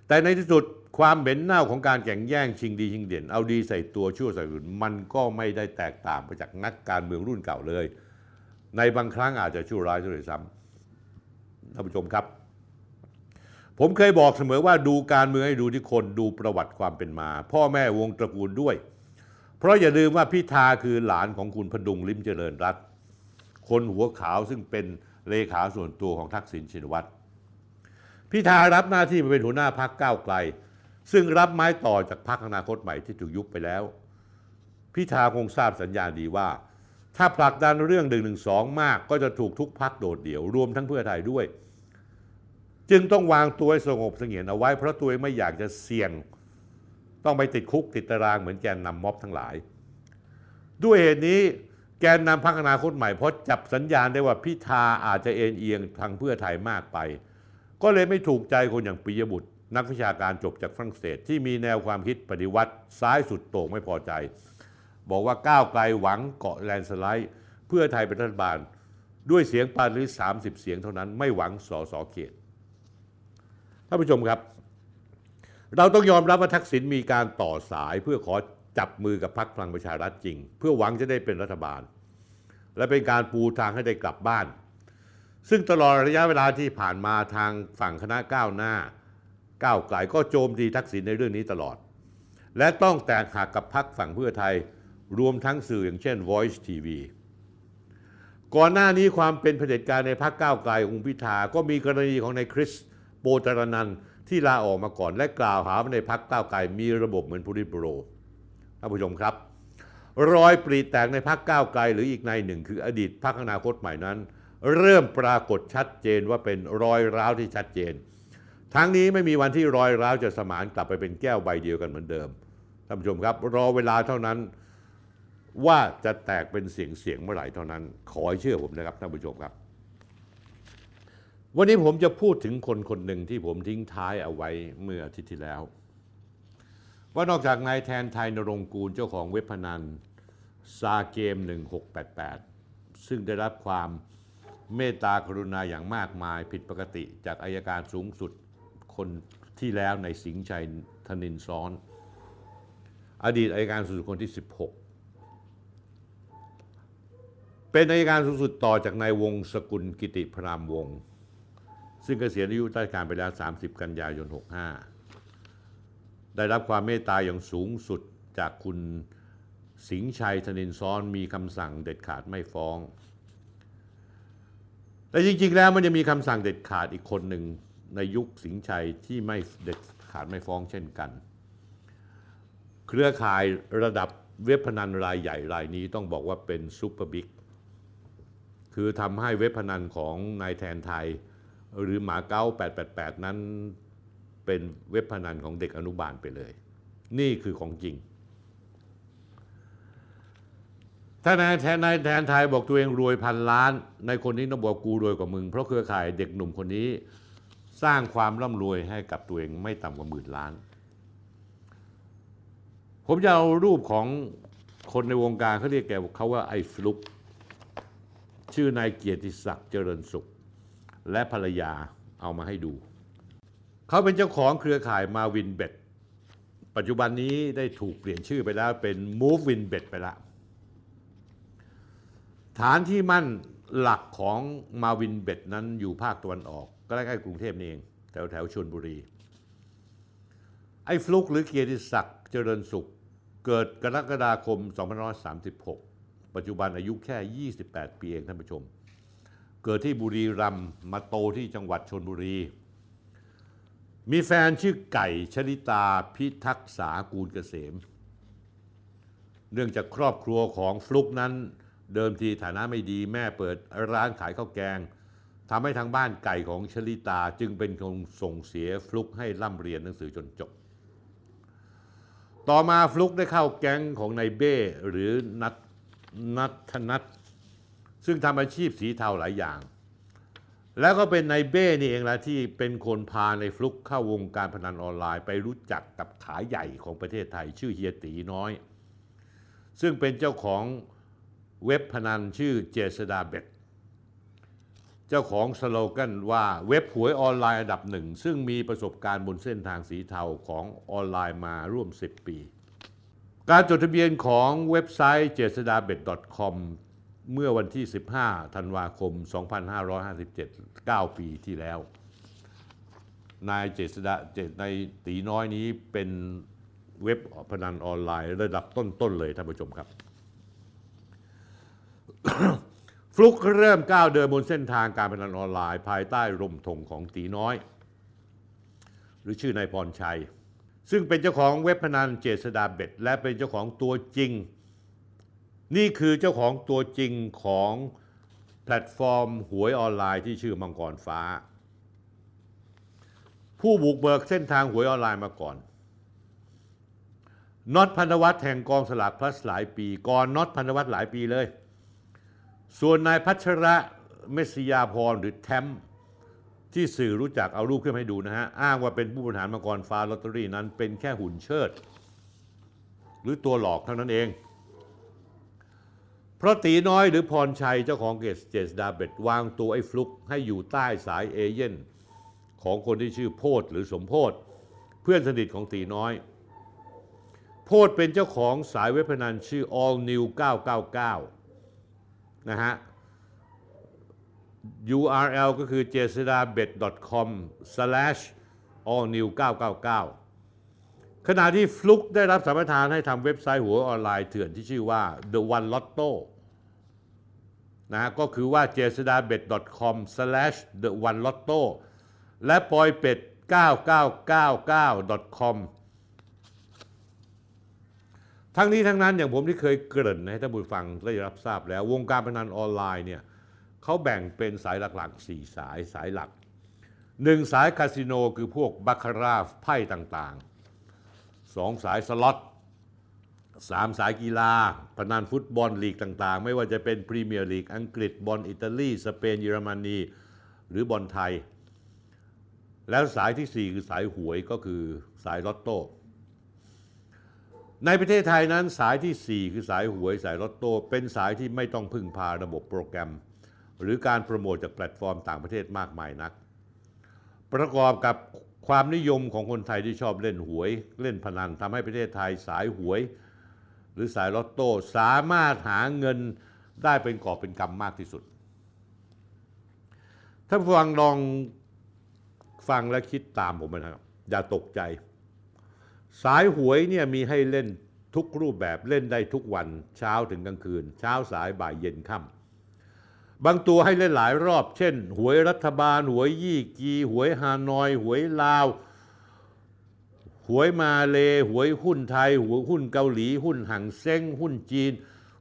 แต่ในที่สุดความเหม็นเน่าของการแข่งแย่งชิงดีชิงเด่น เอาดีใส่ตัวชั่วใส่อื่นมันก็ไม่ได้แตกต่างไปจากนักการเมืองรุ่นเก่าเลย ในบางครั้งอาจจะชั่วร้ายด้วยซ้ำ ท่านผู้ชมครับ ผมเคยบอกเสมอว่าดูการเมืองให้ดูที่คนดูประวัติความเป็นมา พ่อแม่วงตระกูลด้วย เพราะอย่าลืมว่าพิธาคือหลานของคุณพดุงลิมเจริญรัตคนหัวขาวซึ่งเป็นเลขาส่วนตัวของทักษิณชินวัตรพิธารับหน้าที่มาเป็นหัวหน้าพักก้าวไกล ซึ่งรับไม้ต่อจากพักอนาคตใหม่ที่ถูกยุบไปแล้ว พิธาคงทราบสัญญาณดีว่า ถ้าผลักดันเรื่อง1นึมากก็จะถูกทุกพักโดดเดี่ยว รวมทั้งเพื่อไทยด้วย จึงต้องวางตัวให้สงบเสงี่ยมเอาไว้เพราะตัวเองไม่อยากจะเสี่ยง ต้องไปติดคุกติดตารางเหมือนแกนนำม็อบทั้งหลาย ด้วยเหตุนี้แกนนำพักอนาคตใหม่เพราะจับสัญญาณได้ว่าพิธาอาจจะเอ็นเอียงทางเพื่อไทยมากไป ก็เลยไม่ถูกใจคนอย่างปิยบุตร นักวิชาการจบจากฝรั่งเศสที่มีแนวความคิดปฏิวัติ ซ้ายสุดโต่งไม่พอใจ บอกว่าก้าวไกลหวังเกาะแลนสไลด์ เพื่อไทยเป็นรัฐบาล ด้วยเสียงปาริส30 เสียงเท่านั้นไม่หวังสอสอเขตท่านผู้ชมครับ เราต้องยอมรับว่าทักษิณมีการต่อสายเพื่อขอจับมือกับพรรคพลังประชารัฐจริง เพื่อหวังจะได้เป็นรัฐบาล และเป็นการปูทางให้ได้กลับบ้าน ซึ่งตลอดระยะเวลาที่ผ่านมาทางฝั่งคณะก้าวหน้าก้าวไกลก็โจมตีทักษิณในเรื่องนี้ตลอด และต้องแตกหักกับพรรคฝั่งเพื่อไทย รวมทั้งสื่ออย่างเช่น Voice TV ก่อนหน้านี้ความเป็นเผด็จการในพรรคก้าวไกลของค์พิธาก็มีกรณีของนายคริสโปตรนันท์ที่ลาออกมาก่อนและกล่าวหาว่าในพรรคก้าวไกลมีระบบเหมือนพูริโปรท่านผู้ชมครับ รอยปรีแตกในพรรคก้าวไกลหรืออีกในหนึ่ง คืออดีตพรรคอนาคตใหม่นั้น เริ่มปรากฏชัดเจนว่าเป็นรอยร้าวที่ชัดเจน ทั้งนี้ไม่มีวันที่รอยร้าวจะสมานกลับไปเป็นแก้วใบเดียวกันเหมือนเดิมท่านผู้ชมครับ รอเวลาเท่านั้น ว่าจะแตกเป็นเสียงเสียงเมื่อไหร่เท่านั้น ขอให้เชื่อผมนะครับท่านผู้ชมครับ วันนี้ผมจะพูดถึงคนคนหนึ่งที่ผมทิ้งท้ายเอาไว้เมื่ออาทิตย์ที่แล้ว ว่านอกจากนายแทนไทยนรงค์กูลเจ้าของเว็บพนันซาเกม 1688 ซึ่งได้รับความเมตตากรุณาอย่างมากมายผิดปกติจากอายการสูงสุดคนที่แล้วในสิงห์ชัยธนินซ้อน อดีตอายการสูงสุดคนที่ 16 เป็นอายการสูงสุดต่อจากนายวงสกุลกิติพรามวง ซึ่งเกษียณอายุราชการไปแล้ว 30 กันยายน 65 ได้รับความเมตตาอย่างสูงสุดจากคุณสิงชัยธนินซ้อนมีคำสั่งเด็ดขาดไม่ฟ้อง แต่จริงๆ แล้วมันจะมีคำสั่งเด็ดขาดอีกคนหนึ่งในยุคสิงชัยที่ไม่เด็ดขาดไม่ฟ้องเช่นกัน เครือข่ายระดับเว็บพนันรายใหญ่รายนี้ต้องบอกว่าเป็น super big คือทำให้เว็บพนันของนายแทนไทย หรือมาเก๊า 888 นั้นเป็นเว็บพนันของเด็กอนุบาลไปเลย นี่คือของจริงถ้านายแทนนายแทนไทยบอกตัวเองรวยพันล้านนายคนนี้ต้องบอกกูรวยกว่ามึง เพราะเครือข่ายเด็กหนุ่มคนนี้ สร้างความร่ำรวยให้กับตัวเองไม่ต่ำกว่าหมื่นล้าน ผมจะเอารูปของคนในวงการเขาเรียกแกเขาว่าไอ้ฟลุก ชื่อนายเกียรติศักดิ์เจริญสุข และภรรยาเอามาให้ดู เขาเป็นเจ้าของเครือข่ายมาวินเบ็ดปัจจุบันนี้ได้ถูกเปลี่ยนชื่อไปแล้วเป็น Move Win Bet ไปแล้วฐานที่มั่นหลักของมาวินเบ็ดนั้นอยู่ภาคตะวันออกก็ใกล้ๆกรุงเทพนี่เอง แถวแถวชลบุรี ไอ้ฟลุกหรือเกียรติศักดิ์เจริญสุข เกิดกรกฎาคม 2536 ปัจจุบันอายุแค่ 28 ปีเองท่านผู้ชม เกิดที่บุรีรัมย์มาโตที่จังหวัดชนบุรี มีแฟนชื่อไก่ชลิตาพิทักษากูลเกษม เนื่องจากครอบครัวของฟลุกนั้น เดิมทีฐานะไม่ดีแม่เปิดร้านขายข้าวแกงทำให้ทางบ้านไก่ของชลิตาจึงเป็นคนส่งเสียฟลุกให้ร่ำเรียนหนังสือจนจบ ต่อมาฟลุกได้เข้าแก๊งของนายเบ้หรือนัท นัทนัทซึ่งทำอาชีพสีเทาหลายอย่าง แล้วก็เป็นนายเบ้นี่เองละที่เป็นคนพาในฟลุกเข้าวงการพนันออนไลน์ ไปรู้จักกับขาใหญ่ของประเทศไทย ชื่อเฮียตีน้อย ซึ่งเป็นเจ้าของเว็บพนันชื่อเจษดาเบ็ดเจ้าของสโลแกนว่าเว็บหวยออนไลน์อันดับหนึ่ง ซึ่งมีประสบการณ์บนเส้นทางสีเทาของออนไลน์มาร่วม 10 ปี การจดทะเบียนของเว็บไซต์ j e s d a b e t c o m เมื่อวันที่ 15 ธันวาคม 2557 9 ปีที่แล้ว นายเจษดาเจนตีน้อยนี้เป็นเว็บพนันออนไลน์ระดับต้น ๆ เลยท่านผู้ชมครับ ฟลุกเริ่มก้าวเดินบนเส้นทางการพนันออนไลน์ ภายใต้ร่มธงของตีน้อย หรือชื่อนายพรชัย ซึ่งเป็นเจ้าของเว็บพนันเจษฎาเบทและเป็นเจ้าของตัวจริง นี่คือเจ้าของตัวจริงของแพลตฟอร์มหวยออนไลน์ที่ชื่อมังกรฟ้า ผู้บุกเบิกเส้นทางหวยออนไลน์มาก่อนน็อตพันธวัฒน์แห่งกองสลากพลัสหลายปี ก่อนน็อตพันธวัฒน์หลายปีเลย ส่วนนายพัชระเมสยาพรหรือแทม ที่สื่อรู้จักเอารูปขึ้นมาให้ดูนะฮะ อ้างว่าเป็นผู้บริหารมังกรฟ้าลอตเตอรี่นั้นเป็นแค่หุ่นเชิด หรือตัวหลอกเท่านั้นเอง เพราะตีน้อยหรือพรชัยเจ้าของเกสเจสดาเบตวางตัวไอ้ฟลุกให้อยู่ใต้สายเอเย่นของคนที่ชื่อโพธหรือสมโพธเพื่อนสนิทของตีน้อย โพธเป็นเจ้าของสายเว็บพนันชื่อ all new 999 นะฮะ URL ก็คือ j e s d a b e t c o m all new 999 ขณะที่ฟลุกได้รับสัมปทานให้ทำเว็บไซต์หัวออนไลน์เถื่อนที่ชื่อว่า The One Lotto นะฮะก็คือว่า j e s d a b e t c o m the one lotto และปอยเป็ด 9999 com ทั้งนี้ทั้งนั้นอย่างผมที่เคยเกริ่นให้ท่านผู้ฟังได้รับทราบแล้ว วงการพนันออนไลน์เนี่ย เขาแบ่งเป็นสายหลักๆ4สายสายหลักหนึ่งสายคาสิโนคือพวกบาคาราไพ่ต่างๆสองสายสล็อตสามสายกีฬาพนันฟุตบอลลีกต่างๆ ไม่ว่าจะเป็นพรีเมียร์ลีกอังกฤษบอลอิตาลี สเปนเยอรมนีหรือบอลไทย แล้วสายที่ 4 คือสายหวยก็คือสายลอตโต้ในประเทศไทยนั้นสายที่ 4 คือสายหวยสายลอตโต้เป็นสายที่ไม่ต้องพึ่งพาระบบโปรแกรม หรือการโปรโมทจากแพลตฟอร์มต่างประเทศมากมายนัก ประกอบกับความนิยมของคนไทยที่ชอบเล่นหวย เล่นพนันทำให้ประเทศไทยสายหวย หรือสายลอตโต้สามารถหาเงินได้เป็นกอบเป็นกำมากที่สุดถ้าฟังลองฟังและคิดตามผมนะครับ อย่าตกใจ สายหวยเนี่ยมีให้เล่นทุกรูปแบบเล่นได้ทุกวันเช้าถึงกลางคืน เช้าสายบ่ายเย็นค่ำ บางตัวให้เล่นหลายรอบ เช่น หวยรัฐบาล หวยยี่กี หวยฮานอย หวยลาว หวยมาเล หวยหุ้นไทย หวยหุ้นเกาหลี หุ้นฮั่งเส็ง หุ้นจีน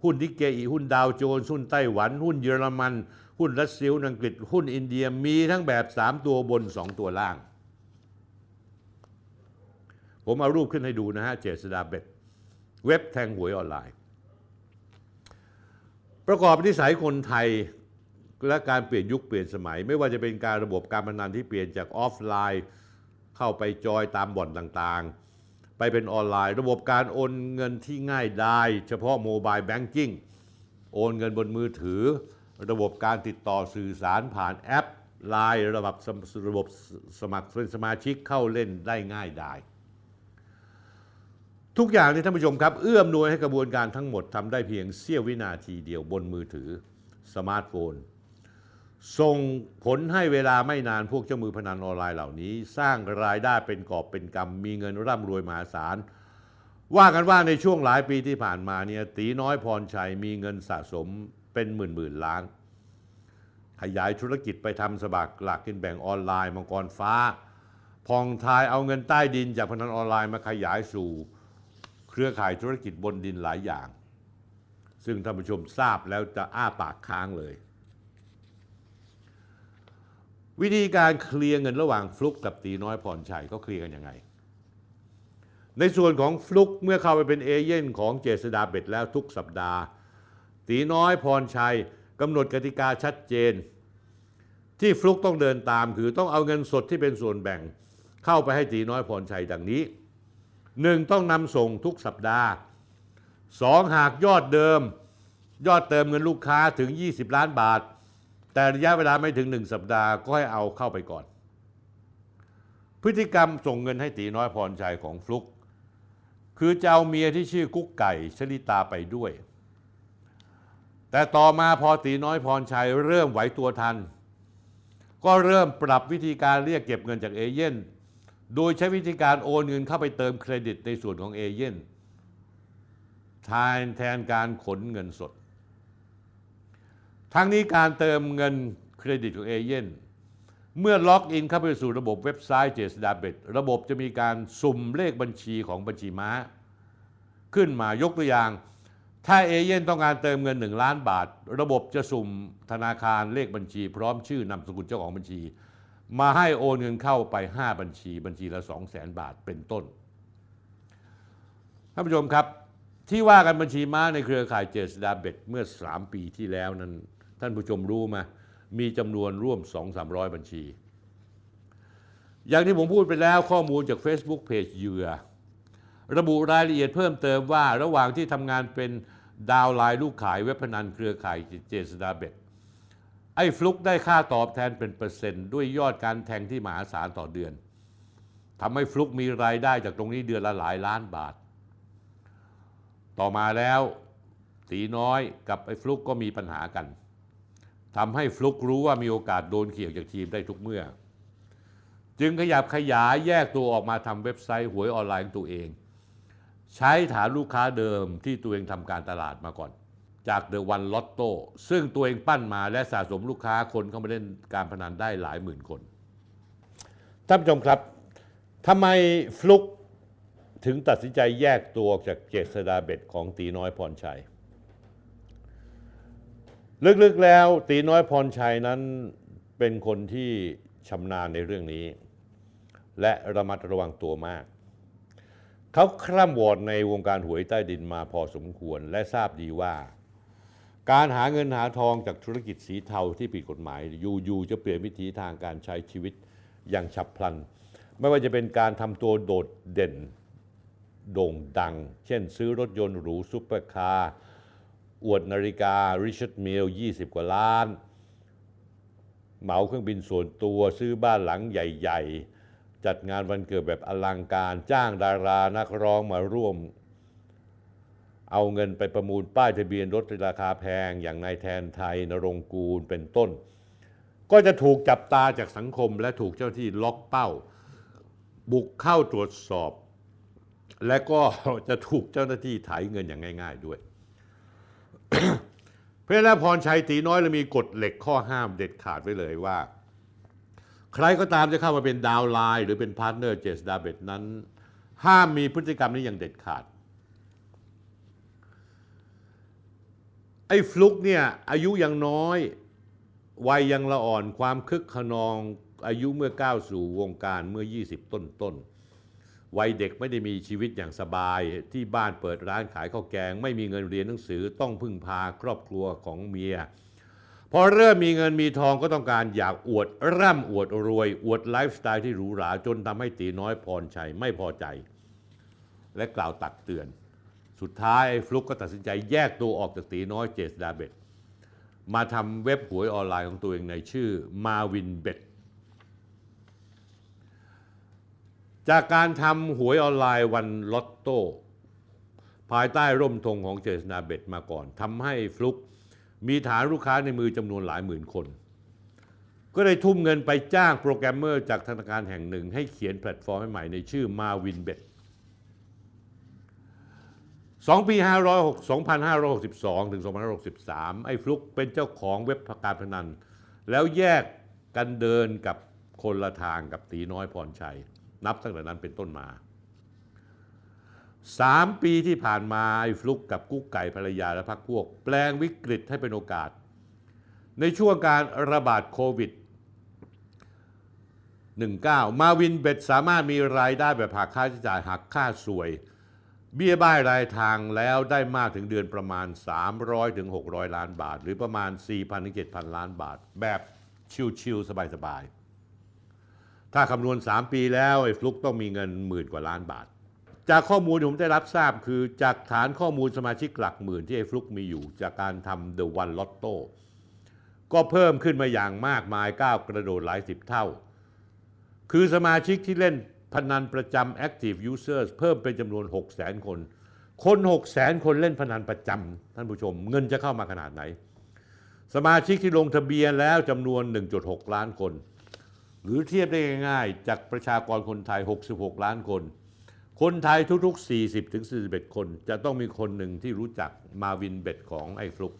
หุ้นนิกเคอิหุ้นดาวโจนส์หุ้นไต้หวัน หุ้นเยอรมัน หุ้นรัสเซียอังกฤษ หุ้นอินเดีย มีทั้งแบบ 3 ตัวบน 2 ตัวล่าง ผมเอารูปขึ้นให้ดูนะฮะ เจษฎาเบทเว็บแทงหวยออนไลน์ ประกอบนิสัยคนไทย และการเปลี่ยนยุคเปลี่ยนสมัย ไม่ว่าจะเป็นการระบบการพนันที่เปลี่ยนจากออฟไลน์ เข้าไปจอยตามบ่อนต่างๆ ไปเป็นออนไลน์ ระบบการโอนเงินที่ง่ายดายเฉพาะ mobile banking โอนเงินบนมือถือ ระบบการติดต่อสื่อสารผ่านแอปไลน์ระบบระบบสมัครเป็นสมาชิกเข้าเล่นได้ง่ายดายทุกอย่างที่ท่านผู้ชมครับ เอื้ออำนวยให้กระบวนการทั้งหมดทำได้เพียงเสี้ยววินาทีเดียวบนมือถือ สมาร์ทโฟน ส่งผลให้เวลาไม่นานพวกเจ้ามือพนันออนไลน์เหล่านี้ สร้างรายได้เป็นกอบเป็นกำมีเงินร่ำรวยมหาศาล ว่ากันว่าในช่วงหลายปีที่ผ่านมาเนี่ยตีน้อยพรชัยมีเงินสะสมเป็นหมื่นหมื่นล้าน ขยายธุรกิจไปทำสบักหลักกินแบ่งออนไลน์มังกรฟ้า พองทายเอาเงินใต้ดินจากพนันออนไลน์มาขยายสู่ เครือข่ายธุรกิจบนดินหลายอย่าง ซึ่งท่านผู้ชมทราบแล้วจะอ้าปากค้างเลย วิธีการเคลียร์เงินระหว่างฟลุกกับตีน้อยพรชัยเขาเคลียร์กันยังไง ในส่วนของฟลุกเมื่อเข้าไปเป็นเอเย่นของเจษดาเบ็ดแล้วทุกสัปดาห์ ตีน้อยพรชัยกำหนดกติกาชัดเจน ที่ฟลุกต้องเดินตามคือต้องเอาเงินสดที่เป็นส่วนแบ่ง เข้าไปให้ตีน้อยพรชัยดังนี้หนึ่งต้องนำส่งทุกสัปดาห์สองหากยอดเดิม ยอดเติมเงินลูกค้าถึง 20 ล้านบาท แต่ระยะเวลาไม่ถึง1สัปดาห์ก็ให้เอาเข้าไปก่อน พฤติกรรมส่งเงินให้ตีน้อยพรชัยของฟลุก คือจะเอาเมียที่ชื่อกุ๊กไก่ชลิตาไปด้วย แต่ต่อมาพอตีน้อยพรชัยเริ่มไหวตัวทัน ก็เริ่มปรับวิธีการเรียกเก็บเงินจากเอเย่นโดยใช้วิธีการโอนเงินเข้าไปเติมเครดิตในส่วนของเอเย่นแทนแทนการขนเงินสด ทั้งนี้การเติมเงินเครดิตของเอเย่นเมื่อล็อกอินเข้าไปสู่ระบบเว็บไซต์เจสดาเบตระบบจะมีการสุ่มเลขบัญชีของบัญชีม้า ขึ้นมายกตัวอย่าง ถ้าเอเย่นต้องการเติมเงิน 1 ล้านบาท ระบบจะสุ่มธนาคารเลขบัญชี พร้อมชื่อนามสกุลเจ้าของบัญชี มาให้โอนเงินเข้าไป 5 บัญชีบัญชีละ 2 0 0 0 0 0บาทเป็นต้นท่านผู้ชมครับที่ว่ากันบัญชีม้าในเครือข่ายเจษดาเบ็ดเมื่อ 3 ปีที่แล้วนั้น ท่านผู้ชมรู้ไหมมีจำนวนร่วม 2-300 บัญชี อย่างที่ผมพูดไปแล้วข้อมูลจาก Facebook Page เหยื่อ ระบุรายละเอียดเพิ่มเติมว่าระหว่างที่ทำงานเป็นดาวไลน์ลูกขายเว็บพนันเครือข่ายเจษฎาเบทไอ้ฟลุกได้ค่าตอบแทนเป็นเปอร์เซ็นต์ด้วยยอดการแทงที่มหาศาลต่อเดือนทำให้ฟลุกมีรายได้จากตรงนี้เดือนละหลายล้านบาท ต่อมาแล้วตีน้อยกับไอ้ฟลุกก็มีปัญหากัน ทำให้ฟลุกรู้ว่ามีโอกาสโดนเขี่ยจากทีมได้ทุกเมื่อ จึงขยับขยายแยกตัวออกมาทำเว็บไซต์หวยออนไลน์ของตัวเอง ใช้ฐานลูกค้าเดิมที่ตัวเองทำการตลาดมาก่อน จาก The One Lotto ซึ่งตัวเองปั้นมาและสะสมลูกค้าคนเข้ามาเล่นการพนันได้หลายหมื่นคนท่านผู้ชมครับทำไมฟลุกถึงตัดสินใจแยกตัวจากเจษฎาเบทของตีน้อยพรชัย ลึกๆแล้วตีน้อยพรชัยนั้นเป็นคนที่ชำนาญในเรื่องนี้ และระมัดระวังตัวมาก เขาคร่ำหวอดในวงการหวยใต้ดินมาพอสมควรและทราบดีว่า การหาเงินหาทองจากธุรกิจสีเทาที่ผิดกฎหมายอยู่ๆจะเปลี่ยนวิธีทางการใช้ชีวิตอย่างฉับพลัน ไม่ว่าจะเป็นการทำตัวโดดเด่นโด่งดัง เช่นซื้อรถยนต์หรูซุปเปอร์คาร์ อวดนาฬิกา Richard Mille 20 กว่าล้าน เหมาเครื่องบินส่วนตัวซื้อบ้านหลังใหญ่ ๆ จัดงานวันเกิดแบบอลังการจ้างดารานักร้องมาร่วม เอาเงินไปประมูลป้ายทะเบียนรถราคาแพงอย่างนายแทนไทยนรงกูลเป็นต้น ก็จะถูกจับตาจากสังคมและถูกเจ้าที่ล็อกเป้า บุกเข้าตรวจสอบ และก็จะถูกเจ้าหน้าที่ไถเงินอย่างง่าย ๆด้วย เพราะนั้นพรชัยตีน้อยเลยมีกฎเหล็กข้อห้ามเด็ดขาดไว้เลยว่า ใครก็ตามจะเข้ามาเป็น downline หรือเป็น partner เจษฎาเบทนั้น ห้ามมีพฤติกรรมนี้อย่างเด็ดขาด ไอ้ฟลุกเนี่ยอายุยังน้อย วัยยังละอ่อนความคึกคะนองอายุเมื่อก้าวสู่วงการเมื่อ 20 ต้นต้น วัยเด็กไม่ได้มีชีวิตอย่างสบายที่บ้านเปิดร้านขายข้าวแกง ไม่มีเงินเรียนหนังสือต้องพึ่งพาครอบครัวของเมียพอเริ่มมีเงินมีทองก็ต้องการอยากอวดร่ำอวดรวย อวดไลฟ์สไตล์ที่หรูหราจนทำให้ตีน้อยพรชัยไม่พอใจ และกล่าวตักเตือน สุดท้ายฟลุกก็ตัดสินใจแยกตัวออกจากตีน้อยเจษฎาเบทมาทำเว็บหวยออนไลน์ของตัวเองในชื่อมาวินเบ t จากการทำหวยออนไลน์ One Lotto ภายใต้ร่มธงของเจษฎาเบทมาก่อนทำให้ฟลุกมีฐานลูกค้าในมือจำนวนหลายหมื่นคน ก็ได้ทุ่มเงินไปจ้างโปรแกรมเมอร์จากธนาคารแห่งหนึ่ง ให้เขียนแพลตฟอร์มใหม่ในชื่อมาวินเบท 2ปี2562 ถึง 2563 ไอ้ฟลุกเป็นเจ้าของเว็บการพนัน แล้วแยกกันเดินกับคนละทางกับตีน้อยพรชัย นับตั้งแต่นั้นเป็นต้นมาสามปีที่ผ่านมาไอ้ฟลุกกับกุ๊กไก่ภรรยาและพักพวก แปลงวิกฤตให้เป็นโอกาส ในช่วงการระบาดโควิด 19 มาวินเบ็ดสามารถมีรายได้แบบหักค่าใช้จ่ายหักค่าสวย เบี้ยบ้ายรายทางแล้วได้มากถึงเดือนประมาณ 300ถึง600 ล้านบาท หรือประมาณ 4,000ถึง7,000 ล้านบาท แบบชิวๆสบายๆ ถ้าคำนวณ 3 ปีแล้วไอ้ฟลุกต้องมีเงินหมื่นกว่าล้านบาท จากข้อมูลที่ผมได้รับทราบคือจากฐานข้อมูลสมาชิกหลักหมื่นที่ไอ้ฟลุกมีอยู่จากการทำ The One Lotto ก็เพิ่มขึ้นมาอย่างมากมายก้าวกระโดดหลายสิบเท่า คือสมาชิกที่เล่นพนันประจำ Active Users เพิ่มเป็นจำนวน 6 0 0 0 0 คน คน6 0 0 0 0 คนเล่นพนันประจำท่านผู้ชม เงินจะเข้ามาขนาดไหน สมาชิกที่ลงทะเบียนแล้วจำนวน 1.6 ล้านคน หรือเทียบได้ง่ายๆ จากประชากรคนไทย 66 ล้านคน คนไทยทุกๆ 40ถึง41 คน จะต้องมีคนหนึ่งที่รู้จักมาวินเบ็ดของไอ้ฟลุก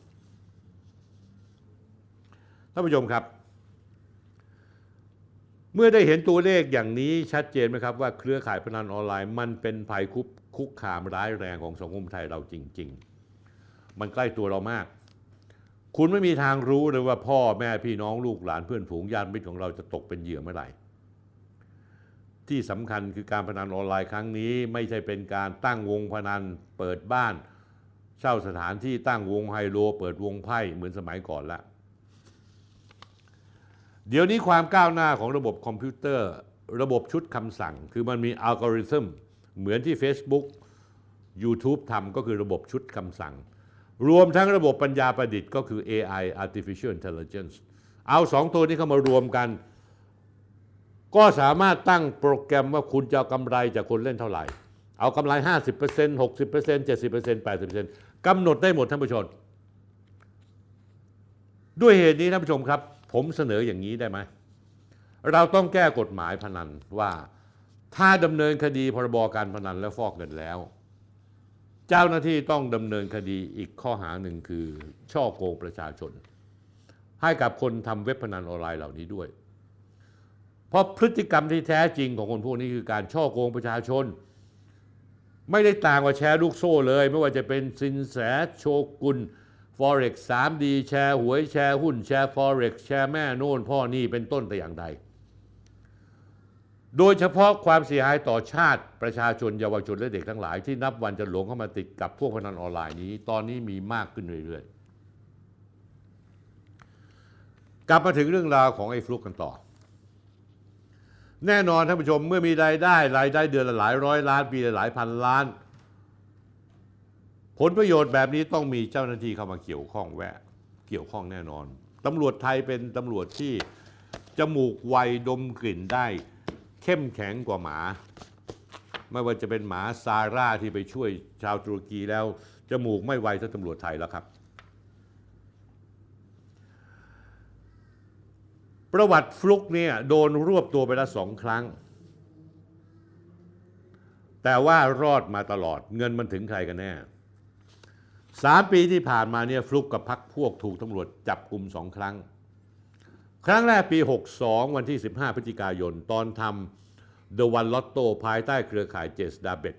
ท่านผู้ชมครับ เมื่อได้เห็นตัวเลขอย่างนี้ชัดเจนไหมครับว่าเครือข่ายพนันออนไลน์ มันเป็นภัยคุกคุกคามร้ายแรงของสังคมไทยเราจริง ๆ มันใกล้ตัวเรามาก คุณไม่มีทางรู้เลยว่าพ่อแม่พี่น้องลูกหลานเพื่อนฝูงญาติมิตรของเราจะตกเป็นเหยื่อเมื่อไหร่ ที่สำคัญคือการพนันออนไลน์ครั้งนี้ ไม่ใช่เป็นการตั้งวงพนันเปิดบ้าน เช่าสถานที่ตั้งวงไฮโล เปิดวงไพ่เหมือนสมัยก่อนละเดี๋ยวนี้ความก้าวหน้าของระบบคอมพิวเตอร์ ระบบชุดคำสั่ง คือมันมีอัลกอริทึมเหมือนที่ Facebook YouTube ทำก็คือระบบชุดคำสั่ง รวมทั้งระบบปัญญาประดิษฐ์ก็คือ AI Artificial Intelligence เอาสองตัวนี้เข้ามารวมกัน ก็สามารถตั้งโปรแกรมว่าคุณจะเอากำไรจากคนเล่นเท่าไหร่ เอากำไร 50% 60% 70% 80%กำหนดได้หมดท่านผู้ชม ด้วยเหตุนี้ท่านผู้ชมครับ ผมเสนออย่างนี้ได้ไหม เราต้องแก้กฎหมายพนันว่าถ้าดำเนินคดีพรบการพนันและฟอกเงินแล้ว เจ้าหน้าที่ต้องดำเนินคดีอีกข้อหาหนึ่งคือ ช่อโกงประชาชน ให้กับคนทำเว็บพนันออนไลน์เหล่านี้ด้วย เพราะพฤติกรรมที่แท้จริงของคนพวกนี้คือการช่อโกงประชาชน ไม่ได้ต่างกว่าแชร์ลูกโซ่เลย ไม่ว่าจะเป็นสินแสโชกุล Forex 3D แชร์หวยแชร์หุ้นแชร์ Forex แชร์แม่โน่นพ่อนี่เป็นต้นแต่อย่างใด โดยเฉพาะความเสียหายต่อชาติประชาชนเยาวชนและเด็กทั้งหลาย ที่นับวันจะหลงเข้ามาติดกับพวกพนันออนไลน์นี้ ตอนนี้มีมากขึ้นเรื่อยๆ กลับมาถึงเรื่องราวของไอ้ฟลุกกันต่อ แน่นอนท่านผู้ชมเมื่อมีรายได้รายได้เดือนละหลายร้อยล้านปีละหลายพันล้าน ผลประโยชน์แบบนี้ต้องมีเจ้าหน้าที่เข้ามาเกี่ยวข้องแวะ เกี่ยวข้องแน่นอนตำรวจไทยเป็นตำรวจที่จมูกไวดมกลิ่นได้ เข้มแข็งกว่าหมา ไม่ว่าจะเป็นหมาซาร่าที่ไปช่วยชาวตุรกีแล้ว จมูกไม่ไวเท่าตำรวจไทยแล้วครับ ประวัติฟลุกเนี่ยโดนรวบตัวไปแล้วสองครั้ง แต่ว่ารอดมาตลอดเงินมันถึงใครกันแน่สามปีที่ผ่านมาเนี่ยฟลุกกับพักพวกถูกตำรวจจับกลุ่มสองครั้ง ครั้งแรกปี 62 วันที่ 15 พฤศจิกายน ตอนทำ The One Lotto ภายใต้เครือข่ายเจสดาเบต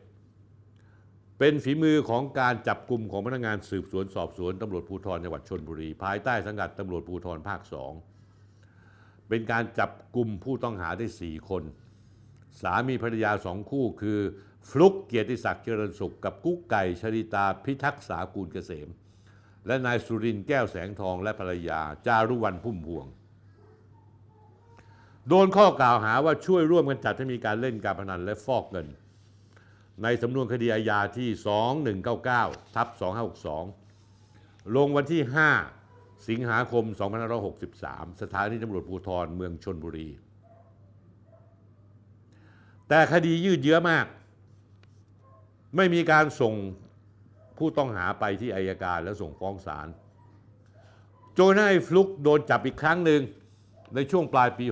เป็นฝีมือของการจับกลุ่มของพนักงานสืบสวนสอบสวนตำรวจภูธรจังหวัดชนบุรี ภายใต้สังกัดตำรวจภูธรภาค 2 เป็นการจับกลุ่มผู้ต้องหาได้ 4 คน สามีภรรยาสองคู่คือ ฟลุกเกียรติศักดิ์เจริญสุขกับกุ๊กไก่ชริตาพิทักษากูลเกษม และนายสุรินทร์แก้วแสงทองและภรรยาจารุวรรณพุ่มพวง โดนข้อกล่าวหาว่าช่วยร่วมกันจัดให้มีการเล่นการพนันและฟอกเงิน ในสำนวนคดีอาญาที่ 2199ทับ2562 ลงวันที่ 5 สิงหาคม 2563 สถานีตำรวจภูธรเมืองชนบุรี แต่คดียืดเยื้อมาก ไม่มีการส่งผู้ต้องหาไปที่อายการแล้วส่งฟ้องศาลจนให้ฟลุกโดนจับอีกครั้งหนึ่ง ในช่วงปลายปี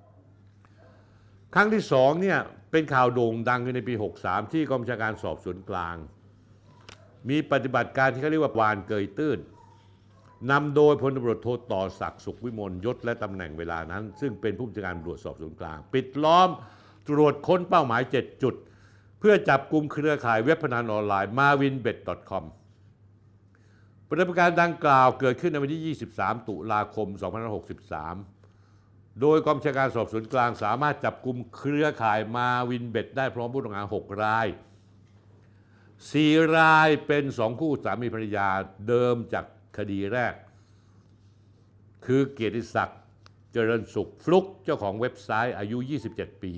63 ครั้งที่สองเนี่ยเป็นข่าวโด่งดังในปี 63 ที่กองบัญชาการสอบสวนกลาง มีปฏิบัติการที่เขาเรียกว่าวานเกยตื้นนำโดยพลตำรวจโทต่อศักดิ์สุขวิมลยศและตำแหน่งเวลานั้น ซึ่งเป็นผู้บัญชาการตำรวจสอบสวนกลาง ปิดล้อมตรวจค้นเป้าหมาย 7 จุด เพื่อจับกลุ่มเครือข่ายเว็บพนันออนไลน์ marvinbet.com ปฏิบัติการดังกล่าวเกิดขึ้นในวันที่ 23 ตุลาคม 2563 โดยกองบัญชาการสอบสวนกลางสามารถจับกลุ่มเครือข่ายมาวินเบ็ดได้พร้อมผู้ต้องหา 6 ราย 4 รายเป็น 2 คู่สามีภรรยาเดิมจากคดีแรก คือเกียรติศักดิ์เจริญสุขฟลุกเจ้าของเว็บไซต์อายุ 27 ปี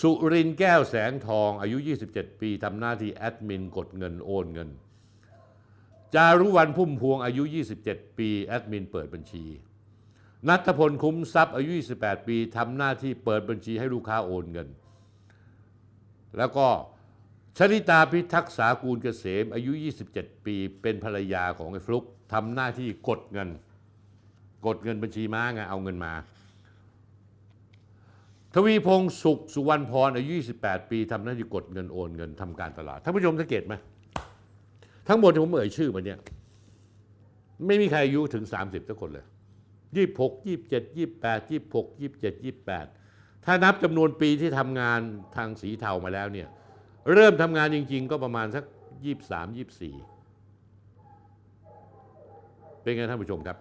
สุรินแก้วแสงทองอายุ 27 ปีทำหน้าที่แอดมินกดเงินโอนเงิน จารุวรรณพุ่มพวงอายุ 27 ปีแอดมินเปิดบัญชี นัทพลคุ้มทรัพย์อายุ 28 ปีทำหน้าที่เปิดบัญชีให้ลูกค้าโอนเงิน แล้วก็ชริตาพิทักษากูลเกษมอายุ 27 ปีเป็นภรรยาของไอ้ฟลุกทำหน้าที่กดเงิน กดเงินบัญชีม้าไงเอาเงินมา ทวีพงศ์สุขสุวรรณพรอายุ 28 ปีทำหน้าที่กดเงินโอนเงินทำการตลาดท่านผู้ชมสังเกตไหม ทั้งหมดที่ผมเอ่ยชื่อมาเนี่ยไม่มีใครอายุถึง 30ทุกคนเลยยี่หกยี่เจ็ดยี่แปดยี่หกยี่เจ็ดยี่แปดถ้านับจำนวนปีที่ทำงานทางสีเทามาแล้วเนี่ยเริ่มทำงานจริง ๆ ก็ประมาณสักยี่สามยี่สี่เป็นไงท่านผู้ชมครับ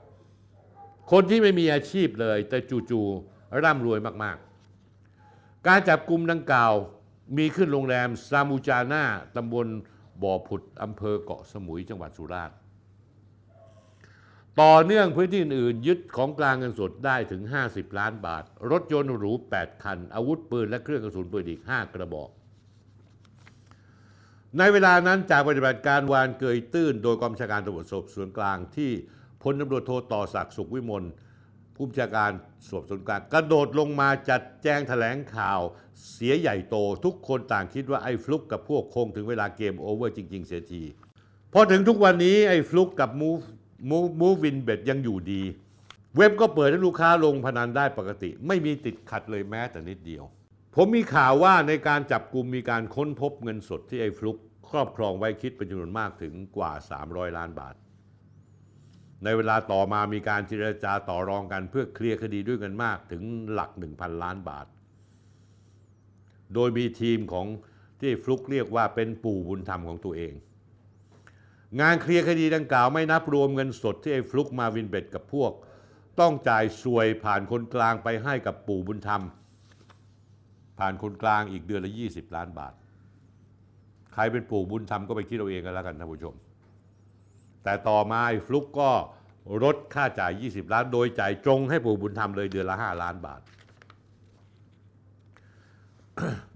คนที่ไม่มีอาชีพเลย แต่จู่ๆร่ำรวยมากๆ การจับกลุ่มดังกล่าวมีขึ้นโรงแรมซามูจาน่าตำบล บ่อผุดอำเภอเกาะสมุยจังหวัดสุราษฎร์ต่อเนื่องพื้นที่อื่นยึดของกลางเงินสดได้ถึง 50 ล้านบาท รถยนต์หรู 8 คัน อาวุธปืนและเครื่องกระสุนปืนอีก 5 กระบอก ในเวลานั้นจากปฏิบัติการวาฬเกยตื้น โดยกองบัญชาการตำรวจสอบสวนกลางที่พลตำรวจโทต่อศักดิ์สุขวิมล ผู้บัญชาการสอบสวนกลางกระโดดลงมาจัดแจงแถลงข่าวเสียใหญ่โต ทุกคนต่างคิดว่าไอ้ฟลุกกับพวกคงถึงเวลา game over จริง ๆ เสียทีพอถึงทุกวันนี้ไอ้ฟลุกกับมูฟมูฟมาวินเบทยังอยู่ดี เว็บก็เปิดให้ลูกค้าลงพนันได้ปกติ ไม่มีติดขัดเลยแม้แต่นิดเดียว ผมมีข่าวว่าในการจับกลุ่มมีการค้นพบเงินสดที่ไอ้ฟลุกครอบครองไว้คิดเป็นจำนวนมากถึงกว่า 300 ล้านบาท ในเวลาต่อมามีการเจรจาต่อรองกันเพื่อเคลียร์คดีด้วยเงินมากถึงหลัก 1,000 ล้านบาท โดยมีทีมของที่ฟลุกเรียกว่าเป็นปู่บุญธรรมของตัวเอง งานเคลียร์คดีดังกล่าวไม่นับรวมเงินสดที่ไอ้ฟลุกมาวินเบ็ดกับพวก ต้องจ่ายส่วยผ่านคนกลางไปให้กับปู่บุญธรรม ผ่านคนกลางอีกเดือนละ 20 ล้านบาท ใครเป็นปู่บุญธรรมก็ไปคิดเอาเองกันแล้วกันท่านผู้ชม แต่ต่อมาฟลุกก็ลดค่าจ่าย 20 ล้าน โดยจ่ายตรงให้ปู่บุญธรรมเลยเดือนละ 5 ล้านบาท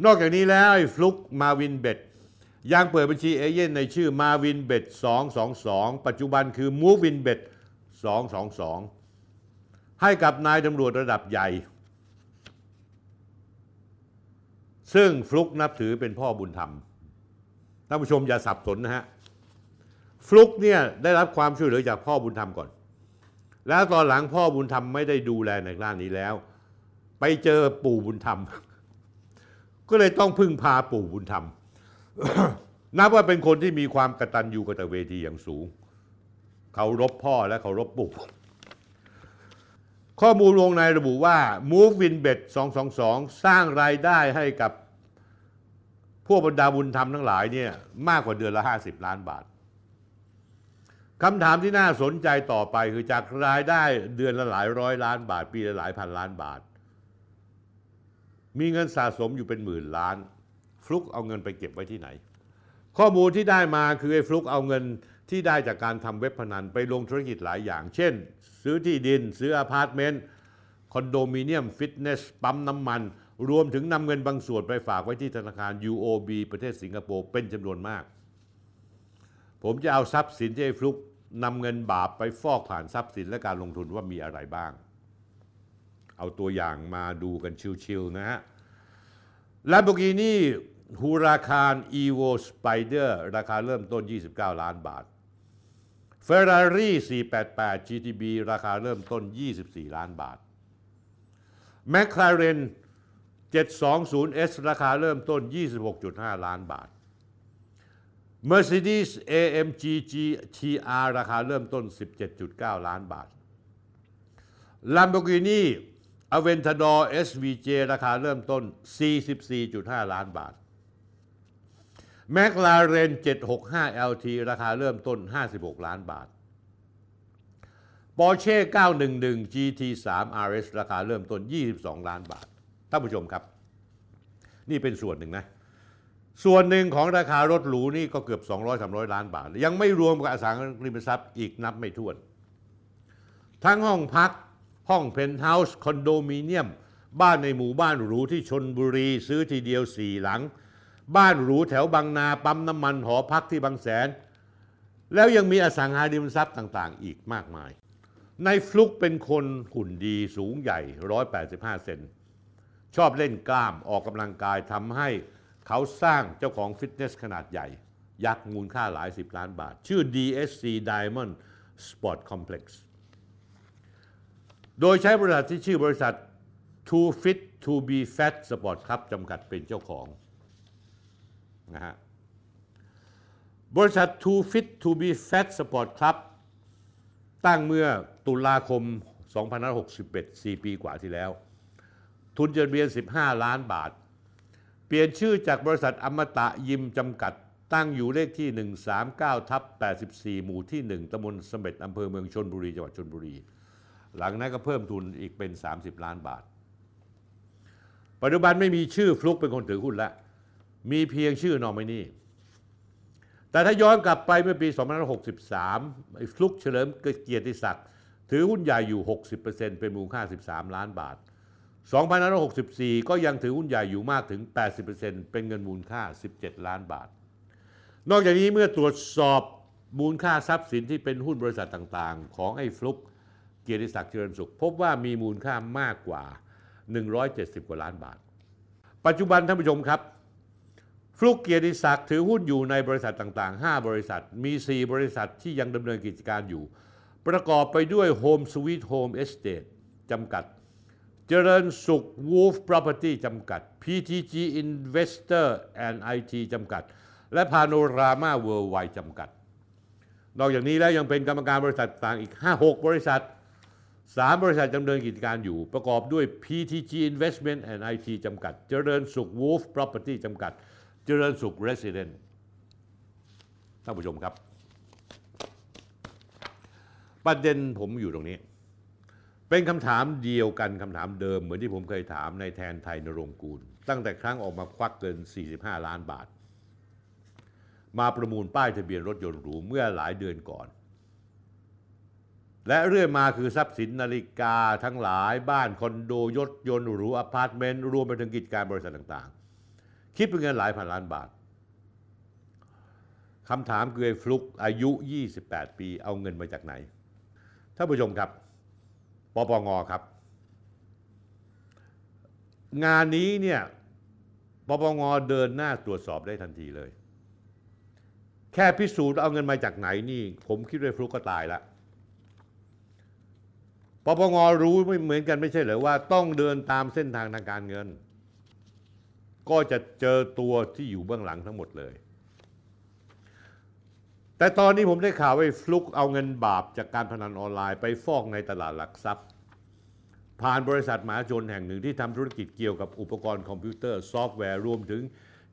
นอกจากนี้แล้วฟลุกมาวินเบทยังเปิดบัญชีเอเย่นต์ในชื่อมาวินเบท222 ปัจจุบันคือมูวินเบ็ด222 ให้กับนายตำรวจระดับใหญ่ ซึ่งฟลุกนับถือเป็นพ่อบุญธรรมท่านผู้ชมอย่าสับสนนะฮะ ฟลุกเนี่ยได้รับความช่วยเหลือจากพ่อบุญธรรมก่อน แล้วตอนหลังพ่อบุญธรรมไม่ได้ดูแลในด้านนี้แล้ว ไปเจอปู่บุญธรรม ก็เลยต้องพึ่งพาปู่บุญธรรมนับว่าเป็นคนที่มีความกตัญญูกตเวทีอย่างสูง เขารบพ่อและเขารบปู่ข้อมูลวงในระบุว่า Move Win Bet 222 สร้างรายได้ให้กับพวกบรรดาบุญธรรมทั้งหลายเนี่ยมากกว่าเดือนละ 50 ล้านบาท คำถามที่น่าสนใจต่อไปคือจากรายได้เดือนละหลายร้อยล้านบาท ปีละหลายพันล้านบาท มีเงินสะสมอยู่เป็นหมื่นล้าน ฟลุกเอาเงินไปเก็บไว้ที่ไหน ข้อมูลที่ได้มาคือไอ้ฟลุกเอาเงินที่ได้จากการทำเว็บพนันไปลงธุรกิจหลายอย่าง เช่น ซื้อที่ดิน ซื้ออพาร์ตเมนต์คอนโดมิเนียม ฟิตเนส ปั๊มน้ำมัน รวมถึงนำเงินบางส่วนไปฝากไว้ที่ธนาคาร UOB ประเทศสิงคโปร์เป็นจำนวนมาก ผมจะเอาทรัพย์สินที่ไอ้ฟลุก นำเงินบาปไปฟอกผ่านทรัพย์สินและการลงทุนว่ามีอะไรบ้าง เอาตัวอย่างมาดูกันชิวๆนะฮะ Lamborghini Huracan Evo Spider ราคาเริ่มต้น 29 ล้านบาท Ferrari 488 GTB ราคาเริ่มต้น 24 ล้านบาท McLaren 720S ราคาเริ่มต้น 26.5 ล้านบาท Mercedes AMG GTR ราคาเริ่มต้น 17.9 ล้านบาท Lamborghini Aventador SVJ ราคาเริ่มต้น 44.5 ล้านบาท McLaren 765 LT ราคาเริ่มต้น 56 ล้านบาท Porsche 911 GT3 RS ราคาเริ่มต้น 22 ล้านบาท ท่านผู้ชมครับ นี่เป็นส่วนหนึ่งนะ ส่วนหนึ่งของราคารถหรูนี่ก็เกือบ 200-300 ล้านบาท ยังไม่รวมกับอสังหาริมทรัพย์อีกนับไม่ถ้วน ทั้งห้องพัก ห้องเพนท์เฮาส์คอนโดมิเนียม บ้านในหมู่บ้านหรูที่ชลบุรีซื้อทีเดียวสี่หลัง บ้านหรูแถวบางนาปั๊มน้ำมันหอพักที่บางแสน แล้วยังมีอสังหาริมทรัพย์ต่างๆ อีกมากมาย ไอ้ฟลุกเป็นคนหุ่นดีสูงใหญ่ 185 เซ็นชอบเล่นกล้ามออกกำลังกายทำให้ เขาสร้างเจ้าของฟิตเนสขนาดใหญ่ ยักษ์มูลค่าหลายสิบล้านบาท ชื่อ DSC Diamond Sport Complex โดยใช้บริษัทที่ชื่อบริษัท Too Fit to be Fat Sport Club จำกัดเป็นเจ้าของนะฮะบริษัท Too Fit to be Fat Sport Club ตั้งเมื่อตุลาคม 2561 4 ปีกว่าที่แล้ว ทุนจดทะเบียน 15 ล้านบาท เปลี่ยนชื่อจากบริษัทอมตะยิมจำกัด ตั้งอยู่เลขที่ 139 ทับ 84 หมู่ที่ 1ตำบลเสม็ดอำเภอเมืองชนบุรีจังหวัดชนบุรี หลังนั้นก็เพิ่มทุนอีกเป็น 30 ล้านบาท ปัจจุบันไม่มีชื่อฟลุกเป็นคนถือหุ้นแล้วมีเพียงชื่อนอมินีแต่ถ้าย้อนกลับไปเมื่อปี 2563ไอ้ฟลุกเฉลิมเกียรติศักดิ์ถือหุ้นใหญ่อยู่ 60%เป็นมูลค่า 13 ล้านบาท 2564 ก็ยังถือหุ้นใหญ่อยู่มากถึง 80%เป็นเงินมูลค่า 17 ล้านบาท นอกจากนี้เมื่อตรวจสอบมูลค่าทรัพย์สินที่เป็นหุ้นบริษัทต่างๆ ของไอ้ฟลุกเกียรติศักดิ์เจริญสุข พบว่ามีมูลค่ามากกว่า 170 กว่าล้านบาท ปัจจุบันท่านผู้ชมครับฟลุกเกียรติศักดิ์ถือหุ้นอยู่ในบริษัทต่างๆ 5 บริษัท มี 4 บริษัทที่ยังดำเนินกิจการอยู่ ประกอบไปด้วย Home Sweet Home Estate จำกัด เจริญสุข Wolf Property จำกัด PTG Investor and IT จำกัด และ Panorama Worldwide จำกัด นอกจากนี้แล้วยังเป็นกรรมการบริษัทต่างอีก 5-6 บริษัท 3 บริษัทดำเนินกิจการอยู่ ประกอบด้วย PTG Investment and IT จำกัด เจริญสุข Wolf Property จำกัด เจริญสุข Resident ท่านผู้ชมครับ ประเด็นผมอยู่ตรงนี้ เป็นคำถามเดียวกันคำถามเดิมเหมือนที่ผมเคยถามนายแทนไทยณรงค์กูล ตั้งแต่ครั้งออกมาควักเงิน 45 ล้านบาท มาประมูลป้ายทะเบียนรถยนต์หรูเมื่อหลายเดือนก่อน และเรื่อยมาคือทรัพย์สินนาฬิกาทั้งหลายบ้านคอนโดรถยนต์หรูอพาร์ตเมนต์รวมไปถึงกิจการบริษัทต่างๆ คิดเป็นเงินหลายพันล้านบาทคำถามคือไอ้ฟลุกอายุ 28 ปีเอาเงินมาจากไหนท่านผู้ชมครับ ปปงครับ งานนี้เนี่ยปปงเดินหน้าตรวจสอบได้ทันทีเลย แค่พิสูจน์เอาเงินมาจากไหนนี่ ผมคิดว่าฟลุกก็ตายละปปงรู้ไม่เหมือนกันไม่ใช่เหรอว่าต้องเดินตามเส้นทางทางการเงิน ก็จะเจอตัวที่อยู่เบื้องหลังทั้งหมดเลย แต่ตอนนี้ผมได้ข่าวว่าไอ้ฟลุกเอาเงินบาปจากการพนันออนไลน์ไปฟอกในตลาดหลักทรัพย์ ผ่านบริษัทมหาชนแห่งหนึ่งที่ทำธุรกิจเกี่ยวกับอุปกรณ์คอมพิวเตอร์ซอฟต์แวร์รวมถึง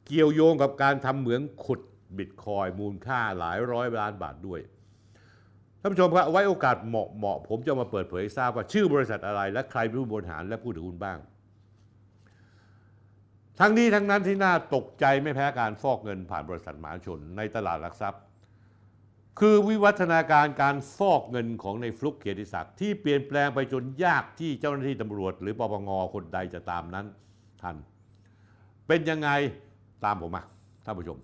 เกี่ยวโยงกับการทำเหมืองขุดบิตคอยน์มูลค่าหลายร้อยล้านบาทด้วยท่านผู้ชมครับไว้โอกาสเหมาะเหมาะผมจะมาเปิดเผยทราบว่าชื่อบริษัทอะไร และใครเป็นผู้บริหารและผู้ถือหุ้นบ้าง ทั้งนี้ทั้งนั้นที่น่าตกใจไม่แพ้การฟอกเงินผ่านบริษัทมหาชนในตลาดหลักทรัพย์ คือวิวัฒนาการการฟอกเงินของในฟลุกเกียรติศักดิ์ที่เปลี่ยนแปลงไปจนยากที่เจ้าหน้าที่ตำรวจ หรือปปงคนใดจะตามนั้นทัน เป็นยังไงตามผมมาท่านผู้ชม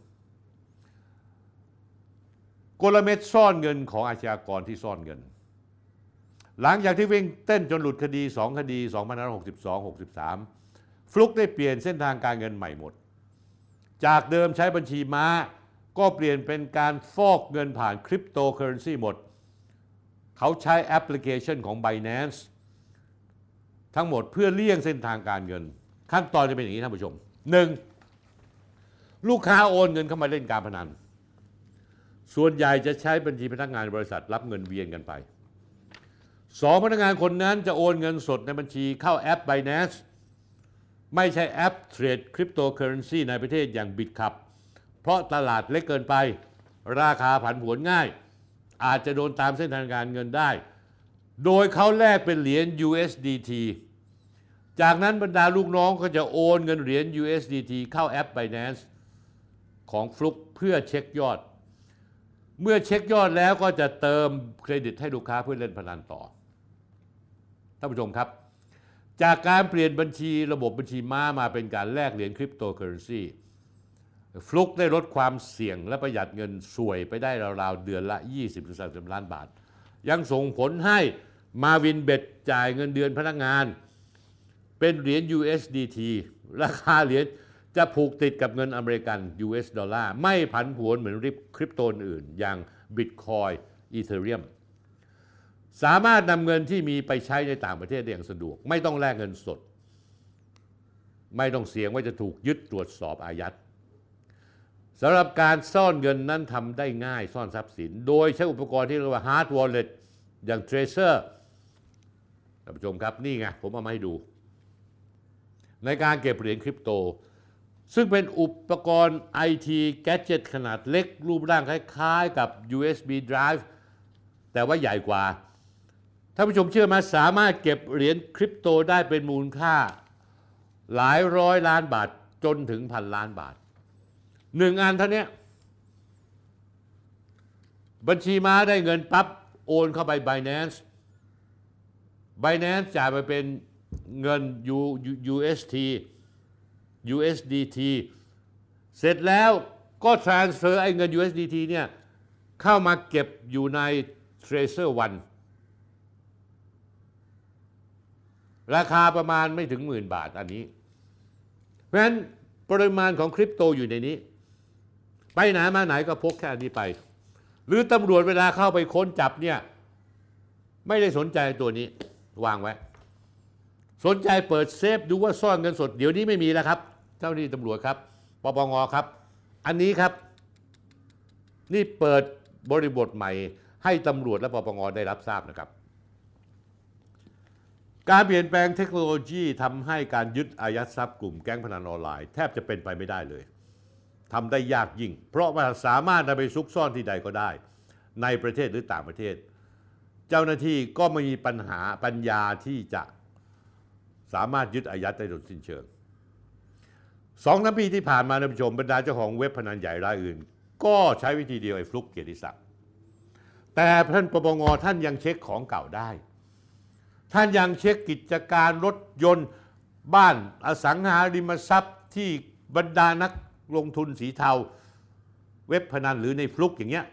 กลเม็ดซ่อนเงินของอาชญากรที่ซ่อนเงิน หลังจากที่วิ่งเต้นจนหลุดคดี 2 คดี 2562-63 ฟลุกได้เปลี่ยนเส้นทางการเงินใหม่หมด จากเดิมใช้บัญชีม้า ก็เปลี่ยนเป็นการฟอกเงินผ่านคริปโตเคอเรนซีหมด เขาใช้แอปพลิเคชันของ Binance ทั้งหมดเพื่อเลี่ยงเส้นทางการเงิน ขั้นตอนจะเป็นอย่างนี้ท่านผู้ชม 1. ลูกค้าโอนเงินเข้ามาเล่นการพนัน ส่วนใหญ่จะใช้บัญชีพนักงานบริษัทรับเงินเวียนกันไปสองพนักงานคนนั้นจะโอนเงินสดในบัญชีเข้าแอป Binance ไม่ใช่แอป trade cryptocurrency ในประเทศอย่าง Bitkub เพราะตลาดเล็กเกินไป ราคาผันผวนง่าย อาจจะโดนตามเส้นทางการเงินได้ โดยเขาแลกเป็นเหรียญ USDT จากนั้นบรรดาลูกน้องก็จะโอนเงินเหรียญ USDT เข้าแอป Binance ของฟลุกเพื่อเช็คยอด เมื่อเช็คยอดแล้วก็จะเติมเครดิตให้ลูกค้าเพื่อเล่นพนันต่อ ท่านผู้ชมครับ จากการเปลี่ยนบัญชีระบบบัญชีม้ามาเป็นการแลกเหรียญคริปโตเคอเรนซี ฟลุกได้ลดความเสี่ยงและประหยัดเงินส่วยไปได้ราวๆเดือนละ 20-30 ล้านบาท ยังส่งผลให้มาวินเบทจ่ายเงินเดือนพนักงาน เป็นเหรียญ USDT ราคาเหรียญจะผูกติดกับเงินอเมริกัน US ดอลลาร์ไม่ผันผวนเหมือนริบคริปโตอื่น อย่าง Bitcoin Ethereum สามารถนำเงินที่มีไปใช้ในต่างประเทศได้อย่างสะดวก ไม่ต้องแลกเงินสด ไม่ต้องเสี่ยงว่าจะถูกยึดตรวจสอบอายัด สำหรับการซ่อนเงินนั้นทำได้ง่ายซ่อนทรัพย์สิน โดยใช้อุปกรณ์ที่เรียกว่า hard wallet อย่าง Tracer ท่านผู้ชมครับนี่ไงผมเอามาให้ดู ในการเก็บเหรียญคริปโต ซึ่งเป็นอุปกรณ์ IT gadget ขนาดเล็ก รูปร่างคล้ายๆ กับ USB drive แต่ว่าใหญ่กว่าท่านผู้ชมเชื่อไหมาสามารถเก็บเหรียญคริปโตได้เป็นมูลค่า หลายร้อยล้านบาทจนถึงพันล้านบาท หนึ่งอันเท่านี้บัญชีม้าได้เงินปั๊บโอนเข้าไป Binance Binance จ่ายไปเป็นเงิน U- U- UST USDT เสร็จแล้วก็ transfer ไอ้เงิน USDT เนี่ยเข้ามาเก็บอยู่ใน Tracer One ราคาประมาณไม่ถึงหมื่นบาทอันนี้ เพราะฉะนั้นปริมาณของคริปโตอยู่ในนี้ ไปไหนมาไหนก็พกแค่นนี้ไป หรือตำรวจเวลาเข้าไปค้นจับเนี่ย ไม่ได้สนใจตัวนี้ วางไว้ สนใจเปิดเซฟดูว่าซ่อนเงินสด เดี๋ยวนี้ไม่มีแล้วครับ เจ้าหน้าที่ตำรวจครับปปงครับ อันนี้ครับ นี่เปิดบริบทใหม่ ให้ตำรวจและปปงได้รับทราบนะครับ การเปลี่ยนแปลงเทคโนโลยีทำให้การยึดอายัดทรัพย์กลุ่มแก๊งพนันออนไลน์แทบจะเป็นไปไม่ได้เลย ทำได้ยากยิ่ง เพราะว่าสามารถนำไปซุกซ่อนที่ใดก็ได้ ในประเทศหรือต่างประเทศ เจ้าหน้าที่ก็ไม่มีปัญหาปัญญาที่จะสามารถยึดอายัดได้โดยสิ้นเชิงสองสามปีที่ผ่านมาท่านผู้ชมบรรดาเจ้าของเว็บพนันใหญ่รายอื่น ก็ใช้วิธีเดียวไอ้ฟลุกเกียรติศักดิ์แต่ท่านปปงท่านยังเช็คของเก่าได้ ท่านยังเช็คกิจการรถยนต์ บ้านอสังหาริมทรัพย์ที่บรรดานัก ลงทุนสีเทา เว็บพนันหรือในฟลุกอย่างเงี้ย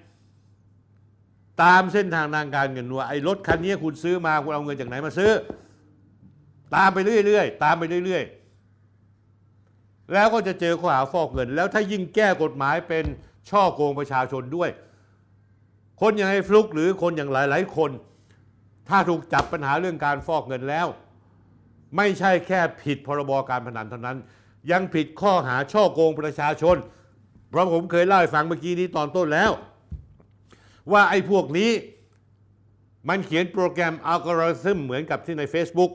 ตามเส้นทางทางการเงินว่าไอ้รถคันนี้คุณซื้อมาคุณเอาเงินจากไหนมาซื้อ ตามไปเรื่อยๆตามไปเรื่อยๆ แล้วก็จะเจอข้อหาฟอกเงิน แล้วถ้ายิ่งแก้กฎหมายเป็นช่อโกงประชาชนด้วย คนอย่างไอ้ฟลุกหรือคนอย่างหลาย ๆ คน ถ้าถูกจับปัญหาเรื่องการฟอกเงินแล้ว ไม่ใช่แค่ผิดพรบการพนันเท่านั้น ยังผิดข้อหาช่อโกงประชาชน เพราะผมเคยเล่าให้ฟังเมื่อกี้นี้ตอนต้นแล้ว ว่าไอ้พวกนี้มันเขียนโปรแกรมอัลกอริทึมเหมือนกับที่ใน Facebook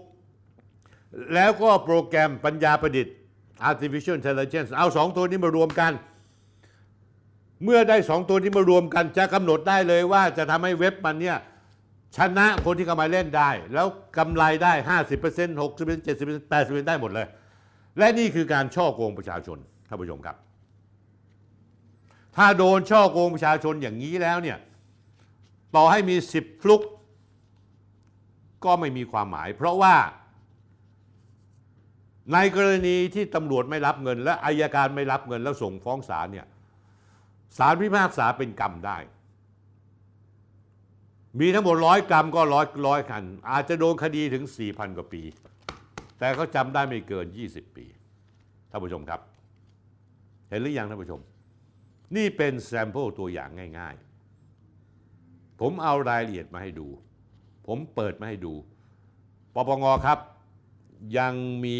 แล้วก็โปรแกรมปัญญาประดิษฐ์ artificial intelligence เอาสองตัวนี้มารวมกัน เมื่อได้สองตัวนี้มารวมกัน จะกำหนดได้เลยว่าจะทำให้เว็บมันเนี่ยชนะคนที่เข้ามาเล่นได้ แล้วกำไรได้ 50% 60% 70% 80%ได้หมดเลย และนี่คือการช่อโกงประชาชนท่านผู้ชมครับ ถ้าโดนช่อโกงประชาชนอย่างนี้แล้วเนี่ยต่อให้มี10ฟลุก ก็ไม่มีความหมาย เพราะว่าในกรณีที่ตำรวจไม่รับเงิน และอายการไม่รับเงินแล้วส่งฟ้องศาลเนี่ยศาลพิพากษาเป็นกรรมได้ มีทั้งหมดร้อยกรรมก็ร้อยร้อยคัน อาจจะโดนคดีถึง 4,000 กว่าปี แต่เขาจำได้ไม่เกิน 20 ปีท่านผู้ชมครับ เห็นหรือยังท่านผู้ชม นี่เป็น sample ตัวอย่างง่ายๆ ผมเอารายละเอียดมาให้ดู ผมเปิดมาให้ดูปปงครับ ยังมี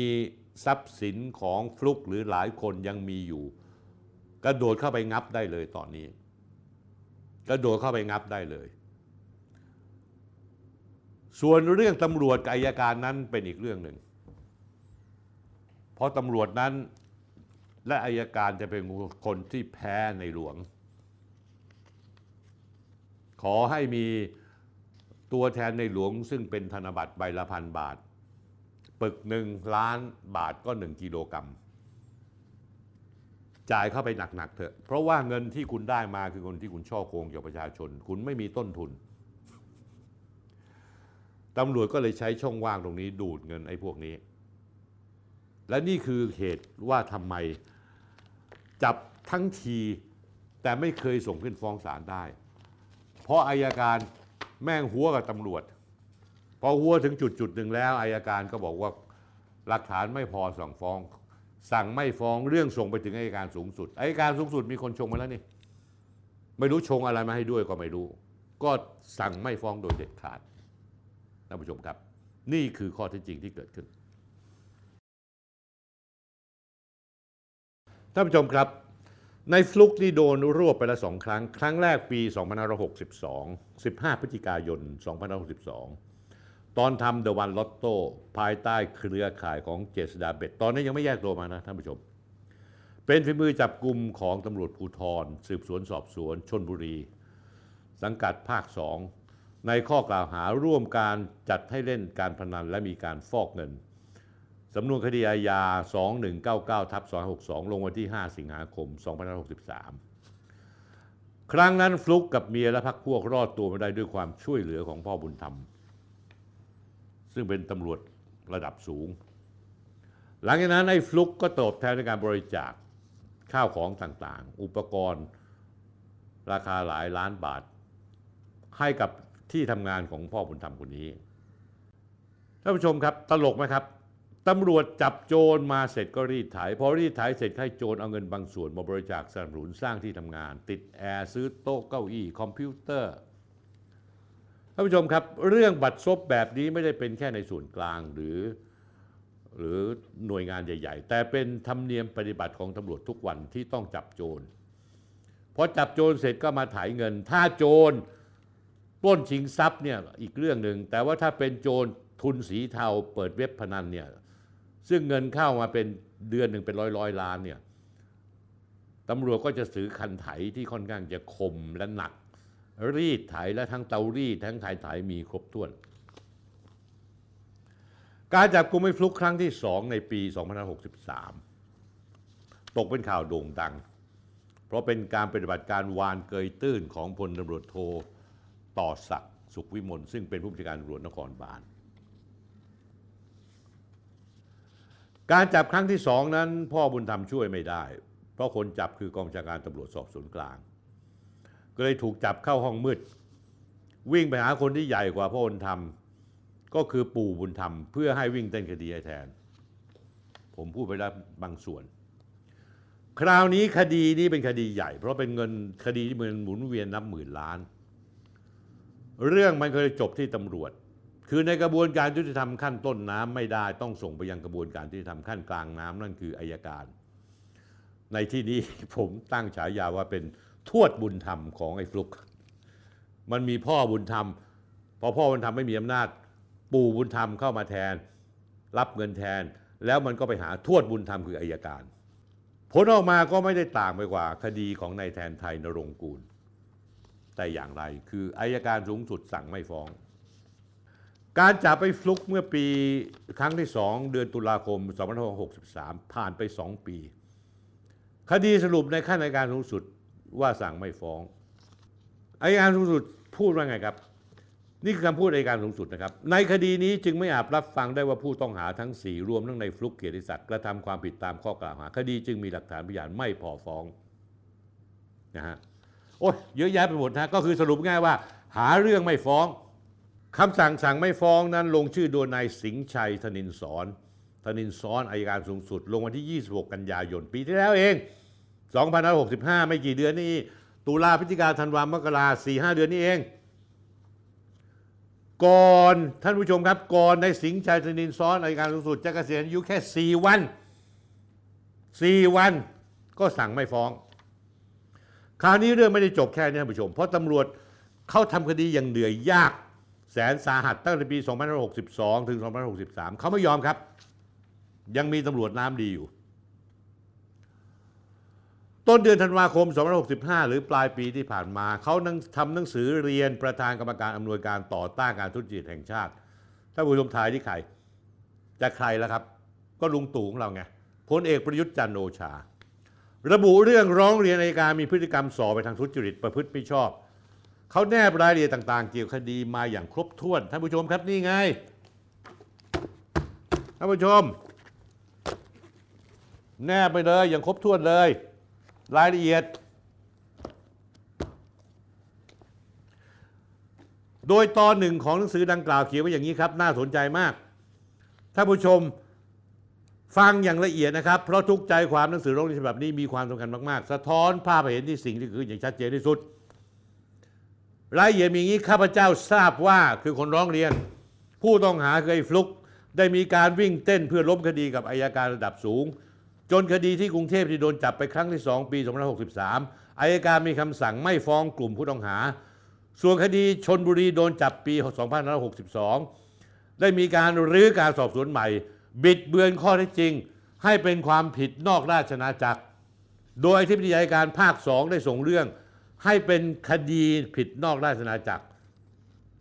ทรัพย์สินของฟลุกหรือหลายคนยังมีอยู่กระโดดเข้าไปงับได้เลยตอนนี้กระโดดเข้าไปงับได้เลย ส่วนเรื่องตำรวจกับอายการนั้นเป็นอีกเรื่องหนึ่ง ราะตำรวจนั้นและอายการจะเป็นคนที่แพ้ในหลวง ขอให้มีตัวแทนในหลวงซึ่งเป็นธนบัตรใบละพันบาท ปึกหนึ่งล้านบาทก็หนึ่งกิโลกรัม จ่ายเข้าไปหนัก ๆ เถอะ เพราะว่าเงินที่คุณได้มาคือคนที่คุณช่อโกงจากประชาชน คุณไม่มีต้นทุนตำรวจก็เลยใช้ช่องว่างตรงนี้ดูดเงินไอ้พวกนี้ และนี่คือเหตุว่าทำไมจับทั้งทีแต่ไม่เคยส่งขึ้นฟ้องศาลได้ เพราะอายการแม่งหัวกับตำรวจ พอหัวถึงจุดจุดหนึ่งแล้วอายการก็บอกว่าหลักฐานไม่พอสั่งฟ้อง สั่งไม่ฟ้องเรื่องส่งไปถึงอายการสูงสุดอายการสูงสุดมีคนชงมาแล้วนี่ ไม่รู้ชงอะไรมาให้ด้วยก็ไม่รู้ ก็สั่งไม่ฟ้องโดยเด็ดขาดท่านผู้ชมครับ นี่คือข้อเท็จจริงที่เกิดขึ้น ท่านผู้ชมครับ ในฟลุกนี่โดนรวบไปแล้วสองครั้ง ครั้งแรกปี 2562 15 พฤศจิกายน 2562 ตอนทำเดอะวันลอตโต้ภายใต้เครือข่ายของเจษดาเบ็ดตอนนี้ยังไม่แยกตัวมานะท่านผู้ชม เป็นฝีมือจับกลุ่มของตำรวจภูธรสืบสวนสอบสวนชนบุรี สังกัดภาค 2 ในข้อกล่าวหาร่วมการจัดให้เล่นการพนันและมีการฟอกเงิน สำนวนคดีอาญา 2199ทับ262 ลงวันที่ 5 สิงหาคม 2563 ครั้งนั้นฟลุกกับเมียและพักพวกรอดตัวมาได้ด้วยความช่วยเหลือของพ่อบุญธรรม ซึ่งเป็นตำรวจระดับสูง หลังจากนั้นไอ้ฟลุกก็ตอบแทนในการบริจาคข้าวของต่างๆ อุปกรณ์ ราคาหลายล้านบาท ให้กับที่ทำงานของพ่อบุญธรรมคนนี้ท่านผู้ชมครับตลกไหมครับ ตำรวจจับโจรมาเสร็จก็รีดไถพอรีดไถเสร็จให้โจรเอาเงินบางส่วนมาบริจาคสนับสนุนสร้างที่ทำงาน ติดแอร์ซื้อโต๊ะเก้าอี้คอมพิวเตอร์ท่านผู้ชมครับเรื่องบัตรซบแบบนี้ไม่ได้เป็นแค่ในส่วนกลางหรือ หรือหน่วยงานใหญ่ ๆ แต่เป็นธรรมเนียมปฏิบัติของตำรวจทุกวันที่ต้องจับโจรพอจับโจรเสร็จก็มาถ่ายเงิน ถ้าโจรปล้นชิงทรัพย์เนี่ยอีกเรื่องหนึ่งแต่ว่าถ้าเป็นโจรทุนสีเทาเปิดเว็บพนันเนี่ย ซึ่งเงินเข้ามาเป็นเดือนหนึ่งเป็นร้อยร้อยล้านเนี่ยตำรวจก็จะซื้อคันไถที่ค่อนข้างจะคมและหนัก รีดไถและทั้งเตารีดทั้งไถไถมีครบถ้วน การจับกุมไอ้ฟลุกครั้งที่สองในปี2563 ตกเป็นข่าวโด่งดัง เพราะเป็นการปฏิบัติการวานเกยตื้นของพลตำรวจโทต่อศักดิ์สุขวิมลซึ่งเป็นผู้บัญชาการตำรวจนครบาล การจับครั้งที่สองนั้น พ่อบุญธรรมช่วยไม่ได้ เพราะคนจับคือกองบัญชาการตำรวจสอบสวนกลาง ก็เลยถูกจับเข้าห้องมืด วิ่งไปหาคนที่ใหญ่กว่าพ่อบุญธรรม ก็คือปู่บุญธรรม เพื่อให้วิ่งเต้นคดีให้แทน ผมพูดไปแล้วบางส่วน คราวนี้คดีนี้เป็นคดีใหญ่ เพราะเป็นเงินคดีที่มันหมุนเวียนนับหมื่นล้าน เรื่องมันเคยจบที่ตำรวจ คือในกระบวนการยุติธรรมขั้นต้นน้ำไม่ได้ต้องส่งไปยังกระบวนการยุติธรรมขั้นกลางน้ำนั่นคืออายการ ในที่นี้ผมตั้งฉายาว่าเป็นทวดบุญธรรมของไอ้ฟลุก มันมีพ่อบุญธรรมพอพ่อบุญธรรมไม่มีอำนาจ ปู่บุญธรรมเข้ามาแทน รับเงินแทน แล้วมันก็ไปหาทวดบุญธรรมคืออายการ ผลออกมาก็ไม่ได้ต่างไปกว่า คดีของนายแทนไทยนรงค์กูล แต่อย่างไรคืออายการสูงสุดสั่งไม่ฟ้อง การจับไปฟลุกเมื่อปีครั้งที่สองเดือนตุลาคม 2563 ผ่านไปสองปี คดีสรุปในขั้นอัยการสูงสุดว่าสั่งไม่ฟ้องอัยการสูงสุดพูดว่าไงครับ นี่คือคำพูดอัยการสูงสุดนะครับ ในคดีนี้จึงไม่อาจรับฟังได้ว่าผู้ต้องหาทั้ง 4 รวมทั้งในฟลุกเกียรติศักดิ์กระทำความผิดตามข้อกล่าวหา คดีจึงมีหลักฐานพยานไม่พอฟ้องนะฮะโอ้ยเยอะแยะไปหมดนะก็คือสรุปง่ายว่า หาเรื่องไม่ฟ้อง คำสั่งสั่งไม่ฟ้องนั้นลงชื่อโดยนายสิงห์ชัยธนินสอนธนินสอนอัยการสูงสุด ลงวันที่ 26 กันยายน ปีที่แล้วเอง 2565 ไม่กี่เดือนนี่ตุลาพฤศจิกาธันวามกราสี่ห้าเดือนนี้เอง ก่อนท่านผู้ชมครับ ก่อนในสิงห์ชัยธนินซ้อนอัยการสูงสุดจะเกษียณอายุแค่ 4 วัน 4 วันก็สั่งไม่ฟ้อง คราวนี้เรื่องไม่ได้จบแค่นี้ท่านผู้ชม เพราะตำรวจเขาทำคดีอย่างเหนื่อยยาก แสนสาหัสตั้งแต่ปี 2562 ถึง 2563 เขาไม่ยอมครับ ยังมีตำรวจน้ำดีอยู่ ต้นเดือนธันวาคม 2565 หรือปลายปีที่ผ่านมา เขานั่งทำหนังสือเรียนประธานกรรมการอำนวยการต่อต้านการทุจริตแห่งชาติถ้าผู้ชมทายที่ใครจะใครแล้วครับ ก็ลุงตู่ของเราไงพลเอกประยุทธ์จันทร์โอชา ระบุเรื่องร้องเรียนอัยการมีพฤติกรรมส่อไปทางทุจริตประพฤติไม่ชอบ เขาแนบรายละเอียดต่างๆ เกี่ยวกับคดีมาอย่างครบถ้วน ท่านผู้ชมครับนี่ไง ท่านผู้ชม แนบไปเลยอย่างครบถ้วนเลย รายละเอียด โดยตอนหนึ่งของหนังสือดังกล่าวเขียนไว้อย่างนี้ครับ น่าสนใจมาก ท่านผู้ชมฟังอย่างละเอียดนะครับ เพราะทุกใจความหนังสือร้องเรียนฉบับนี้มีความสำคัญมาก ๆ สะท้อนภาพให้เห็นที่สิ่งที่คืออย่างชัดเจนที่สุด รายละเอียดมีอย่างนี้ข้าพเจ้าทราบว่าคือคนร้องเรียน ผู้ต้องหาเคยฟลุกได้มีการวิ่งเต้นเพื่อล้มคดีกับอายการระดับสูง จนคดีที่กรุงเทพที่โดนจับไปครั้งที่ 2 ปี 2563 อายการมีคำสั่งไม่ฟ้องกลุ่มผู้ต้องหา ส่วนคดีชนบุรีโดนจับปี 2562 ได้มีการรื้อการสอบสวนใหม่ บิดเบือนข้อเท็จจริง ให้เป็นความผิดนอกราชนาจักร โดยที่ปฏิยายการภาคสองได้ส่งเรื่อง ให้เป็นคดีผิดนอกราชนาจักร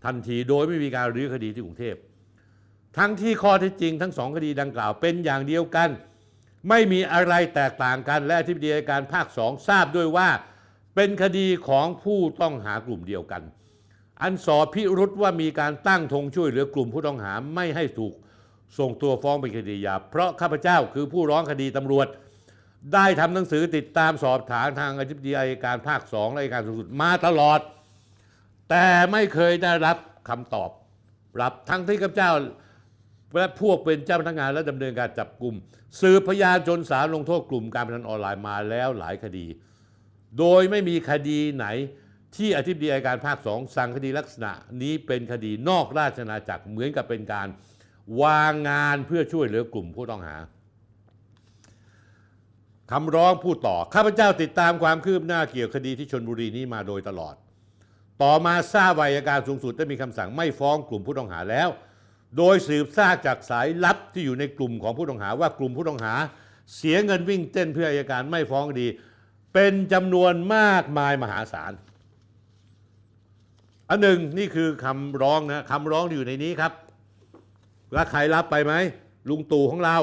ทันทีโดยไม่มีการรื้อคดีที่กรุงเทพ ทั้งที่ข้อเท็จจริงทั้งสองคดีดังกล่าวเป็นอย่างเดียวกัน ไม่มีอะไรแตกต่างกันและที่ปฏิยายการภาคสองทราบด้วยว่า เป็นคดีของผู้ต้องหากลุ่มเดียวกัน อันสอบพิรุษว่ามีการตั้งธงช่วยเหลือกลุ่มผู้ต้องหาไม่ให้ถูกส่งตัวฟ้องเป็นคดียาเพราะข้าพเจ้าคือผู้ร้องคดีตำรวจ ได้ทำหนังสือติดตามสอบถามทางอธิบดีอายการภาคสองและอัยการสูงสุดมาตลอด แต่ไม่เคยได้รับคำตอบ รับทั้งที่ข้าพเจ้าและพวกเป็นเจ้าพนักงานและดำเนินการจับกลุ่มสืบพยานจนศาลลงโทษกลุ่มการพนันออนไลน์มาแล้วหลายคดี โดยไม่มีคดีไหนที่อธิบดีอายการภาคสองสั่งคดีลักษณะนี้เป็นคดีนอกราชอาณาจักรเหมือนกับเป็นการวางงานเพื่อช่วยเหลือกลุ่มผู้ต้องหา คำร้องพูดต่อ ข้าพเจ้าติดตามความคืบหน้าเกี่ยวคดีที่ชนบุรีนี้มาโดยตลอด ต่อมาทราบวาอัยการสูงสุดได้มีคำสั่งไม่ฟ้องกลุ่มผู้ต้องหาแล้ว โดยสืบทราบจากสายลับที่อยู่ในกลุ่มของผู้ต้องหาว่ากลุ่มผู้ต้องหา เสียเงินวิ่งเต้นเพื่ออัยการไม่ฟ้องคดี เป็นจำนวนมากมายมหาศาลอันหนึ่งนี่คือคำร้องนะคำร้องอยู่ในนี้ครับ แล้วใครรับไปไหมลุงตู่ของเรา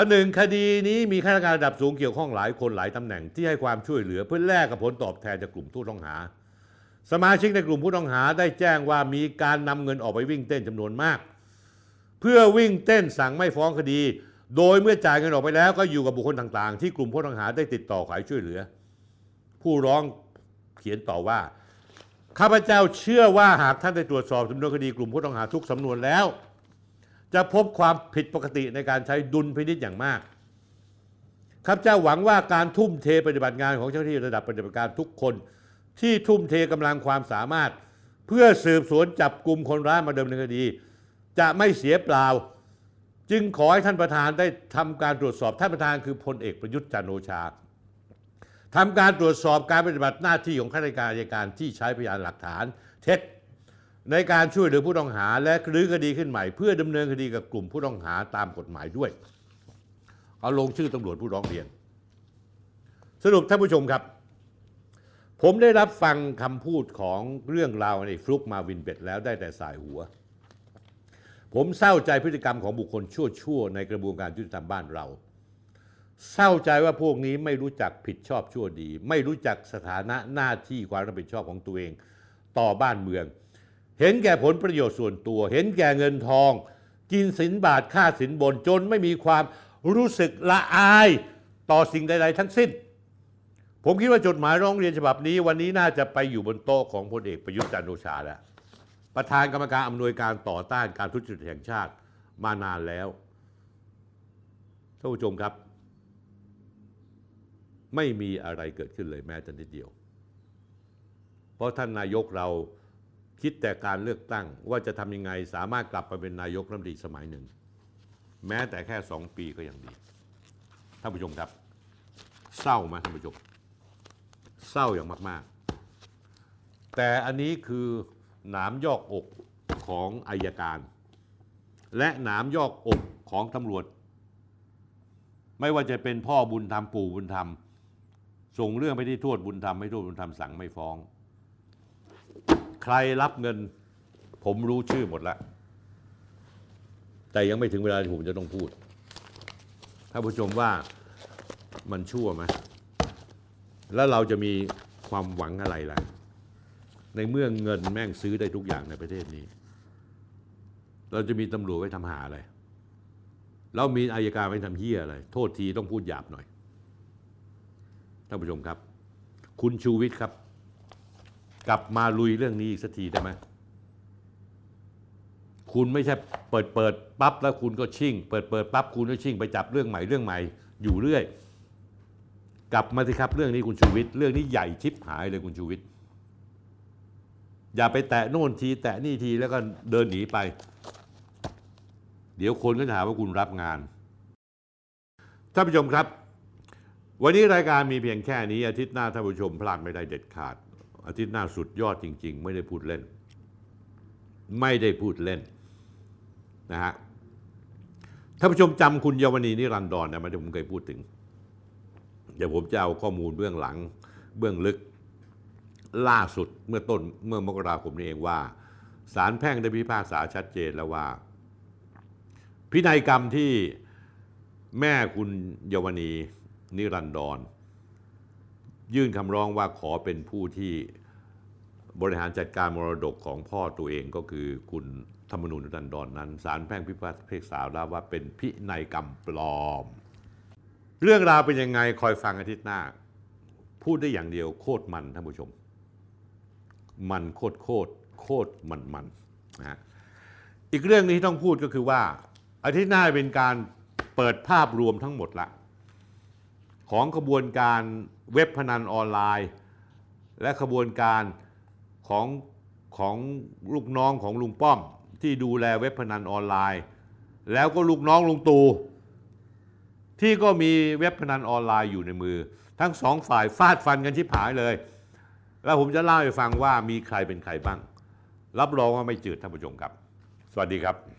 อันหนึ่งคดีนี้มีข้าราชการระดับสูงเกี่ยวข้องหลายคนหลายตำแหน่งที่ให้ความช่วยเหลือเพื่อแลกกับผลตอบแทนจากกลุ่มผู้ต้องหา สมาชิกในกลุ่มผู้ต้องหาได้แจ้งว่ามีการนำเงินออกไปวิ่งเต้นจำนวนมาก เพื่อวิ่งเต้นสั่งไม่ฟ้องคดี โดยเมื่อจ่ายเงินออกไปแล้วก็อยู่กับบุคคลต่างๆ ที่กลุ่มผู้ต้องหาได้ติดต่อขอช่วยเหลือ ผู้ร้องเขียนต่อว่าข้าพเจ้าเชื่อว่าหากท่านได้ตรวจสอบสำนวนคดีกลุ่มผู้ต้องหาทุกสำนวนแล้ว จะพบความผิดปกติในการใช้ดุลพินิจอย่างมากข้าพเจ้าหวังว่าการทุ่มเทปฏิบัติงานของเจ้าหน้าที่ระดับปฏิบัติการทุกคน ที่ทุ่มเทกำลังความสามารถ เพื่อสืบสวนจับกลุ่มคนร้ายมาดำเนินคดี จะไม่เสียเปล่า จึงขอให้ท่านประธานได้ทำการตรวจสอบท่านประธานคือพลเอกประยุทธ์จันโอชาทำการตรวจสอบการปฏิบัติหน้าที่ของข้าราชการอัยการที่ใช้พยานหลักฐาน เท็จ ในการช่วยเหลือผู้ต้องหาและรื้อคดีขึ้นใหม่ เพื่อดำเนินคดีกับกลุ่มผู้ต้องหาตามกฎหมายด้วยเอาลงชื่อตำรวจผู้ร้องเรียน สรุปท่านผู้ชมครับ ผมได้รับฟังคำพูดของเรื่องราวในฟลุกมาวินเบ็ดแล้วได้แต่สายหัว ผมเศร้าใจพฤติกรรมของบุคคลชั่วๆ ในกระบวนการยุติธรรมบ้านเรา เศร้าใจว่าพวกนี้ไม่รู้จักผิดชอบชั่วดี ไม่รู้จักสถานะหน้าที่ความรับผิดชอบของตัวเอง ต่อบ้านเมือง เห็นแก่ผลประโยชน์ส่วนตัว เห็นแก่เงินทอง กินสินบาทค่าสินบนจนไม่มีความรู้สึกละอายต่อสิ่งใด ๆ ทั้งสิ้น ผมคิดว่าจดหมายร้องเรียนฉบับนี้ วันนี้น่าจะไปอยู่บนโต๊ะของพลเอกประยุทธ์จันทร์โอชาแล้วประธานกรรมการอำนวยการต่อต้านการทุจริตแห่งชาติมานานแล้วท่านผู้ชมครับ ไม่มีอะไรเกิดขึ้นเลยแม้แต่นิดเดียว เพราะท่านนายกเรา คิดแต่การเลือกตั้งว่าจะทำยังไงสามารถกลับไปเป็นนายกรัฐมนตรีสมัยหนึ่ง แม้แต่แค่สองปีก็ยังดีท่านผู้ชมครับ เศร้าไหมท่านผู้ชม เศร้าอย่างมาก ๆ แต่อันนี้คือหนามยอกอกของอายการ และหนามยอกอกของตำรวจ ไม่ว่าจะเป็นพ่อบุญธรรมปู่บุญธรรมส่งเรื่องไปที่ทวดบุญธรรมให้ทวดบุญธรรมสั่งไม่ฟ้อง ใครรับเงิน ผมรู้ชื่อหมดแล้ว แต่ยังไม่ถึงเวลาที่ผมจะต้องพูดถ้าผู้ชมว่ามันชั่วไหมแล้วเราจะมีความหวังอะไรล่ะ ในเมื่อเงินแม่งซื้อได้ทุกอย่างในประเทศนี้ เราจะมีตำรวจไว้ทำหาอะไรเรามีอายการไว้ทำเหี้ยอะไร โทษทีต้องพูดหยาบหน่อยท่านผู้ชมครับ คุณชูวิทย์ครับ กลับมาลุยเรื่องนี้อีกสักทีได้ไหมคุณไม่ใช่เปิดเปิดปั๊บแล้วคุณก็ชิ่ง เปิดเปิดปั๊บคุณก็ชิ่งไปจับเรื่องใหม่เรื่องใหม่อยู่เรื่อย กลับมาสิครับเรื่องนี้คุณชูวิทย์เรื่องนี้ใหญ่ชิบหายเลยคุณชูวิทย์อย่าไปแตะโน่นที แตะนี่ทีแล้วก็เดินหนีไป เดี๋ยวคนก็จะหาว่าคุณรับงานท่านผู้ชมครับ วันนี้รายการมีเพียงแค่นี้อาทิตย์หน้าท่านผู้ชมพลาดไม่ได้เด็ดขาด อาทิตย์หน้าสุดยอดจริง ๆ ไม่ได้พูดเล่น ไม่ได้พูดเล่นนะฮะท่านผู้ชมจำคุณเยาวณีนิรันดรนะมันที่ผมเคยพูดถึง เดี๋ยวผมจะเอาข้อมูลเบื้องหลัง เบื้องลึกล่าสุดเมื่อต้นเมื่อมกราคมนี้เองว่าศาลแพ่งได้พิพากษาชัดเจนแล้วว่า พินัยกรรมที่แม่คุณเยาวณีนิรันดร ยื่นคำร้องว่าขอเป็นผู้ที่บริหารจัดการมรดกของพ่อตัวเองก็คือคุณธรรมนูญดันดอนนั้นศาลแพ่งพิพากษาแล้วว่าเป็นพินัยกรรมปลอม เรื่องราวเป็นยังไงคอยฟังอาทิตย์หน้า พูดได้อย่างเดียวโคตรมันท่านผู้ชม มันโคตรโคตรโคตรมันมันนะฮะอีกเรื่องนี้ที่ต้องพูดก็คือว่าอาทิตย์หน้าเป็นการเปิดภาพรวมทั้งหมดละ ของขบวนการ เว็บพนันออนไลน์ และขบวนการของของลูกน้องของลุงป้อม ที่ดูแลเว็บพนันออนไลน์ แล้วก็ลูกน้องลุงตู่ที่ก็มีเว็บพนันออนไลน์อยู่ในมือ ทั้งสองฝ่ายฟาดฟันกันชิบหายเลย แล้วผมจะเล่าให้ฟังว่ามีใครเป็นใครบ้าง รับรองว่าไม่จืดท่านผู้ชมครับ สวัสดีครับ